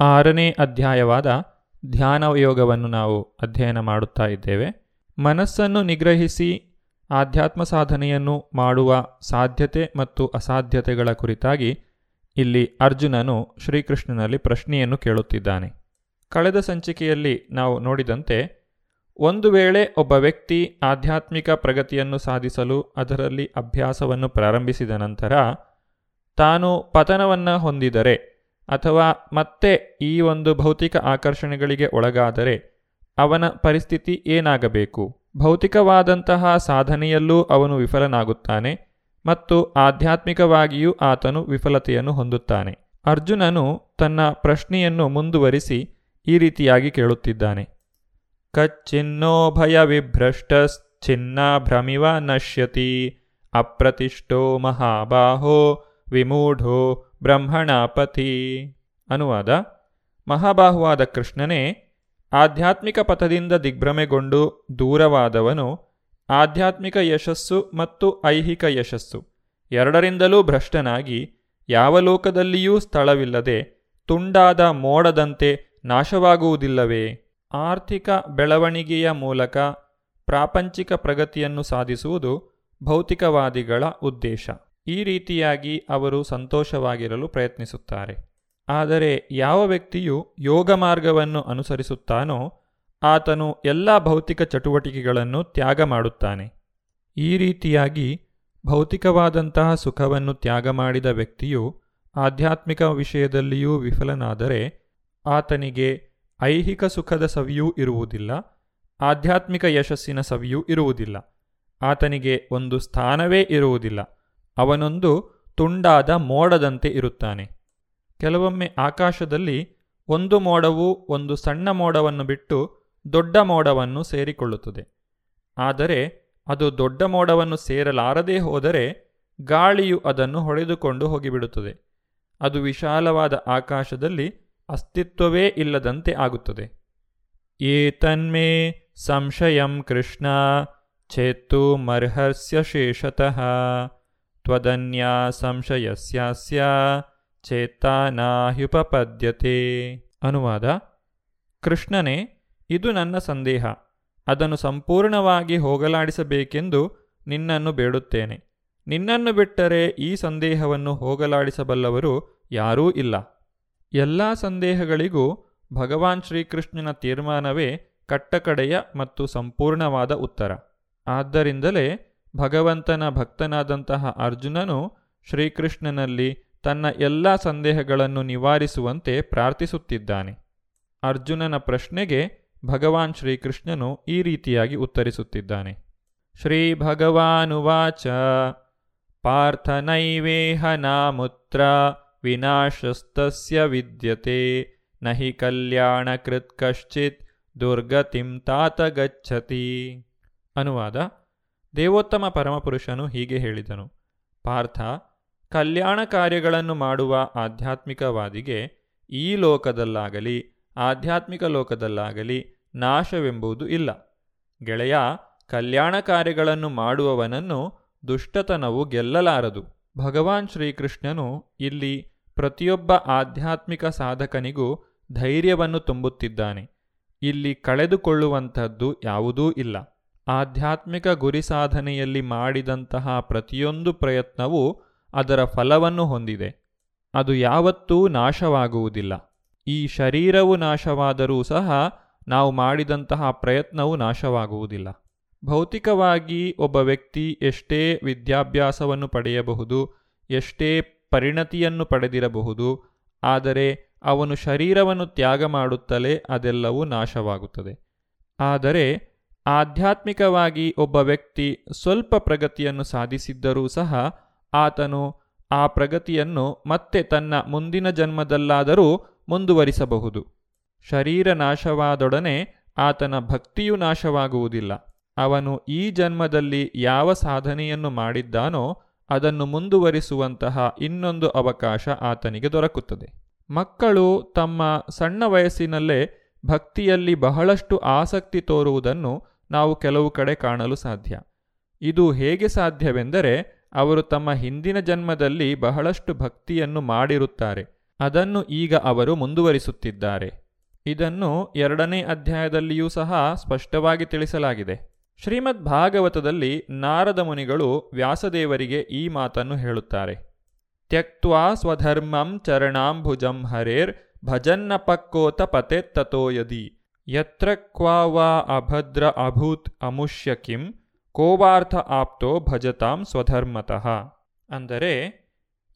ಆರನೇ ಅಧ್ಯಾಯವಾದ ಧ್ಯಾನಯೋಗವನ್ನು ನಾವು ಅಧ್ಯಯನ ಮಾಡುತ್ತಾ ಇದ್ದೇವೆ. ಮನಸ್ಸನ್ನು ನಿಗ್ರಹಿಸಿ ಆಧ್ಯಾತ್ಮ ಸಾಧನೆಯನ್ನು ಮಾಡುವ ಸಾಧ್ಯತೆ ಮತ್ತು ಅಸಾಧ್ಯತೆಗಳ ಕುರಿತಾಗಿ ಇಲ್ಲಿ ಅರ್ಜುನನು ಶ್ರೀಕೃಷ್ಣನಲ್ಲಿ ಪ್ರಶ್ನೆಯನ್ನು ಕೇಳುತ್ತಿದ್ದಾನೆ. ಕಳೆದ ಸಂಚಿಕೆಯಲ್ಲಿ ನಾವು ನೋಡಿದಂತೆ, ಒಂದು ವೇಳೆ ಒಬ್ಬ ವ್ಯಕ್ತಿ ಆಧ್ಯಾತ್ಮಿಕ ಪ್ರಗತಿಯನ್ನು ಸಾಧಿಸಲು ಅದರಲ್ಲಿ ಅಭ್ಯಾಸವನ್ನು ಪ್ರಾರಂಭಿಸಿದ ನಂತರ ತಾನು ಪತನವನ್ನು ಹೊಂದಿದರೆ ಅಥವಾ ಮತ್ತೆ ಈ ಒಂದು ಭೌತಿಕ ಆಕರ್ಷಣೆಗಳಿಗೆ ಒಳಗಾದರೆ ಅವನ ಪರಿಸ್ಥಿತಿ ಏನಾಗಬೇಕು? ಭೌತಿಕವಾದಂತಹ ಸಾಧನೆಯಲ್ಲೂ ಅವನು ವಿಫಲನಾಗುತ್ತಾನೆ ಮತ್ತು ಆಧ್ಯಾತ್ಮಿಕವಾಗಿಯೂ ಆತನು ವಿಫಲತೆಯನ್ನು ಹೊಂದುತ್ತಾನೆ. ಅರ್ಜುನನು ತನ್ನ ಪ್ರಶ್ನೆಯನ್ನು ಮುಂದುವರಿಸಿ ಈ ರೀತಿಯಾಗಿ ಕೇಳುತ್ತಿದ್ದಾನೆ. ಕಚ್ಚಿನ್ನೋ ಭಯ ಭ್ರಮಿವ ನಶ್ಯತಿ ಅಪ್ರತಿಷ್ಠೋ ಮಹಾಬಾಹೋ ವಿಮೂಢೋ ಬ್ರಹ್ಮಣಾಪತಿ ಅನುವಾದ. ಮಹಾಬಾಹುವಾದ ಕೃಷ್ಣನೇ ಆಧ್ಯಾತ್ಮಿಕ ಪಥದಿಂದ ದಿಗ್ಭ್ರಮೆಗೊಂಡು ದೂರವಾದವನು ಆಧ್ಯಾತ್ಮಿಕ ಯಶಸ್ಸು ಮತ್ತು ಐಹಿಕ ಯಶಸ್ಸು. ಎರಡರಿಂದಲೂ ಭ್ರಷ್ಟನಾಗಿ ಯಾವ ಲೋಕದಲ್ಲಿಯೂ ಸ್ಥಳವಿಲ್ಲದೆ ತುಂಡಾದ ಮೋಡದಂತೆ ನಾಶವಾಗುವುದಿಲ್ಲವೇ? ಆರ್ಥಿಕ ಬೆಳವಣಿಗೆಯ ಮೂಲಕ ಪ್ರಾಪಂಚಿಕ ಪ್ರಗತಿಯನ್ನು ಸಾಧಿಸುವುದು ಭೌತಿಕವಾದಿಗಳ ಉದ್ದೇಶ. ಈ ರೀತಿಯಾಗಿ ಅವರು ಸಂತೋಷವಾಗಿರಲು ಪ್ರಯತ್ನಿಸುತ್ತಾರೆ. ಆದರೆ ಯಾವ ವ್ಯಕ್ತಿಯು ಯೋಗ ಮಾರ್ಗವನ್ನು ಅನುಸರಿಸುತ್ತಾನೋ ಆತನು ಎಲ್ಲ ಭೌತಿಕ ಚಟುವಟಿಕೆಗಳನ್ನು ತ್ಯಾಗ ಮಾಡುತ್ತಾನೆ. ಈ ರೀತಿಯಾಗಿ ಭೌತಿಕವಾದಂತಹ ಸುಖವನ್ನು ತ್ಯಾಗ ಮಾಡಿದ ವ್ಯಕ್ತಿಯು ಆಧ್ಯಾತ್ಮಿಕ ವಿಷಯದಲ್ಲಿಯೂ ವಿಫಲನಾದರೆ ಆತನಿಗೆ ಐಹಿಕ ಸುಖದ ಸವಿಯೂ ಇರುವುದಿಲ್ಲ, ಆಧ್ಯಾತ್ಮಿಕ ಯಶಸ್ಸಿನ ಸವಿಯೂ ಇರುವುದಿಲ್ಲ. ಆತನಿಗೆ ಒಂದು ಸ್ಥಾನವೇ ಇರುವುದಿಲ್ಲ. ಅವನೊಂದು ತುಂಡಾದ ಮೋಡದಂತೆ ಇರುತ್ತಾನೆ. ಕೆಲವೊಮ್ಮೆ ಆಕಾಶದಲ್ಲಿ ಒಂದು ಮೋಡವು ಒಂದು ಸಣ್ಣ ಮೋಡವನ್ನು ಬಿಟ್ಟು ದೊಡ್ಡ ಮೋಡವನ್ನು ಸೇರಿಕೊಳ್ಳುತ್ತದೆ. ಆದರೆ ಅದು ದೊಡ್ಡ ಮೋಡವನ್ನು ಸೇರಲಾರದೇ ಹೋದರೆ ಗಾಳಿಯು ಅದನ್ನು ಹೊಡೆದುಕೊಂಡು ಹೋಗಿಬಿಡುತ್ತದೆ. ಅದು ವಿಶಾಲವಾದ ಆಕಾಶದಲ್ಲಿ ಅಸ್ತಿತ್ವವೇ ಇಲ್ಲದಂತೆ ಆಗುತ್ತದೆ. ಏತನ್ಮೇ ಸಂಶಯಂ ಕೃಷ್ಣ ಚೇತ್ತು ಮರ್ಹಸ್ಯ ಶೇಷತಃ ತ್ವದನ್ಯ ಸಂಶಯಸ್ಯಾಸ್ಯ ಚೇತಾನಾಹ್ಯುಪಪದ್ಯತೆ ಅನುವಾದ ಕೃಷ್ಣನೇ ಇದು ನನ್ನ ಸಂದೇಹ. ಅದನ್ನು ಸಂಪೂರ್ಣವಾಗಿ ಹೋಗಲಾಡಿಸಬೇಕೆಂದು ನಿನ್ನನ್ನು ಬೇಡುತ್ತೇನೆ. ನಿನ್ನನ್ನು ಬಿಟ್ಟರೆ ಈ ಸಂದೇಹವನ್ನು ಹೋಗಲಾಡಿಸಬಲ್ಲವರು ಯಾರೂ ಇಲ್ಲ. ಎಲ್ಲ ಸಂದೇಹಗಳಿಗೂ ಭಗವಾನ್ ಶ್ರೀಕೃಷ್ಣನ ತೀರ್ಮಾನವೇ ಕಟ್ಟಕಡೆಯ ಮತ್ತು ಸಂಪೂರ್ಣವಾದ ಉತ್ತರ. ಆದ್ದರಿಂದಲೇ ಭಗವಂತನ ಭಕ್ತನಾದಂತಹ ಅರ್ಜುನನು ಶ್ರೀಕೃಷ್ಣನಲ್ಲಿ ತನ್ನ ಎಲ್ಲ ಸಂದೇಹಗಳನ್ನು ನಿವಾರಿಸುವಂತೆ ಪ್ರಾರ್ಥಿಸುತ್ತಿದ್ದಾನೆ. ಅರ್ಜುನನ ಪ್ರಶ್ನೆಗೆ ಭಗವಾನ್ ಶ್ರೀಕೃಷ್ಣನು ಈ ರೀತಿಯಾಗಿ ಉತ್ತರಿಸುತ್ತಿದ್ದಾನೆ. ಶ್ರೀ ಭಗವಾನುವಾಚ ಪಾರ್ಥನೈವೇಹ ನಾಮುತ್ರ, ವಿನಾಶಸ್ತಸ್ಯ ವಿದ್ಯತೆ, ನಹಿ ಕಲ್ಯಾಣಕೃತ್ ಕಶ್ಚಿತ್, ದುರ್ಗತಿಂ ತಾತ ಗಚ್ಚತಿ. ಅನುವಾದ ದೇವೋತ್ತಮ ಪರಮಪುರುಷನು ಹೀಗೆ ಹೇಳಿದನು. ಪಾರ್ಥ, ಕಲ್ಯಾಣ ಕಾರ್ಯಗಳನ್ನು ಮಾಡುವ ಆಧ್ಯಾತ್ಮಿಕವಾದಿಗೆ ಈ ಲೋಕದಲ್ಲಾಗಲಿ, ಆಧ್ಯಾತ್ಮಿಕ ಲೋಕದಲ್ಲಾಗಲಿ ನಾಶವೆಂಬುದು ಇಲ್ಲ. ಗೆಳೆಯ, ಕಲ್ಯಾಣ ಕಾರ್ಯಗಳನ್ನು ಮಾಡುವವನನ್ನು ದುಷ್ಟತನವು ಗೆಲ್ಲಲಾರದು. ಭಗವಾನ್ ಶ್ರೀಕೃಷ್ಣನು ಇಲ್ಲಿ ಪ್ರತಿಯೊಬ್ಬ ಆಧ್ಯಾತ್ಮಿಕ ಸಾಧಕನಿಗೂ ಧೈರ್ಯವನ್ನು ತುಂಬುತ್ತಿದ್ದಾನೆ. ಇಲ್ಲಿ ಕಳೆದುಕೊಳ್ಳುವಂಥದ್ದು ಯಾವುದೂ ಇಲ್ಲ. ಆಧ್ಯಾತ್ಮಿಕ ಗುರಿ ಸಾಧನೆಯಲ್ಲಿ ಮಾಡಿದಂತಹ ಪ್ರತಿಯೊಂದು ಪ್ರಯತ್ನವೂ ಅದರ ಫಲವನ್ನು ಹೊಂದಿದೆ. ಅದು ಯಾವತ್ತೂ ನಾಶವಾಗುವುದಿಲ್ಲ. ಈ ಶರೀರವು ನಾಶವಾದರೂ ಸಹ ನಾವು ಮಾಡಿದಂತಹ ಪ್ರಯತ್ನವು ನಾಶವಾಗುವುದಿಲ್ಲ. ಭೌತಿಕವಾಗಿ ಒಬ್ಬ ವ್ಯಕ್ತಿ ಎಷ್ಟೇ ವಿದ್ಯಾಭ್ಯಾಸವನ್ನು ಪಡೆಯಬಹುದು, ಎಷ್ಟೇ ಪರಿಣತಿಯನ್ನು ಪಡೆದಿರಬಹುದು, ಆದರೆ ಅವನು ಶರೀರವನ್ನು ತ್ಯಾಗ ಮಾಡುತ್ತಲೇ ಅದೆಲ್ಲವೂ ನಾಶವಾಗುತ್ತದೆ. ಆದರೆ ಆಧ್ಯಾತ್ಮಿಕವಾಗಿ ಒಬ್ಬ ವ್ಯಕ್ತಿ ಸ್ವಲ್ಪ ಪ್ರಗತಿಯನ್ನು ಸಾಧಿಸಿದ್ದರೂ ಸಹ ಆತನು ಆ ಪ್ರಗತಿಯನ್ನು ಮತ್ತೆ ತನ್ನ ಮುಂದಿನ ಜನ್ಮದಲ್ಲಾದರೂ ಮುಂದುವರಿಸಬಹುದು. ಶರೀರ ನಾಶವಾದೊಡನೆ ಆತನ ಭಕ್ತಿಯು ನಾಶವಾಗುವುದಿಲ್ಲ. ಅವನು ಈ ಜನ್ಮದಲ್ಲಿ ಯಾವ ಸಾಧನೆಯನ್ನು ಮಾಡಿದ್ದಾನೋ ಅದನ್ನು ಮುಂದುವರಿಸುವಂತಹ ಇನ್ನೊಂದು ಅವಕಾಶ ಆತನಿಗೆ ದೊರಕುತ್ತದೆ. ಮಕ್ಕಳು ತಮ್ಮ ಸಣ್ಣ ವಯಸ್ಸಿನಲ್ಲೇ ಭಕ್ತಿಯಲ್ಲಿ ಬಹಳಷ್ಟು ಆಸಕ್ತಿ ತೋರುವುದನ್ನು ನಾವು ಕೆಲವು ಕಡೆ ಕಾಣಲು ಸಾಧ್ಯ. ಇದು ಹೇಗೆ ಸಾಧ್ಯವೆಂದರೆ, ಅವರು ತಮ್ಮ ಹಿಂದಿನ ಜನ್ಮದಲ್ಲಿ ಬಹಳಷ್ಟು ಭಕ್ತಿಯನ್ನು ಮಾಡಿರುತ್ತಾರೆ. ಅದನ್ನು ಈಗ ಅವರು ಮುಂದುವರಿಸುತ್ತಿದ್ದಾರೆ. ಇದನ್ನು ಎರಡನೇ ಅಧ್ಯಾಯದಲ್ಲಿಯೂ ಸಹ ಸ್ಪಷ್ಟವಾಗಿ ತಿಳಿಸಲಾಗಿದೆ. ಶ್ರೀಮದ್ ಭಾಗವತದಲ್ಲಿ ನಾರದ ಮುನಿಗಳು ವ್ಯಾಸದೇವರಿಗೆ ಈ ಮಾತನ್ನು ಹೇಳುತ್ತಾರೆ. ತ್ಯಕ್ವಾ ಸ್ವಧರ್ಮಂ ಚರಣಾಂಭುಜಂ ಹರೇರ್ ಭಜನ್ನ ಪಕ್ಕೋತ ಪತೆತ್ತತೋ ಯದಿ ಯತ್ರ ಕ್ವಾ ವಾ ಅಭದ್ರ ಅಭೂತ್ ಅಮುಷ್ಯ ಕಿಂ ಕೋವಾರ್ಥ ಆಪ್ತೋ ಭಜತಾಂ ಸ್ವಧರ್ಮತಃ ಅಂದರೆ,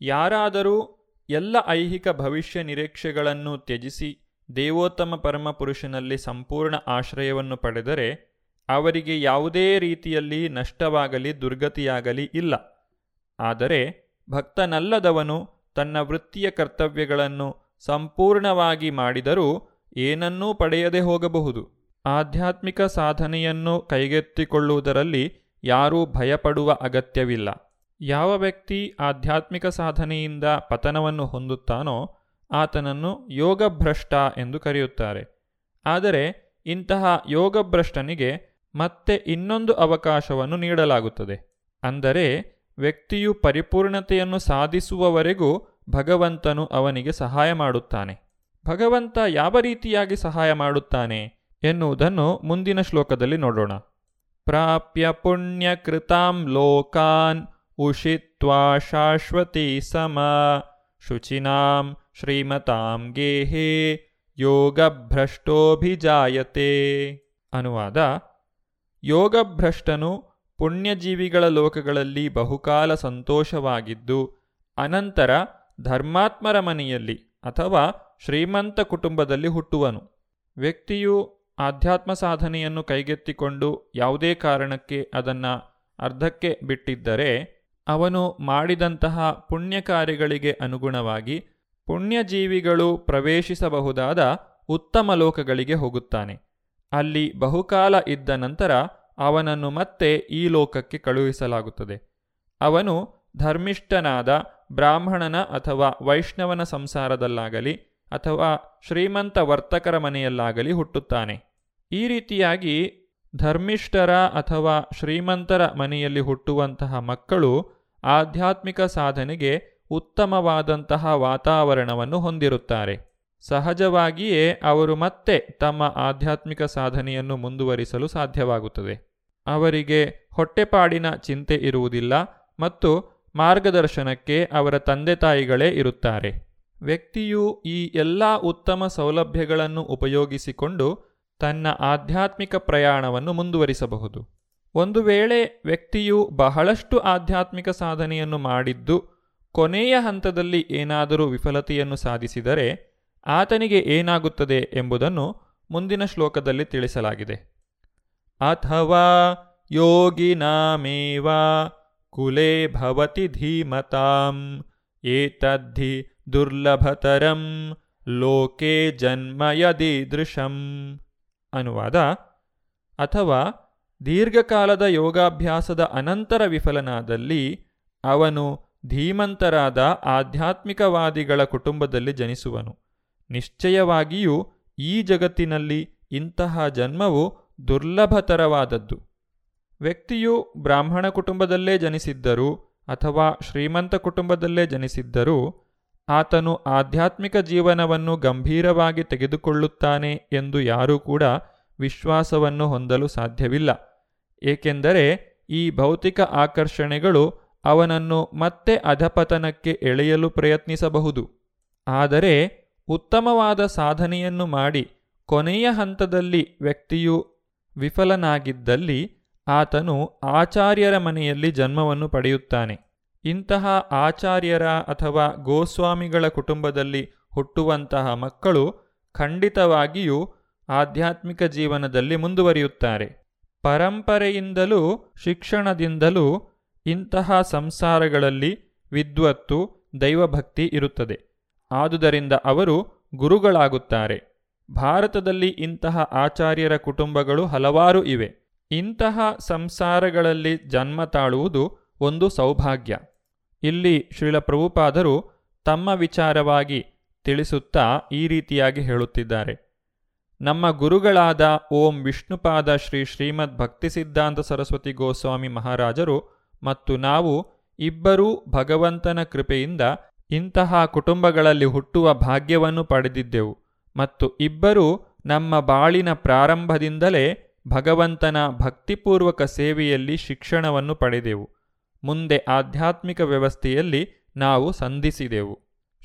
ಯಾರಾದರೂ ಎಲ್ಲ ಐಹಿಕ ಭವಿಷ್ಯ ನಿರೀಕ್ಷೆಗಳನ್ನು ತ್ಯಜಿಸಿ ದೇವೋತ್ತಮ ಪರಮಪುರುಷನಲ್ಲಿ ಸಂಪೂರ್ಣ ಆಶ್ರಯವನ್ನು ಪಡೆದರೆ, ಅವರಿಗೆ ಯಾವುದೇ ರೀತಿಯಲ್ಲಿ ನಷ್ಟವಾಗಲಿ ದುರ್ಗತಿಯಾಗಲಿ ಇಲ್ಲ. ಆದರೆ, ಭಕ್ತನಲ್ಲದವನು ತನ್ನ ವೃತ್ತಿಯ ಕರ್ತವ್ಯಗಳನ್ನು ಸಂಪೂರ್ಣವಾಗಿ ಮಾಡಿದರೂ ಏನನ್ನೂ ಪಡೆಯದೆ ಹೋಗಬಹುದು. ಆಧ್ಯಾತ್ಮಿಕ ಸಾಧನೆಯನ್ನು ಕೈಗೆತ್ತಿಕೊಳ್ಳುವುದರಲ್ಲಿ ಯಾರೂ ಭಯಪಡುವ ಅಗತ್ಯವಿಲ್ಲ. ಯಾವ ವ್ಯಕ್ತಿ ಆಧ್ಯಾತ್ಮಿಕ ಸಾಧನೆಯಿಂದ ಪತನವನ್ನು ಹೊಂದುತ್ತಾನೋ ಆತನನ್ನು ಯೋಗಭ್ರಷ್ಟ ಎಂದು ಕರೆಯುತ್ತಾರೆ. ಆದರೆ ಇಂತಹ ಯೋಗಭ್ರಷ್ಟನಿಗೆ ಮತ್ತೆ ಇನ್ನೊಂದು ಅವಕಾಶವನ್ನು ನೀಡಲಾಗುತ್ತದೆ. ಅಂದರೆ ವ್ಯಕ್ತಿಯು ಪರಿಪೂರ್ಣತೆಯನ್ನು ಸಾಧಿಸುವವರೆಗೂ ಭಗವಂತನು ಅವನಿಗೆ ಸಹಾಯ ಮಾಡುತ್ತಾನೆ. ಭಗವಂತ ಯಾವ ರೀತಿಯಾಗಿ ಸಹಾಯ ಮಾಡುತ್ತಾನೆ ಎನ್ನುವುದನ್ನು ಮುಂದಿನ ಶ್ಲೋಕದಲ್ಲಿ ನೋಡೋಣ. ಪ್ರಾಪ್ಯ ಪುಣ್ಯಕೃತಾಂ ಲೋಕಾನ್ ಉಷಿತ್ವಾ ಶಾಶ್ವತಿ ಸಮ ಶುಚಿನಾಂ ಶ್ರೀಮತಾಂ ಗೇಹೇ ಯೋಗಭ್ರಷ್ಟೋಭಿಜಾಯತೆ ಅನುವಾದ. ಯೋಗಭ್ರಷ್ಟನು ಪುಣ್ಯಜೀವಿಗಳ ಲೋಕಗಳಲ್ಲಿ ಬಹುಕಾಲ ಸಂತೋಷವಾಗಿದ್ದು, ಅನಂತರ ಧರ್ಮಾತ್ಮರ ಮನೆಯಲ್ಲಿ ಅಥವಾ ಶ್ರೀಮಂತ ಕುಟುಂಬದಲ್ಲಿ ಹುಟ್ಟುವನು. ವ್ಯಕ್ತಿಯು ಆಧ್ಯಾತ್ಮ ಸಾಧನೆಯನ್ನು ಕೈಗೆತ್ತಿಕೊಂಡು ಯಾವುದೇ ಕಾರಣಕ್ಕೆ ಅದನ್ನು ಅರ್ಧಕ್ಕೆ ಬಿಟ್ಟಿದ್ದರೆ, ಅವನು ಮಾಡಿದಂತಹ ಪುಣ್ಯ ಕಾರ್ಯಗಳಿಗೆ ಅನುಗುಣವಾಗಿ ಪುಣ್ಯಜೀವಿಗಳು ಪ್ರವೇಶಿಸಬಹುದಾದ ಉತ್ತಮ ಲೋಕಗಳಿಗೆ ಹೋಗುತ್ತಾನೆ. ಅಲ್ಲಿ ಬಹುಕಾಲ ಇದ್ದ ನಂತರ ಅವನನ್ನು ಮತ್ತೆ ಈ ಲೋಕಕ್ಕೆ ಕಳುಹಿಸಲಾಗುತ್ತದೆ. ಅವನು ಧರ್ಮಿಷ್ಠನಾದ ಬ್ರಾಹ್ಮಣನ ಅಥವಾ ವೈಷ್ಣವನ ಸಂಸಾರದಲ್ಲಾಗಲಿ ಅಥವಾ ಶ್ರೀಮಂತ ವರ್ತಕರ ಮನೆಯಲ್ಲಾಗಲಿ ಹುಟ್ಟುತ್ತಾನೆ. ಈ ರೀತಿಯಾಗಿ ಧರ್ಮಿಷ್ಠರ ಅಥವಾ ಶ್ರೀಮಂತರ ಮನೆಯಲ್ಲಿ ಹುಟ್ಟುವಂತಹ ಮಕ್ಕಳು ಆಧ್ಯಾತ್ಮಿಕ ಸಾಧನೆಗೆ ಉತ್ತಮವಾದಂತಹ ವಾತಾವರಣವನ್ನು ಹೊಂದಿರುತ್ತಾರೆ. ಸಹಜವಾಗಿಯೇ ಅವರು ಮತ್ತೆ ತಮ್ಮ ಆಧ್ಯಾತ್ಮಿಕ ಸಾಧನೆಯನ್ನು ಮುಂದುವರಿಸಲು ಸಾಧ್ಯವಾಗುತ್ತದೆ. ಅವರಿಗೆ ಹೊಟ್ಟೆಪಾಡಿನ ಚಿಂತೆ ಇರುವುದಿಲ್ಲ ಮತ್ತು ಮಾರ್ಗದರ್ಶನಕ್ಕೆ ಅವರ ತಂದೆ ತಾಯಿಗಳೇ ಇರುತ್ತಾರೆ. ವ್ಯಕ್ತಿಯು ಈ ಎಲ್ಲ ಉತ್ತಮ ಸೌಲಭ್ಯಗಳನ್ನು ಉಪಯೋಗಿಸಿಕೊಂಡು ತನ್ನ ಆಧ್ಯಾತ್ಮಿಕ ಪ್ರಯಾಣವನ್ನು ಮುಂದುವರಿಸಬಹುದು. ಒಂದು ವೇಳೆ ವ್ಯಕ್ತಿಯು ಬಹಳಷ್ಟು ಆಧ್ಯಾತ್ಮಿಕ ಸಾಧನೆಯನ್ನು ಮಾಡಿದ್ದು, ಕೊನೆಯ ಹಂತದಲ್ಲಿ ಏನಾದರೂ ವಿಫಲತೆಯನ್ನು ಸಾಧಿಸಿದರೆ ಆತನಿಗೆ ಏನಾಗುತ್ತದೆ ಎಂಬುದನ್ನು ಮುಂದಿನ ಶ್ಲೋಕದಲ್ಲಿ ತಿಳಿಸಲಾಗಿದೆ. ಅಥವಾ ಯೋಗಿನಾಮೇವ ಕುಲೇ ಭವತಿ ಧೀಮತಾಂ ಏತದ್ಧಿ ದುರ್ಲಭತರಂ ಲೋಕೆ ಜನ್ಮಯದೀದೃಶಂ. ಅನುವಾದ, ಅಥವಾ ದೀರ್ಘಕಾಲದ ಯೋಗಾಭ್ಯಾಸದ ಅನಂತರ ವಿಫಲನಾದಲ್ಲಿ ಅವನು ಧೀಮಂತರಾದ ಆಧ್ಯಾತ್ಮಿಕವಾದಿಗಳ ಕುಟುಂಬದಲ್ಲಿ ಜನಿಸುವನು. ನಿಶ್ಚಯವಾಗಿಯೂ ಈ ಜಗತ್ತಿನಲ್ಲಿ ಇಂತಹ ಜನ್ಮವು ದುರ್ಲಭತರವಾದದ್ದು. ವ್ಯಕ್ತಿಯು ಬ್ರಾಹ್ಮಣ ಕುಟುಂಬದಲ್ಲೇ ಜನಿಸಿದ್ದರೂ ಅಥವಾ ಶ್ರೀಮಂತ ಕುಟುಂಬದಲ್ಲೇ ಜನಿಸಿದ್ದರೂ ಆತನು ಆಧ್ಯಾತ್ಮಿಕ ಜೀವನವನ್ನು ಗಂಭೀರವಾಗಿ ತೆಗೆದುಕೊಳ್ಳುತ್ತಾನೆ ಎಂದು ಯಾರೂ ಕೂಡ ವಿಶ್ವಾಸವನ್ನು ಹೊಂದಲು ಸಾಧ್ಯವಿಲ್ಲ. ಏಕೆಂದರೆ ಈ ಭೌತಿಕ ಆಕರ್ಷಣೆಗಳು ಅವನನ್ನು ಮತ್ತೆ ಅಧಪತನಕ್ಕೆ ಎಳೆಯಲು ಪ್ರಯತ್ನಿಸಬಹುದು. ಆದರೆ ಉತ್ತಮವಾದ ಸಾಧನೆಯನ್ನು ಮಾಡಿ ಕೊನೆಯ ಹಂತದಲ್ಲಿ ವ್ಯಕ್ತಿಯು ವಿಫಲನಾಗಿದ್ದಲ್ಲಿ ಆತನು ಆಚಾರ್ಯರ ಮನೆಯಲ್ಲಿ ಜನ್ಮವನ್ನು ಪಡೆಯುತ್ತಾನೆ. ಇಂತಹ ಆಚಾರ್ಯರ ಅಥವಾ ಗೋಸ್ವಾಮಿಗಳ ಕುಟುಂಬದಲ್ಲಿ ಹುಟ್ಟುವಂತಹ ಮಕ್ಕಳು ಖಂಡಿತವಾಗಿಯೂ ಆಧ್ಯಾತ್ಮಿಕ ಜೀವನದಲ್ಲಿ ಮುಂದುವರಿಯುತ್ತಾರೆ. ಪರಂಪರೆಯಿಂದಲೂ ಶಿಕ್ಷಣದಿಂದಲೂ ಇಂತಹ ಸಂಸಾರಗಳಲ್ಲಿ ವಿದ್ವತ್ತು, ದೈವಭಕ್ತಿ ಇರುತ್ತದೆ. ಆದುದರಿಂದ ಅವರು ಗುರುಗಳಾಗುತ್ತಾರೆ. ಭಾರತದಲ್ಲಿ ಇಂತಹ ಆಚಾರ್ಯರ ಕುಟುಂಬಗಳು ಹಲವಾರು ಇವೆ. ಇಂತಹ ಸಂಸಾರಗಳಲ್ಲಿ ಜನ್ಮ ತಾಳುವುದು ಒಂದು ಸೌಭಾಗ್ಯ. ಇಲ್ಲಿ ಶ್ರೀಲ ಪ್ರಭುಪಾದರು ತಮ್ಮ ವಿಚಾರವಾಗಿ ತಿಳಿಸುತ್ತಾ ಈ ರೀತಿಯಾಗಿ ಹೇಳುತ್ತಿದ್ದಾರೆ. ನಮ್ಮ ಗುರುಗಳಾದ ಓಂ ವಿಷ್ಣುಪಾದ ಶ್ರೀ ಶ್ರೀಮದ್ ಭಕ್ತಿ ಸಿದ್ಧಾಂತ ಸರಸ್ವತಿ ಗೋಸ್ವಾಮಿ ಮಹಾರಾಜರು ಮತ್ತು ನಾವು ಇಬ್ಬರೂ ಭಗವಂತನ ಕೃಪೆಯಿಂದ ಇಂತಹ ಕುಟುಂಬಗಳಲ್ಲಿ ಹುಟ್ಟುವ ಭಾಗ್ಯವನ್ನು ಪಡೆದಿದ್ದೆವು ಮತ್ತು ಇಬ್ಬರೂ ನಮ್ಮ ಬಾಳಿನ ಪ್ರಾರಂಭದಿಂದಲೇ ಭಗವಂತನ ಭಕ್ತಿಪೂರ್ವಕ ಸೇವೆಯಲ್ಲಿ ಶಿಕ್ಷಣವನ್ನು ಪಡೆದೆವು. ಮುಂದೆ ಆಧ್ಯಾತ್ಮಿಕ ವ್ಯವಸ್ಥೆಯಲ್ಲಿ ನಾವು ಸಂಧಿಸಿದೆವು.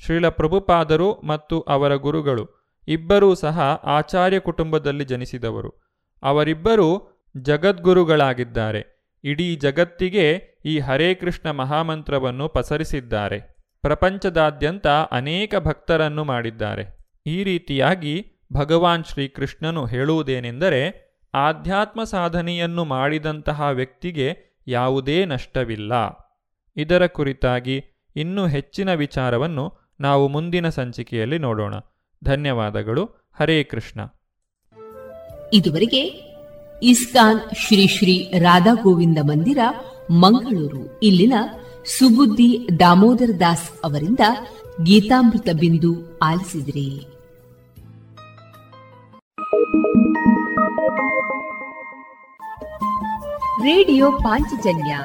ಶ್ರೀಲ ಪ್ರಭುಪಾದರು ಮತ್ತು ಅವರ ಗುರುಗಳು ಇಬ್ಬರೂ ಸಹ ಆಚಾರ್ಯ ಕುಟುಂಬದಲ್ಲಿ ಜನಿಸಿದವರು. ಅವರಿಬ್ಬರೂ ಜಗದ್ಗುರುಗಳಾಗಿದ್ದಾರೆ. ಇಡೀ ಜಗತ್ತಿಗೆ ಈ ಹರೇ ಕೃಷ್ಣ ಮಹಾಮಂತ್ರವನ್ನು ಪಸರಿಸಿದ್ದಾರೆ. ಪ್ರಪಂಚದಾದ್ಯಂತ ಅನೇಕ ಭಕ್ತರನ್ನು ಮಾಡಿದ್ದಾರೆ. ಈ ರೀತಿಯಾಗಿ ಭಗವಾನ್ ಶ್ರೀಕೃಷ್ಣನು ಹೇಳುವುದೇನೆಂದರೆ, ಆಧ್ಯಾತ್ಮ ಸಾಧನೆಯನ್ನು ಮಾಡಿದಂತಹ ವ್ಯಕ್ತಿಗೆ ಯಾವುದೇ ನಷ್ಟವಿಲ್ಲ. ಇದರ ಕುರಿತಾಗಿ ಇನ್ನೂ ಹೆಚ್ಚಿನ ವಿಚಾರವನ್ನು ನಾವು ಮುಂದಿನ ಸಂಚಿಕೆಯಲ್ಲಿ ನೋಡೋಣ. ಧನ್ಯವಾದಗಳು. ಹರೇ ಕೃಷ್ಣ. ಇದುವರೆಗೆ ಇಸ್ಕಾನ್ ಶ್ರೀ ಶ್ರೀ ರಾಧಾ ಗೋವಿಂದ ಮಂದಿರ, ಮಂಗಳೂರು. ಇಲ್ಲಿನ ಸುಬುದ್ದಿ ದಾಮೋದರ ದಾಸ್ ಅವರಿಂದ ಗೀತಾಮೃತ ಬಿಂದು ಆಲಿಸಿದ್ರಿ. ರೇಡಿಯೋ ಪಾಂಚಜನ್ಯ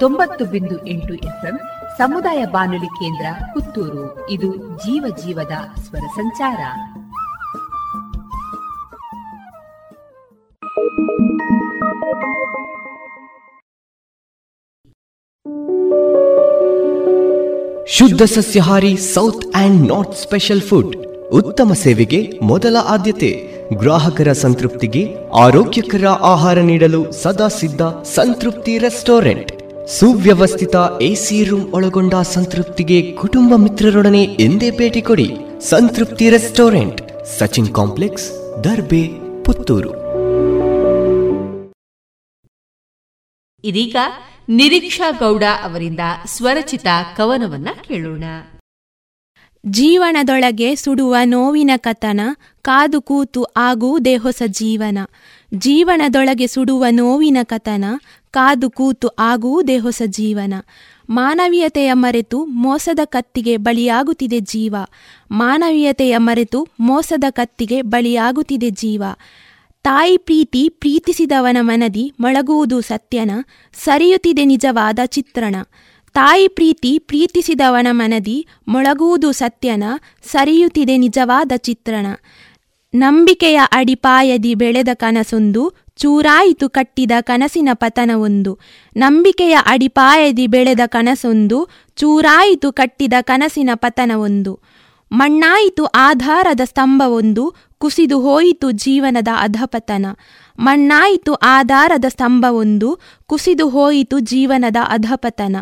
ತೊಂಬತ್ತು ಬಿಂದು ಎಂಟು ಎಫ್ಎಂ ಸಮುದಾಯ ಬಾನುಲಿ ಕೇಂದ್ರ ಪುತ್ತೂರು. ಇದು ಜೀವ ಜೀವದ ಸ್ವರ ಸಂಚಾರ. ಶುದ್ಧ ಸಸ್ಯಹಾರಿ south and north special food ಉತ್ತಮ ಸೇವೆಗೆ ಮೊದಲ ಆದ್ಯತೆ. ಗ್ರಾಹಕರ ಸಂತೃಪ್ತಿಗೆ ಆರೋಗ್ಯಕರ ಆಹಾರ ನೀಡಲು ಸದಾ ಸಿದ್ಧ ಸಂತೃಪ್ತಿ ರೆಸ್ಟೋರೆಂಟ್. ಸುವ್ಯವಸ್ಥಿತ ಎಸಿ ರೂಮ್ ಒಳಗೊಂಡ ಸಂತೃಪ್ತಿಗೆ ಕುಟುಂಬ ಮಿತ್ರರೊಡನೆ ಎಂದೇ ಭೇಟಿ ಕೊಡಿ ಸಂತೃಪ್ತಿ ರೆಸ್ಟೋರೆಂಟ್, ಸಚಿನ್ ಕಾಂಪ್ಲೆಕ್ಸ್, ದರ್ಬೆ, ಪುತ್ತೂರು. ಇದೀಗ ನಿರೀಕ್ಷಾ ಗೌಡ ಅವರಿಂದ ಸ್ವರಚಿತ ಕವನವನ್ನ ಕೇಳೋಣ. ಜೀವನದೊಳಗೆ ಸುಡುವ ನೋವಿನ ಕಥನ, ಕಾದು ಕೂತು ಆಗುವುದೇ ಹೊಸ ಜೀವನ. ಜೀವನದೊಳಗೆ ಸುಡುವ ನೋವಿನ ಕಥನ, ಕಾದು ಕೂತು ಆಗುವುದೇ ಹೊಸ ಜೀವನ. ಮಾನವೀಯತೆಯ ಮರೆತು ಮೋಸದ ಕತ್ತಿಗೆ ಬಳಿಯಾಗುತ್ತಿದೆ ಜೀವ. ಮಾನವೀಯತೆಯ ಮರೆತು ಮೋಸದ ಕತ್ತಿಗೆ ಬಳಿಯಾಗುತ್ತಿದೆ ಜೀವ. ತಾಯಿ ಪ್ರೀತಿ ಪ್ರೀತಿಸಿದವನ ಮನದಿ ಮೊಳಗುವುದು ಸತ್ಯನ, ಸರಿಯುತ್ತಿದೆ ನಿಜವಾದ ಚಿತ್ರಣ. ತಾಯಿ ಪ್ರೀತಿ ಪ್ರೀತಿಸಿದವನ ಮನದಿ ಮೊಳಗುವುದು ಸತ್ಯನ, ಸರಿಯುತ್ತಿದೆ ನಿಜವಾದ ಚಿತ್ರಣ. ನಂಬಿಕೆಯ ಅಡಿಪಾಯದಿ ಬೆಳೆದ ಕನಸೊಂದು, ಚೂರಾಯಿತು ಕಟ್ಟಿದ ಕನಸಿನ ಪತನವೊಂದು. ನಂಬಿಕೆಯ ಅಡಿಪಾಯದಿ ಬೆಳೆದ ಕನಸೊಂದು, ಚೂರಾಯಿತು ಕಟ್ಟಿದ ಕನಸಿನ ಪತನವೊಂದು. ಮಣ್ಣಾಯಿತು ಆಧಾರದ ಸ್ತಂಭವೊಂದು, ಕುಸಿದು ಹೋಯಿತು ಜೀವನದ ಅಧಪತನ. ಮಣ್ಣಾಯಿತು ಆಧಾರದ ಸ್ತಂಭವೊಂದು, ಕುಸಿದು ಹೋಯಿತು ಜೀವನದ ಅಧಪತನ.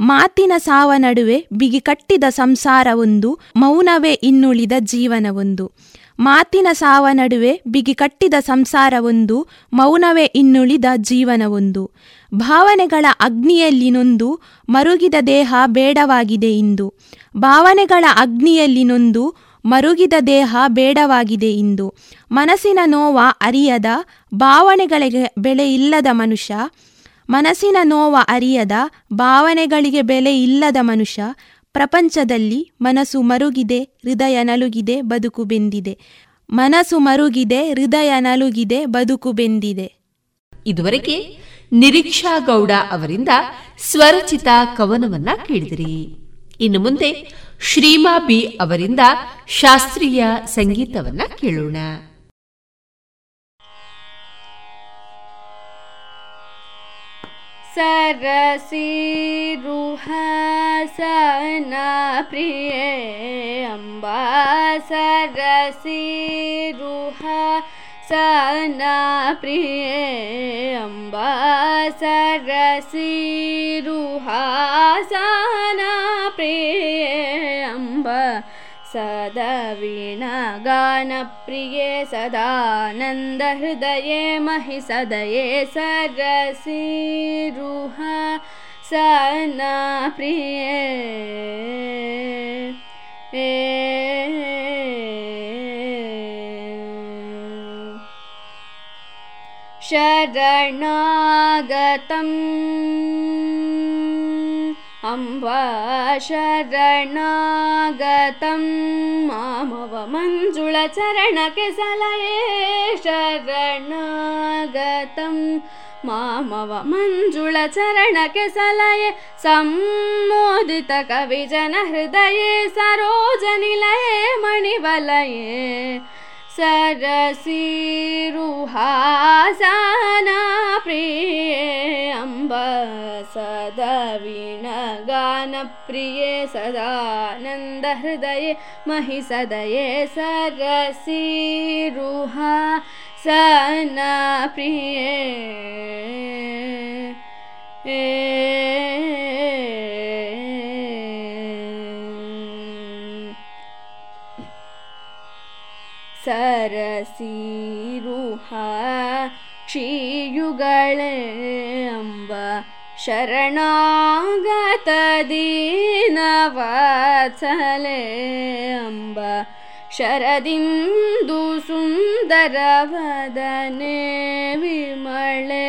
ಮಾತಿನ ಸಾವ ನಡುವೆ ಬಿಗಿ ಕಟ್ಟಿದ ಸಂಸಾರವೊಂದು, ಮೌನವೇ ಇನ್ನುಳಿದ ಜೀವನವೊಂದು. ಮಾತಿನ ಸಾವ ನಡುವೆ ಬಿಗಿ ಕಟ್ಟಿದ ಸಂಸಾರವೊಂದು, ಮೌನವೇ ಇನ್ನುಳಿದ ಜೀವನವೊಂದು. ಭಾವನೆಗಳ ಅಗ್ನಿಯಲ್ಲಿ ನೊಂದು, ಮರುಗಿದ ದೇಹ ಬೇಡವಾಗಿದೆ ಇಂದು. ಭಾವನೆಗಳ ಅಗ್ನಿಯಲ್ಲಿ ನೊಂದು, ಮರುಗಿದ ದೇಹ ಬೇಡವಾಗಿದೆ ಇಂದು. ಮನಸ್ಸಿನ ನೋವ ಅರಿಯದ, ಭಾವನೆಗಳಿಗೆ ಬೆಲೆ ಇಲ್ಲದ ಮನುಷ್ಯ ಮನಸ್ಸಿನ ನೋವ ಅರಿಯದ ಭಾವನೆಗಳಿಗೆ ಬೆಲೆ ಇಲ್ಲದ ಮನುಷ್ಯ ಪ್ರಪಂಚದಲ್ಲಿ ಮನಸ್ಸು ಮರುಗಿದೆ, ಹೃದಯ ನಲುಗಿದೆ, ಬದುಕು ಬೆಂದಿದೆ. ಮನಸ್ಸು ಮರುಗಿದೆ, ಹೃದಯ ನಲುಗಿದೆ, ಬದುಕು ಬೆಂದಿದೆ. ಇದುವರೆಗೆ ನಿರೀಕ್ಷಾ ಗೌಡ ಅವರಿಂದ ಸ್ವರಚಿತ ಕವನವನ್ನ ಕೇಳಿದಿರಿ. ಇನ್ನು ಮುಂದೆ ಶ್ರೀಮಾ ಬಿ ಅವರಿಂದ ಶಾಸ್ತ್ರೀಯ ಸಂಗೀತವನ್ನ ಕೇಳೋಣ. सरसीरुहासना प्रिये अम्बा सरसीरुहा सना प्रिये अम्बा सरसीरुहासना प्रिये अम्बा सदवीणागानप्रिये सदानन्दहृदये महि सदये सरसीरुहा सना प्रिये। शरणागतम् अम्ब शरणगतं मामव मञ्जुळचरणके सलये शरणागतं मामव मञ्जुळचरणके सलये सम्मोदित कविजनहृदये सरोजनिलये मणिवलये। सरसिरुहा सिये अम्बसदवीणगानप्रिये सदानन्दहृदये महिषदये सरसिरुहा स न प्रिये सरसीरुह क्षीयुगले अम्ब शरणाङ्गतदीनवत्सले अम्ब शरदिन्दुसुन्दरवदने विमळे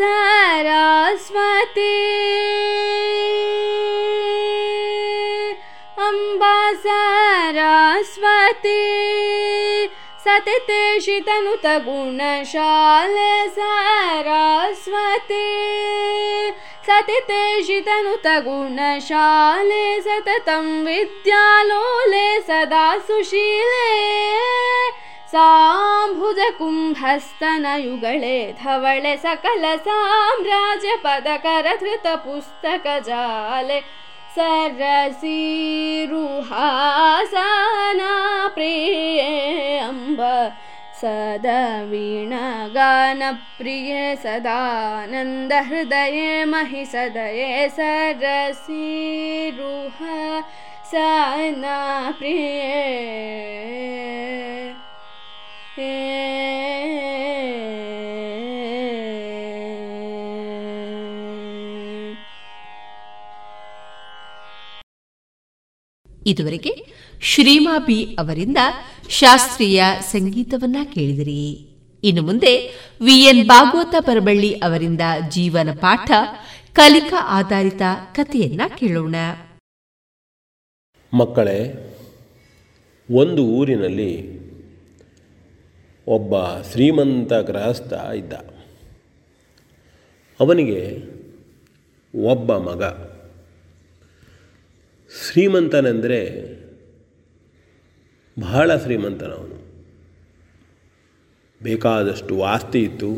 सारस्वती। अम्बा सरस्वती। सति ते शित गुणशाले सारास्वती सतितेषित गुणशाले सततं विद्यालोले सदा सुशीले। साम्भुजकुम्भस्तनयुगळे धवळे सकल साम्राज्यपदकरधृतपुस्तकजाले। सरसीरुहासना साप्रिये अम्ब सदानन्दहृदये महि सदये सरसीरुह सना प्रिये। ಇದುವರೆಗೆ ಶ್ರೀಮಾ ಬಿ ಅವರಿಂದ ಶಾಸ್ತ್ರೀಯ ಸಂಗೀತವನ್ನ ಕೇಳಿದಿರಿ. ಇನ್ನು ಮುಂದೆ ವಿಎನ್ ಭಾಗವತ ಪರಬಳ್ಳಿ ಅವರಿಂದ ಜೀವನ ಪಾಠ, ಕಲಿಕಾ ಆಧಾರಿತ ಕಥೆಯನ್ನ ಕೇಳೋಣ. ಮಕ್ಕಳೇ, ಒಂದು ಊರಿನಲ್ಲಿ ಒಬ್ಬ ಶ್ರೀಮಂತ ಗೃಹಸ್ಥ ಇದ್ದ. ಅವನಿಗೆ ಒಬ್ಬ ಮಗ. ಶ್ರೀಮಂತನೆಂದರೆ ಬಹಳ ಶ್ರೀಮಂತನವನು ಬೇಕಾದಷ್ಟು ಆಸ್ತಿ ಇತ್ತು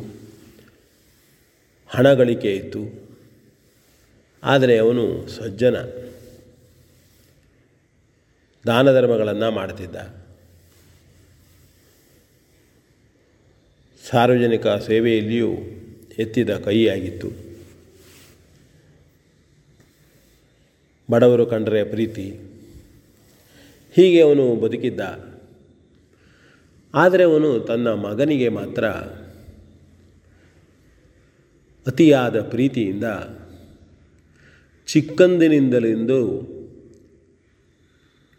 ಹಣ ಗಳಿಕೆ ಇತ್ತು, ಆದರೆ ಅವನು ಸಜ್ಜನ. ದಾನ ಧರ್ಮಗಳನ್ನು ಮಾಡ್ತಿದ್ದ. ಸಾರ್ವಜನಿಕ ಸೇವೆಯಲ್ಲಿಯೂ ಎತ್ತಿದ ಕೈಯಾಗಿತ್ತು. ಬಡವರು ಕಂಡರೆ ಪ್ರೀತಿ. ಹೀಗೆ ಅವನು ಬದುಕಿದ್ದ. ಆದರೆ ಅವನು ತನ್ನ ಮಗನಿಗೆ ಮಾತ್ರ ಅತಿಯಾದ ಪ್ರೀತಿಯಿಂದ ಚಿಕ್ಕಂದಿನಿಂದಲೆಂದು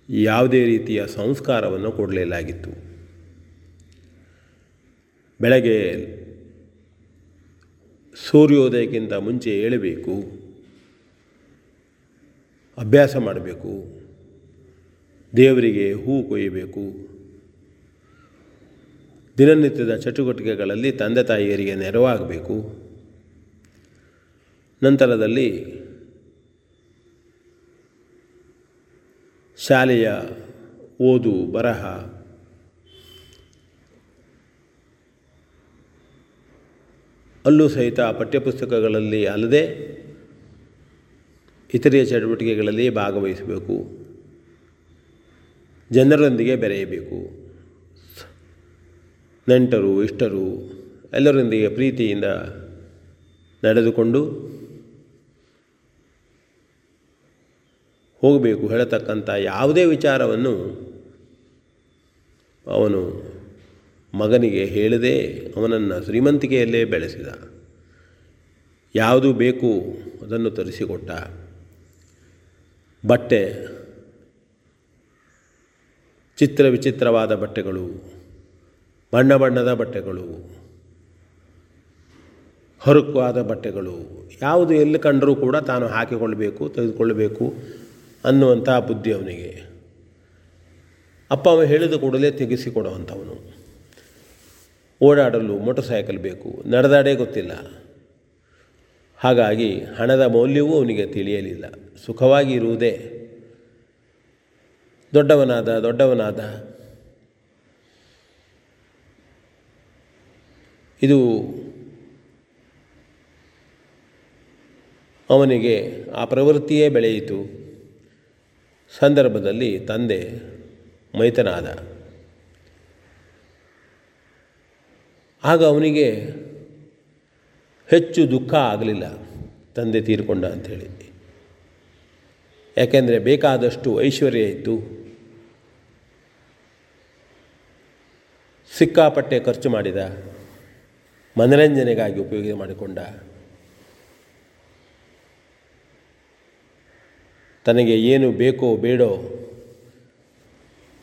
ಯಾವುದೇ ರೀತಿಯ ಸಂಸ್ಕಾರವನ್ನು ಕೊಡಲೇಲಾಗಿತ್ತು. ಬೆಳಗ್ಗೆ ಸೂರ್ಯೋದಯಕ್ಕಿಂತ ಮುಂಚೆ ಏಳಬೇಕು. ಅಭ್ಯಾಸ ಮಾಡಬೇಕು. ದೇವರಿಗೆ ಹೂ ಕೊಯ್ಯಬೇಕು. ದಿನನಿತ್ಯದ ಚಟುವಟಿಕೆಗಳಲ್ಲಿ ತಂದೆ ತಾಯಿಯರಿಗೆ ನೆರವಾಗಬೇಕು. ನಂತರದಲ್ಲಿ ಶಾಲೆಯ ಓದು ಬರಹ. ಅಲ್ಲೂ ಸಹಿತ ಪಠ್ಯಪುಸ್ತಕಗಳಲ್ಲಿ ಅಲ್ಲದೆ ಇತರೆ ಚಟುವಟಿಕೆಗಳಲ್ಲಿ ಭಾಗವಹಿಸಬೇಕು. ಜನರೊಂದಿಗೆ ಬೆರೆಯಬೇಕು. ನೆಂಟರು, ಇಷ್ಟರು ಎಲ್ಲರೊಂದಿಗೆ ಪ್ರೀತಿಯಿಂದ ನಡೆದುಕೊಂಡು ಹೋಗಬೇಕು ಹೇಳತಕ್ಕಂಥ ಯಾವುದೇ ವಿಚಾರವನ್ನು ಅವನು ಮಗನಿಗೆ ಹೇಳದೆ, ಅವನನ್ನು ಶ್ರೀಮಂತಿಕೆಯಲ್ಲೇ ಬೆಳೆಸಿದ. ಯಾವುದು ಬೇಕು ಅದನ್ನು ತರಿಸಿಕೊಟ್ಟ. ಬಟ್ಟೆ. ಚಿತ್ರ ವಿಚಿತ್ರವಾದ ಬಟ್ಟೆಗಳು, ಬಣ್ಣ ಬಣ್ಣದ ಬಟ್ಟೆಗಳು, ಹರಕುವಾದ ಬಟ್ಟೆಗಳು, ಯಾವುದು ಎಲ್ಲಿ ಕಂಡರೂ ಕೂಡ ತಾನು ಹಾಕಿಕೊಳ್ಳಬೇಕು, ತೆಗೆದುಕೊಳ್ಳಬೇಕು ಅನ್ನುವಂಥ ಬುದ್ಧಿ ಅವನಿಗೆ. ಅಪ್ಪ ಅವ ಹೇಳಿದ ಕೂಡಲೇ ತೆಗೆಸಿಕೊಡುವಂಥವನು. ಓಡಾಡಲು ಮೋಟರ್ ಸೈಕಲ್ ಬೇಕು, ನಡೆದಾಡೇ ಗೊತ್ತಿಲ್ಲ. ಹಾಗಾಗಿ ಹಣದ ಮೌಲ್ಯವೂ ಅವನಿಗೆ ತಿಳಿಯಲಿಲ್ಲ. ಸುಖವಾಗಿ ಇರುವುದೇ ದೊಡ್ಡವನಾದ ದೊಡ್ಡವನಾದ. ಇದು ಅವನಿಗೆ ಆ ಪ್ರವೃತ್ತಿಯೇ ಬೆಳೆಯಿತು. ಸಂದರ್ಭದಲ್ಲಿ ತಂದೆ ಮೈತನಾದ. ಆಗ ಅವನಿಗೆ ಹೆಚ್ಚು ದುಃಖ ಆಗಲಿಲ್ಲ ತಂದೆ ತೀರಿಕೊಂಡ ಅಂಥೇಳಿ. ಯಾಕೆಂದರೆ ಬೇಕಾದಷ್ಟು ಐಶ್ವರ್ಯ ಇತ್ತು ಸಿಕ್ಕಾಪಟ್ಟೆ ಖರ್ಚು ಮಾಡಿದ ಮನರಂಜನೆಗಾಗಿ ಉಪಯೋಗ ಮಾಡಿಕೊಂಡ ತನಗೆ ಏನು ಬೇಕೋ ಬೇಡೋ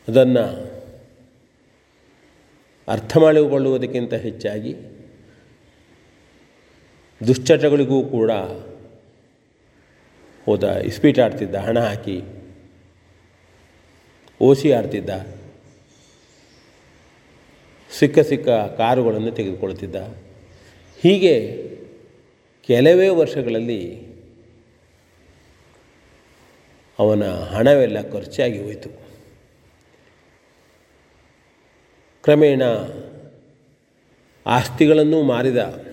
ಅದನ್ನು ಅರ್ಥ ಮಾಡಿಕೊಳ್ಳುವುದಕ್ಕಿಂತ ಹೆಚ್ಚಾಗಿ ದುಶ್ಚಟಗಳಿಗೂ ಕೂಡ ಹೋದ ಇಸ್ಪೀಟ್ ಆಡ್ತಿದ್ದ, ಹಣ ಹಾಕಿ, ಓಸಿ ಆಡ್ತಿದ್ದ, ಸಿಕ್ಕ ಸಿಕ್ಕ ಕಾರುಗಳನ್ನು ತೆಗೆದುಕೊಳ್ತಿದ್ದ ಹೀಗೆ ಕೆಲವೇ ವರ್ಷಗಳಲ್ಲಿ ಅವನ ಹಣವೆಲ್ಲ ಖರ್ಚಾಗಿ ಹೋಯಿತು. ಕ್ರಮೇಣ ಆಸ್ತಿಗಳನ್ನು ಮಾರಿದ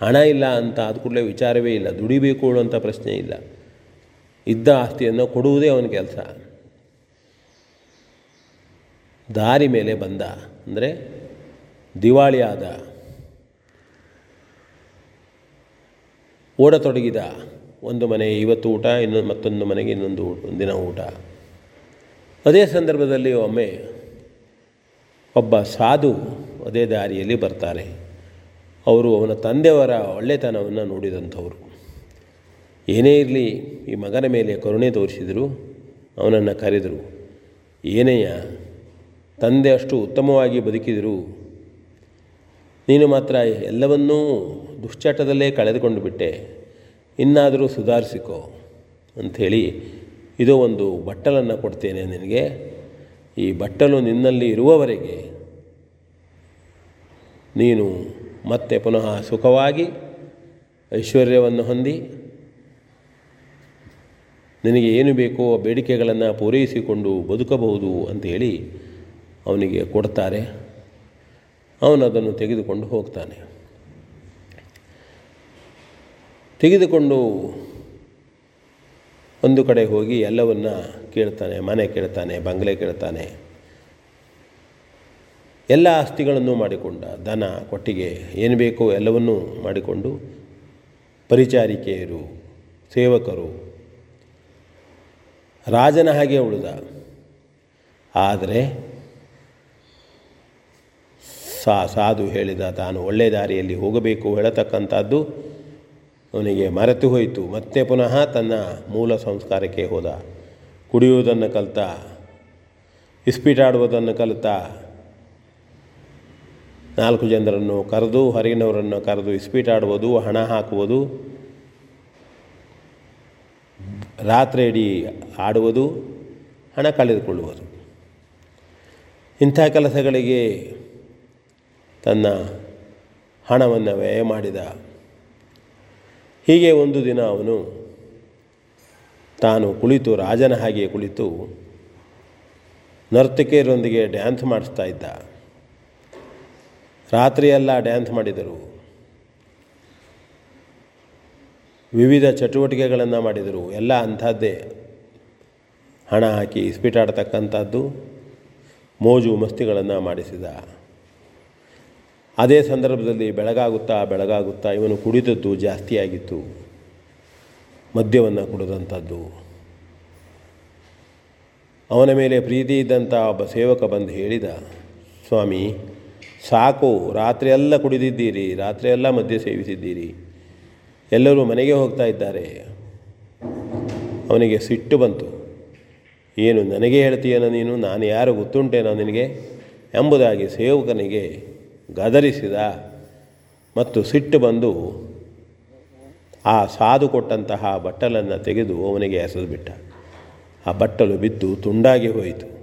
ಹಣ ಇಲ್ಲ ಅಂತ ಆದ ಕೂಡಲೇ ವಿಚಾರವೇ ಇಲ್ಲ. ದುಡಿಬೇಕು ಅಂತ ಪ್ರಶ್ನೆ ಇಲ್ಲ. ಇದ್ದ ಆಸ್ತಿಯನ್ನು ಕೊಡುವುದೇ ಅವನ ಕೆಲಸ. ದಾರಿ ಮೇಲೆ ಬಂದ ಅಂದರೆ ದಿವಾಳಿ ಆದ. ಓಡತೊಡಗಿದ. ಒಂದು ಮನೆ ಇವತ್ತು ಊಟ, ಇನ್ನೊಂದು ಮತ್ತೊಂದು ಮನೆಗೆ ಇನ್ನೊಂದು ಒಂದಿನ ಊಟ. ಅದೇ ಸಂದರ್ಭದಲ್ಲಿ ಒಮ್ಮೆ ಒಬ್ಬ ಸಾಧು ಅದೇ ದಾರಿಯಲ್ಲಿ ಬರ್ತಾರೆ. ಅವರು ಅವನ ತಂದೆಯವರ ಒಳ್ಳೆತನವನ್ನು ನೋಡಿದಂಥವರು. ಏನೇ ಇರಲಿ ಈ ಮಗನ ಮೇಲೆ ಕರುಣೆ ತೋರಿಸಿದರು, ಅವನನ್ನು ಕರೆದರು ಏನೆಯ ತಂದೆ ಅಷ್ಟು ಉತ್ತಮವಾಗಿ ಬದುಕಿದರು. ನೀನು ಮಾತ್ರ ಎಲ್ಲವನ್ನೂ ದುಶ್ಚಟದಲ್ಲೇ ಕಳೆದುಕೊಂಡು ಬಿಟ್ಟೆ. ಇನ್ನಾದರೂ ಸುಧಾರಿಸಿಕೋ ಅಂಥೇಳಿ ಇದು ಒಂದು ಬಟ್ಟಲನ್ನು ಕೊಡ್ತೇನೆ ನಿನಗೆ. ಈ ಬಟ್ಟಲು ನಿನ್ನಲ್ಲಿ ಇರುವವರೆಗೆ ನೀನು ಮತ್ತೆ ಪುನಃ ಸುಖವಾಗಿ ಐಶ್ವರ್ಯವನ್ನು ಹೊಂದಿ ನಿನಗೆ ಏನು ಬೇಕೋ ಬೇಡಿಕೆಗಳನ್ನು ಪೂರೈಸಿಕೊಂಡು ಬದುಕಬಹುದು ಅಂತೇಳಿ ಅವನಿಗೆ ಕೊಡ್ತಾರೆ. ಅವನು ಅದನ್ನು ತೆಗೆದುಕೊಂಡು ಹೋಗ್ತಾನೆ. ತೆಗೆದುಕೊಂಡು ಒಂದು ಕಡೆ ಹೋಗಿ ಎಲ್ಲವನ್ನ ಕೇಳ್ತಾನೆ, ಮನೆ ಕೇಳ್ತಾನೆ, ಬಂಗಲೆ ಕೇಳ್ತಾನೆ. ಎಲ್ಲ ಆಸ್ತಿಗಳನ್ನು ಮಾಡಿಕೊಂಡ ದನ, ಕೊಟ್ಟಿಗೆ ಏನು ಬೇಕೋ ಎಲ್ಲವನ್ನೂ ಮಾಡಿಕೊಂಡು ಪರಿಚಾರಿಕೆಯರು, ಸೇವಕರು, ರಾಜನ ಹಾಗೆ ಉಳಿದ. ಆದರೆ ಸಾ, ಸಾಧು ಹೇಳಿದ, ತಾನು ಒಳ್ಳೆ ದಾರಿಯಲ್ಲಿ ಹೋಗಬೇಕು ಹೇಳತಕ್ಕಂಥದ್ದು ಅವನಿಗೆ ಮರೆತು ಹೋಯಿತು. ಮತ್ತೆ ಪುನಃ ತನ್ನ ಮೂಲ ಸಂಸ್ಕಾರಕ್ಕೆ ಹೋದ. ಕುಡಿಯುವುದನ್ನು ಕಲಿತ, ಇಸ್ಪೀಟಾಡುವುದನ್ನು ಕಲಿತ ನಾಲ್ಕು ಜನರನ್ನು ಕರೆದು, ಹೊರಗಿನವರನ್ನು ಕರೆದು ಇಸ್ಪೀಟಾಡುವುದು, ಹಣ ಹಾಕುವುದು, ರಾತ್ರಿ ಇಡೀ ಆಡುವುದು, ಹಣ ಕಳೆದುಕೊಳ್ಳುವುದು. ಇಂಥ ಕೆಲಸಗಳಿಗೆ ತನ್ನ ಹಣವನ್ನು ವ್ಯಯ ಮಾಡಿದ. ಹೀಗೆ ಒಂದು ದಿನ ಅವನು ತಾನು ಕುಳಿತು, ರಾಜನ ಹಾಗೆ ಕುಳಿತು ನರ್ತಕಿಯರೊಂದಿಗೆ ಡ್ಯಾನ್ಸ್ ಮಾಡಿಸ್ತಾ ಇದ್ದ. ರಾತ್ರಿಯೆಲ್ಲ ಡ್ಯಾನ್ಸ್ ಮಾಡಿದರು. ವಿವಿಧ ಚಟುವಟಿಕೆಗಳನ್ನು ಮಾಡಿದರು. ಎಲ್ಲ ಅಂಥದ್ದೇ. ಹಣ ಹಾಕಿ ಇಸ್ಪಿಟಾಡ್ತಕ್ಕಂಥದ್ದು ಮೋಜು ಮಸ್ತಿಗಳನ್ನು ಮಾಡಿಸಿದ. ಅದೇ ಸಂದರ್ಭದಲ್ಲಿ ಬೆಳಗಾಗುತ್ತಾ ಬೆಳಗಾಗುತ್ತಾ ಇವನು ಕುಡಿದದ್ದು ಜಾಸ್ತಿಯಾಗಿತ್ತು. ಮದ್ಯವನ್ನು ಕುಡಿದಂಥದ್ದು. ಅವನ ಮೇಲೆ ಪ್ರೀತಿ ಇದ್ದಂಥ ಒಬ್ಬ ಸೇವಕ ಬಂದು ಹೇಳಿದ, ಸ್ವಾಮಿ ಸಾಕು ರಾತ್ರಿಯೆಲ್ಲ ಕುಡಿದಿದ್ದೀರಿ ರಾತ್ರಿಯೆಲ್ಲ ಮದ್ಯ ಸೇವಿಸಿದ್ದೀರಿ. ಎಲ್ಲರೂ ಮನೆಗೆ ಹೋಗ್ತಾ ಇದ್ದಾರೆ. ಅವನಿಗೆ ಸಿಟ್ಟು ಬಂತು. ಏನು, ನನಗೆ ಹೇಳ್ತೀಯನ ನೀನು? ನಾನು ಯಾರು ಗೊತ್ತುಂಟೇನೋ ನಿನಗೆ? ಎಂಬುದಾಗಿ ಸೇವಕನಿಗೆ ಗದರಿಸಿದ. ಮತ್ತು ಸಿಟ್ಟು ಬಂದು ಆ ಸಾಧು ಕೊಟ್ಟಂತಹ ಬಟ್ಟಲನ್ನು ತೆಗೆದು ಅವನಿಗೆ ಎಸೆದುಬಿಟ್ಟ. ಆ ಬಟ್ಟಲು ಬಿದ್ದು ತುಂಡಾಗಿ ಹೋಯಿತು.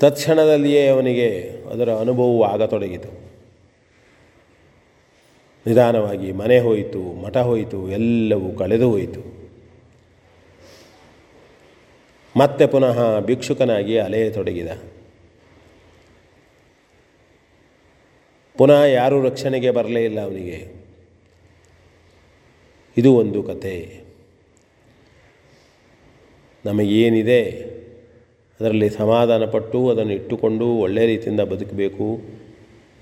ತತ್ಕ್ಷಣದಲ್ಲಿಯೇ ಅವನಿಗೆ ಅದರ ಅನುಭವವು ಆಗತೊಡಗಿತು. ನಿಧಾನವಾಗಿ ಮನೆ ಹೋಯಿತು, ಮಠ ಹೋಯಿತು, ಎಲ್ಲವೂ ಕಳೆದು ಹೋಯಿತು. ಮತ್ತೆ ಪುನಃ ಭಿಕ್ಷುಕನಾಗಿ ಅಲೆಯತೊಡಗಿದ ಪುನಃ ಯಾರೂ ರಕ್ಷಣೆಗೆ ಬರಲೇ ಇಲ್ಲ ಅವನಿಗೆ. ಇದು ಒಂದು ಕತೆ ನಮಗೇನಿದೆ? ಅದರಲ್ಲಿ ಸಮಾಧಾನಪಟ್ಟು ಅದನ್ನು ಇಟ್ಟುಕೊಂಡು ಒಳ್ಳೆಯ ರೀತಿಯಿಂದ ಬದುಕಬೇಕು.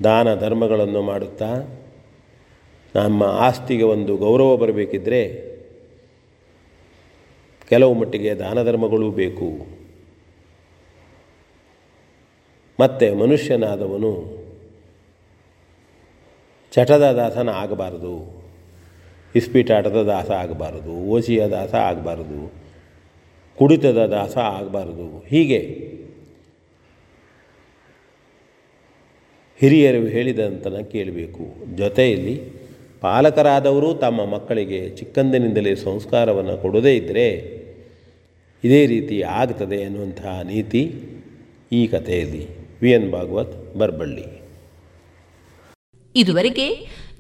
ದಾನ ಧರ್ಮಗಳನ್ನು ಮಾಡುತ್ತಾ ನಮ್ಮ ಆಸ್ತಿಗೆ ಒಂದು ಗೌರವ ಬರಬೇಕಿದ್ರೆ ಕೆಲವು ಮಟ್ಟಿಗೆ ದಾನ ಧರ್ಮಗಳೂ ಬೇಕು. ಮತ್ತು ಮನುಷ್ಯನಾದವನು ಚಟದ ದಾಸನ ಆಗಬಾರದು. ಇಸ್ಪೀಟಾಟದ ದಾಸ ಆಗಬಾರದು. ಓಸಿಯ ದಾಸ ಆಗಬಾರದು. ಕುಡಿತದ ದಾಸ ಆಗಬಾರದು. ಹೀಗೆ ಹಿರಿಯರು ಹೇಳಿದಂತನ ಕೇಳಬೇಕು. ಜೊತೆಯಲ್ಲಿ ಪಾಲಕರಾದವರು ತಮ್ಮ ಮಕ್ಕಳಿಗೆ ಚಿಕ್ಕಂದಿನಿಂದಲೇ ಸಂಸ್ಕಾರವನ್ನು ಕೊಡದೇ ಇದ್ದರೆ ಇದೇ ರೀತಿ ಆಗ್ತದೆ ಅನ್ನುವಂತಹ ನೀತಿ ಈ ಕಥೆಯಲ್ಲಿ. V N Bhagwat Barballi. ಇದುವರೆಗೆ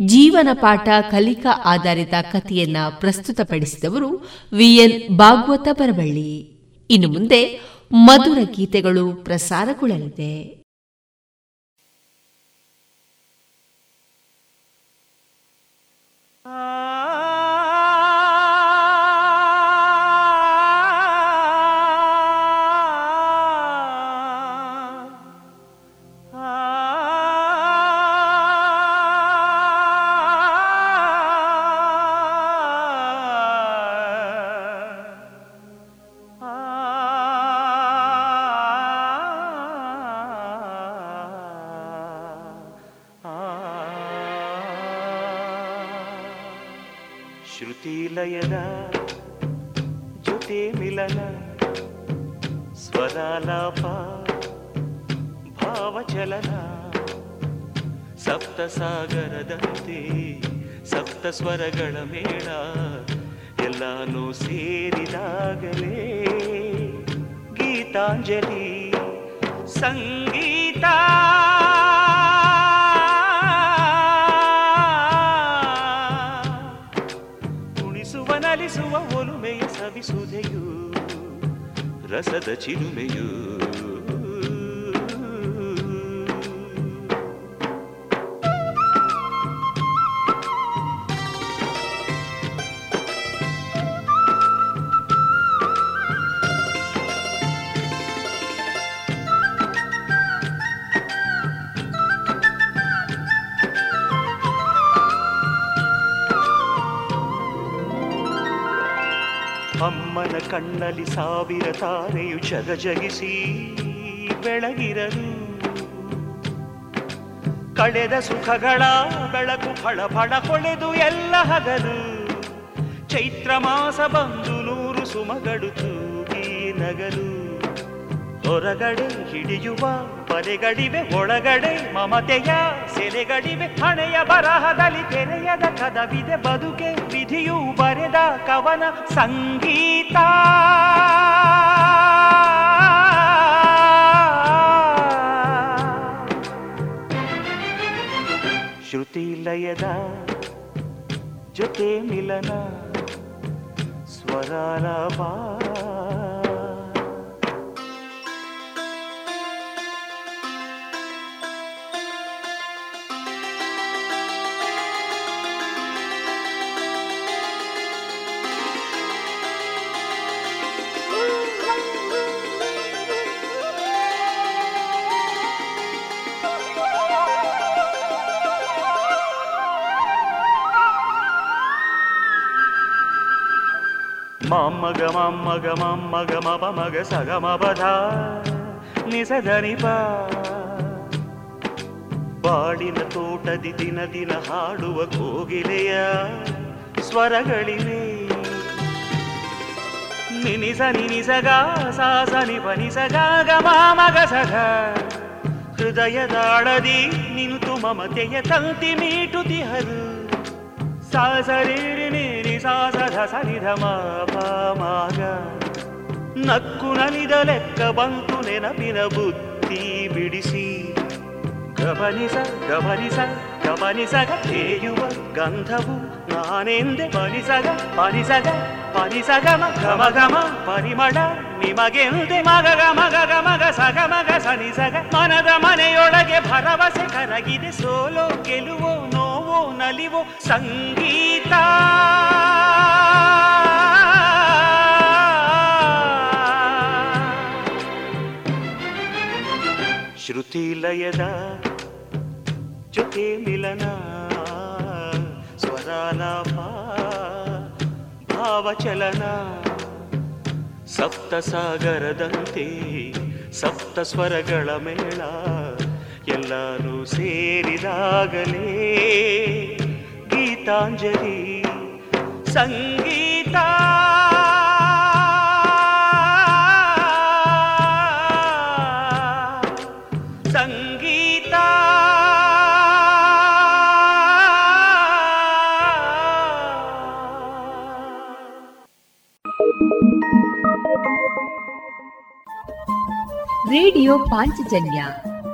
ಜೀವನ ಪಾಠ ಕಲಿಕಾ ಆಧಾರಿತ ಕಥೆಯನ್ನ ಪ್ರಸ್ತುತಪಡಿಸಿದವರು ವಿಎನ್ ಭಾಗವತ ಬರಬಳ್ಳಿ ಇನ್ನು ಮುಂದೆ ಮಧುರ ಗೀತೆಗಳು ಪ್ರಸಾರಗೊಳ್ಳಲಿದೆ. ಸ್ವರಗಳ ಮೇಳ ಎಲ್ಲಾನು ಸೇರಿದಾಗಲೇ ಗೀತಾಂಜಲಿ ಸಂಗೀತ. ಉಣಿಸುವ ನಲಿಸುವ ಒಲುಮೆಯ ಸವಿಸುದೆಯು ರಸದ ಚಿಲುಮೆಯು ತಾರೆಯು ಜಗಜಗಿಸಿ ಬೆಳಗಿರಲು. ಕಳೆದ ಸುಖಗಳ ಬೆಳಕು ಫಳ ಫಳ ಹೊಳೆದು ಎಲ್ಲ ಹಗಲು. ಚೈತ್ರ ಮಾಸ ಬಂದು ನೂರು ಸುಮಗಳು ತೂಗಿ ನಗಲು. ಹೊರಗಡೆ ಹಿಡಿಯುವ ಪರೆಗಳಿವೆ ಒಳಗಡೆ ಮಮತೆಯ ಸೆಲೆಗಳಿವೆ. ಹಣೆಯ ಬರಹದಲ್ಲಿ ತೆರೆಯದ ಕದವಿದೆ, ಬದುಕೆ ವಿಧಿಯು ಬರೆದ ಕವನ ಸಂಗೀತ. ಶ್ರುತಿ ಲಯದ ಜೊತೆ ಮಿಲನ ಮಮ್ಮಗ ಮಮ್ಮಗ ಮಮ್ಮಗ, ಮಪ, ಮಗ ಸಗ ಮಪಧ ನಿಸದನಿಪ ಬಾಳಿನ ತೋಟದಿ ದಿನ ದಿನ ಹಾಡುವ ಕೋಗಿಲೆಯ ಸ್ವರಗಳಿವೆ. ನಿನಿಸ ನಿನಿಸಗ ಸಾಸ ನಿಪ ನಿಸಗ ಗಮ ಮಗ ಸಗ ಹೃದಯದಾಳದಿ ನಿಂತು ಮಮತೆಯ ತಂತಿ ಮೀಟುತಿಹರು ಸಾಸರಿ ನೀರಿ ಸಾಸಧ ಸರಿಧ ಮಾಗ ನಕ್ಕು ನಲಿದ ಲೆಕ್ಕ ಬಂತು ನೆನಪಿನ ಬುದ್ಧಿ ಬಿಡಿಸಿ. ಗಮನಿಸ ಗಮನಿಸ ಗಮನಿಸಗ ತೇಯುವ ಗಂಧವು ನಾನೆಂದೆ ಪರಿಸಗ ಪರಿಸಗ ಪರಿಸಗಮ ಗಮ ಘಮ ಪರಿಮಳ ನಿಮಗೆಂದೆ ಮಗ ಮಗ ಸಗ ಮಗ ಸನಿಸಗ ಮನದ ಮನೆಯೊಳಗೆ ಭರವಸೆ ಕರಗಿದೆ ಸೋಲೋ ಗೆಲುವೋ ನಲಿವೋ ಸಂಗೀತ. ಶ್ರುತಿ ಲಯದ ಜೊತೆ ಮಿಲನ ಸ್ವರಾಲಾಪ ಭಾವಚಲನ. ಸಪ್ತ ಸಾಗರದಂತೆ ಸಪ್ತ ಸ್ವರಗಳ ಮೇಳ. ಎಲ್ಲರೂ ಸೇರಿದಾಗಲೇ ಗೀತಾಂಜಲಿ ಸಂಗೀತ. ಸಂಗೀತ. ರೇಡಿಯೋ ಪಾಂಚಜನ್ಯ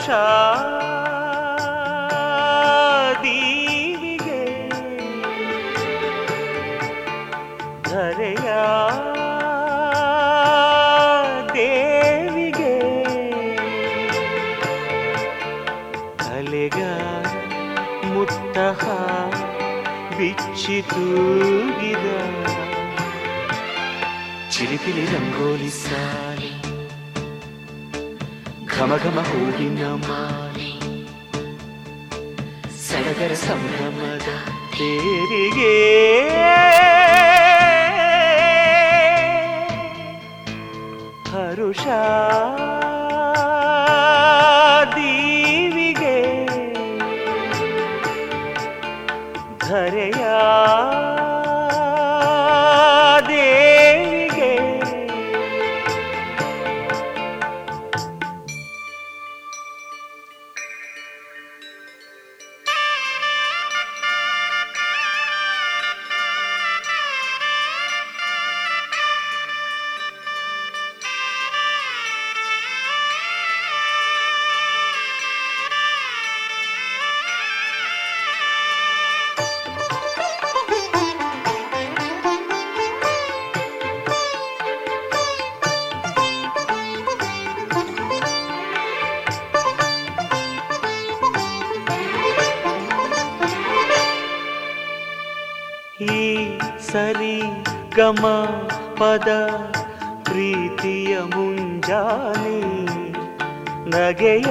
ಹರುಷ mama. ಗಮ ಪದ ಪ್ರೀತಿಯ ಮುಂಜಾನೆ. ನಗೆಯ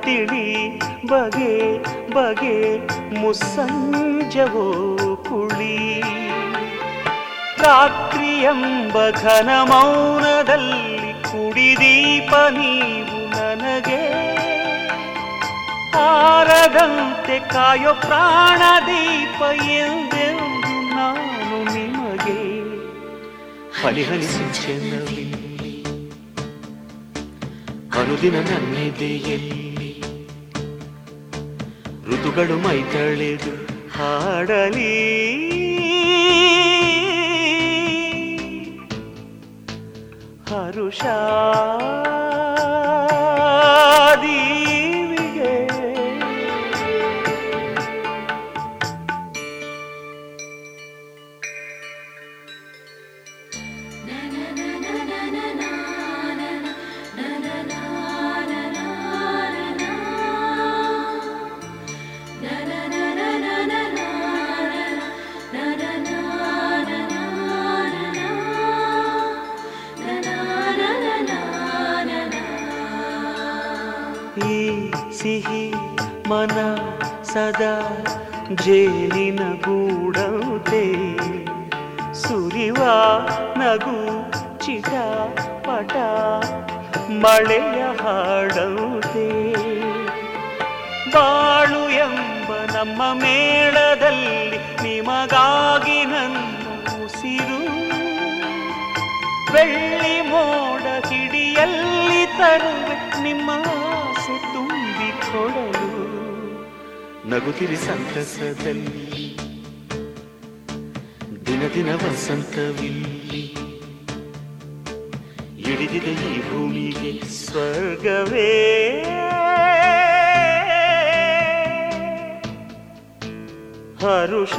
ತಿಳಿ ಬಗೆ ಬಗೆ ಮುಸ್ಸಂಜವೋ ಕುಳಿ. ರಾತ್ರಿಯೆಂಬ ಘನ ಮೌನದಲ್ಲಿ ಕುಡಿದೀಪ ನೀವು ನನಗೆ. ಆರದಂತೆ ಕಾಯೋ ಪ್ರಾಣ ದೀಪ ಸಿಂಚನವಿಲ್ಲಿ ಅನುದಿನ ನನ್ನಿದೆಯಲ್ಲಿ ಋತುಗಳು ಮೈತಳೆದು ಹಾಡಲಿ. ಹರುಷ ಜೇನಿನ ಗೂಡೌದೆ ಸುರಿವ ನಗು ಚಿಟ ಪಟ ಮಳೆಯ ನಗುತ್ತಿರಿ ಸಂತಸದಲ್ಲಿ ದಿನ ದಿನ ವಸಂತವಿಲ್ಲಿ ಹಿಡಿದಿದೆ ಈ ಭೂಮಿಗೆ ಸ್ವರ್ಗವೇ. ಹರುಷ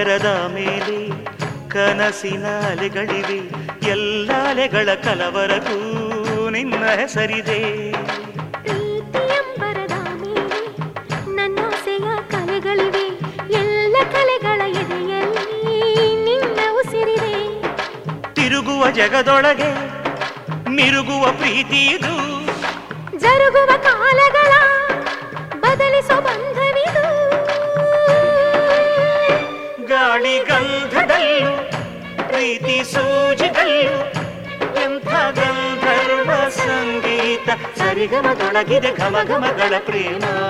ಸಾಗರದ ಮೇಲೆ ಕನಸಿನ ಅಲೆಗಳಿವೆ. ಎಲ್ಲ ಅಲೆಗಳ ಕಲವರಗೂ ನಿನ್ನ ಹೆಸರಿದೆ. ತಿರುಗುವ ಜಗದೊಳಗೆ ಮಿರುಗುವ ಪ್ರೀತಿ ಇದು. ಜರುಗುವ ಕಾಲಗಳ ಪ್ರೀತಿ ಸೂಜಿದಲ್ಲೂ ಎಂಥ ಗಂಧರ್ವ ಸಂಗೀತ. ಸರಿಗಮದೊಳಗಿದೆ ಘಮ ಘಮಗಳ ಪ್ರೇಮ.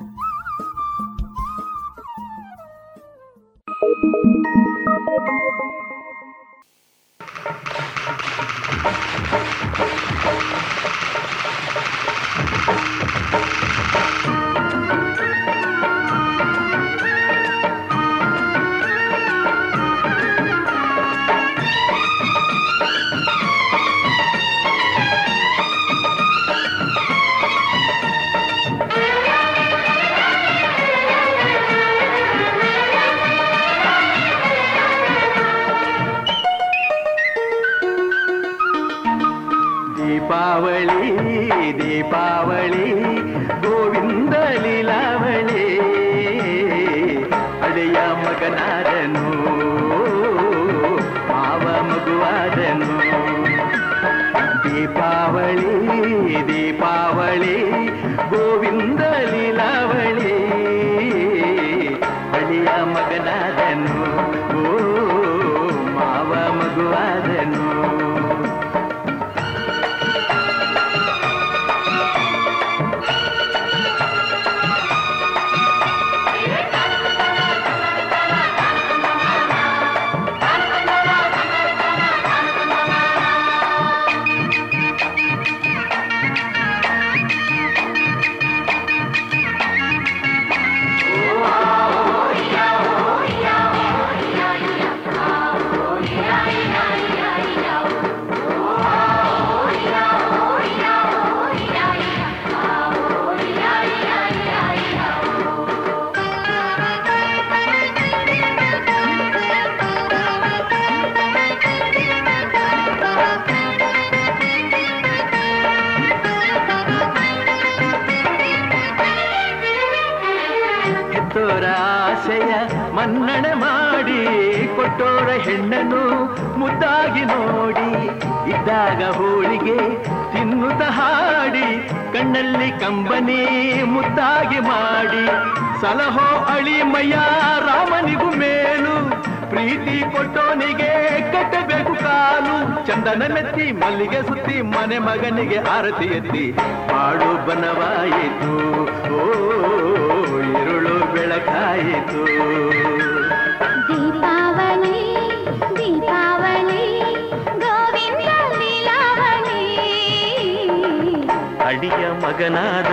ಮಮತೆಯಲ್ಲಿ ಬಾಳು ಬನವಾಯಿತು. ಓ ಇರುಳು ಬೆಳಕಾಯಿತು. ದೀಪಾವಳಿ ದೀಪಾವಳಿ ಗೋವಿಂದ ಲೀಲಾವಳಿ. ಅಡಿಯ ಮಗನಾದ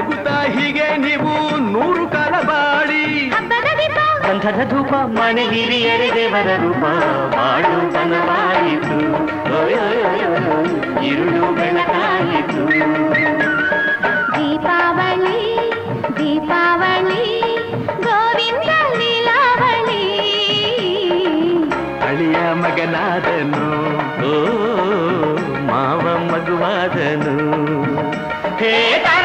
ನಗುತ್ತಾ ಹೀಗೆ ನೀವು ನೂರು ಕಾಲ ಬಾಡಿ ಗಂಧದ ಧೂಪ ಮನೆ ಹಿರಿಯರಿ ದೇವರ ರೂಪ ಮಾಡು ಬನವಾಯಿತು ಇರುಳು ಬೆಳಕಾಯಿತು. ದೀಪಾವಳಿ ದೀಪಾವಳಿ ಗೋವಿಂದ ಲೀಲಾವಳಿ. ಅಳಿಯ ಮಗನಾದನು ಓ ಮಾವ ಮಗುವಾದನು. ಹೇ ತಾರ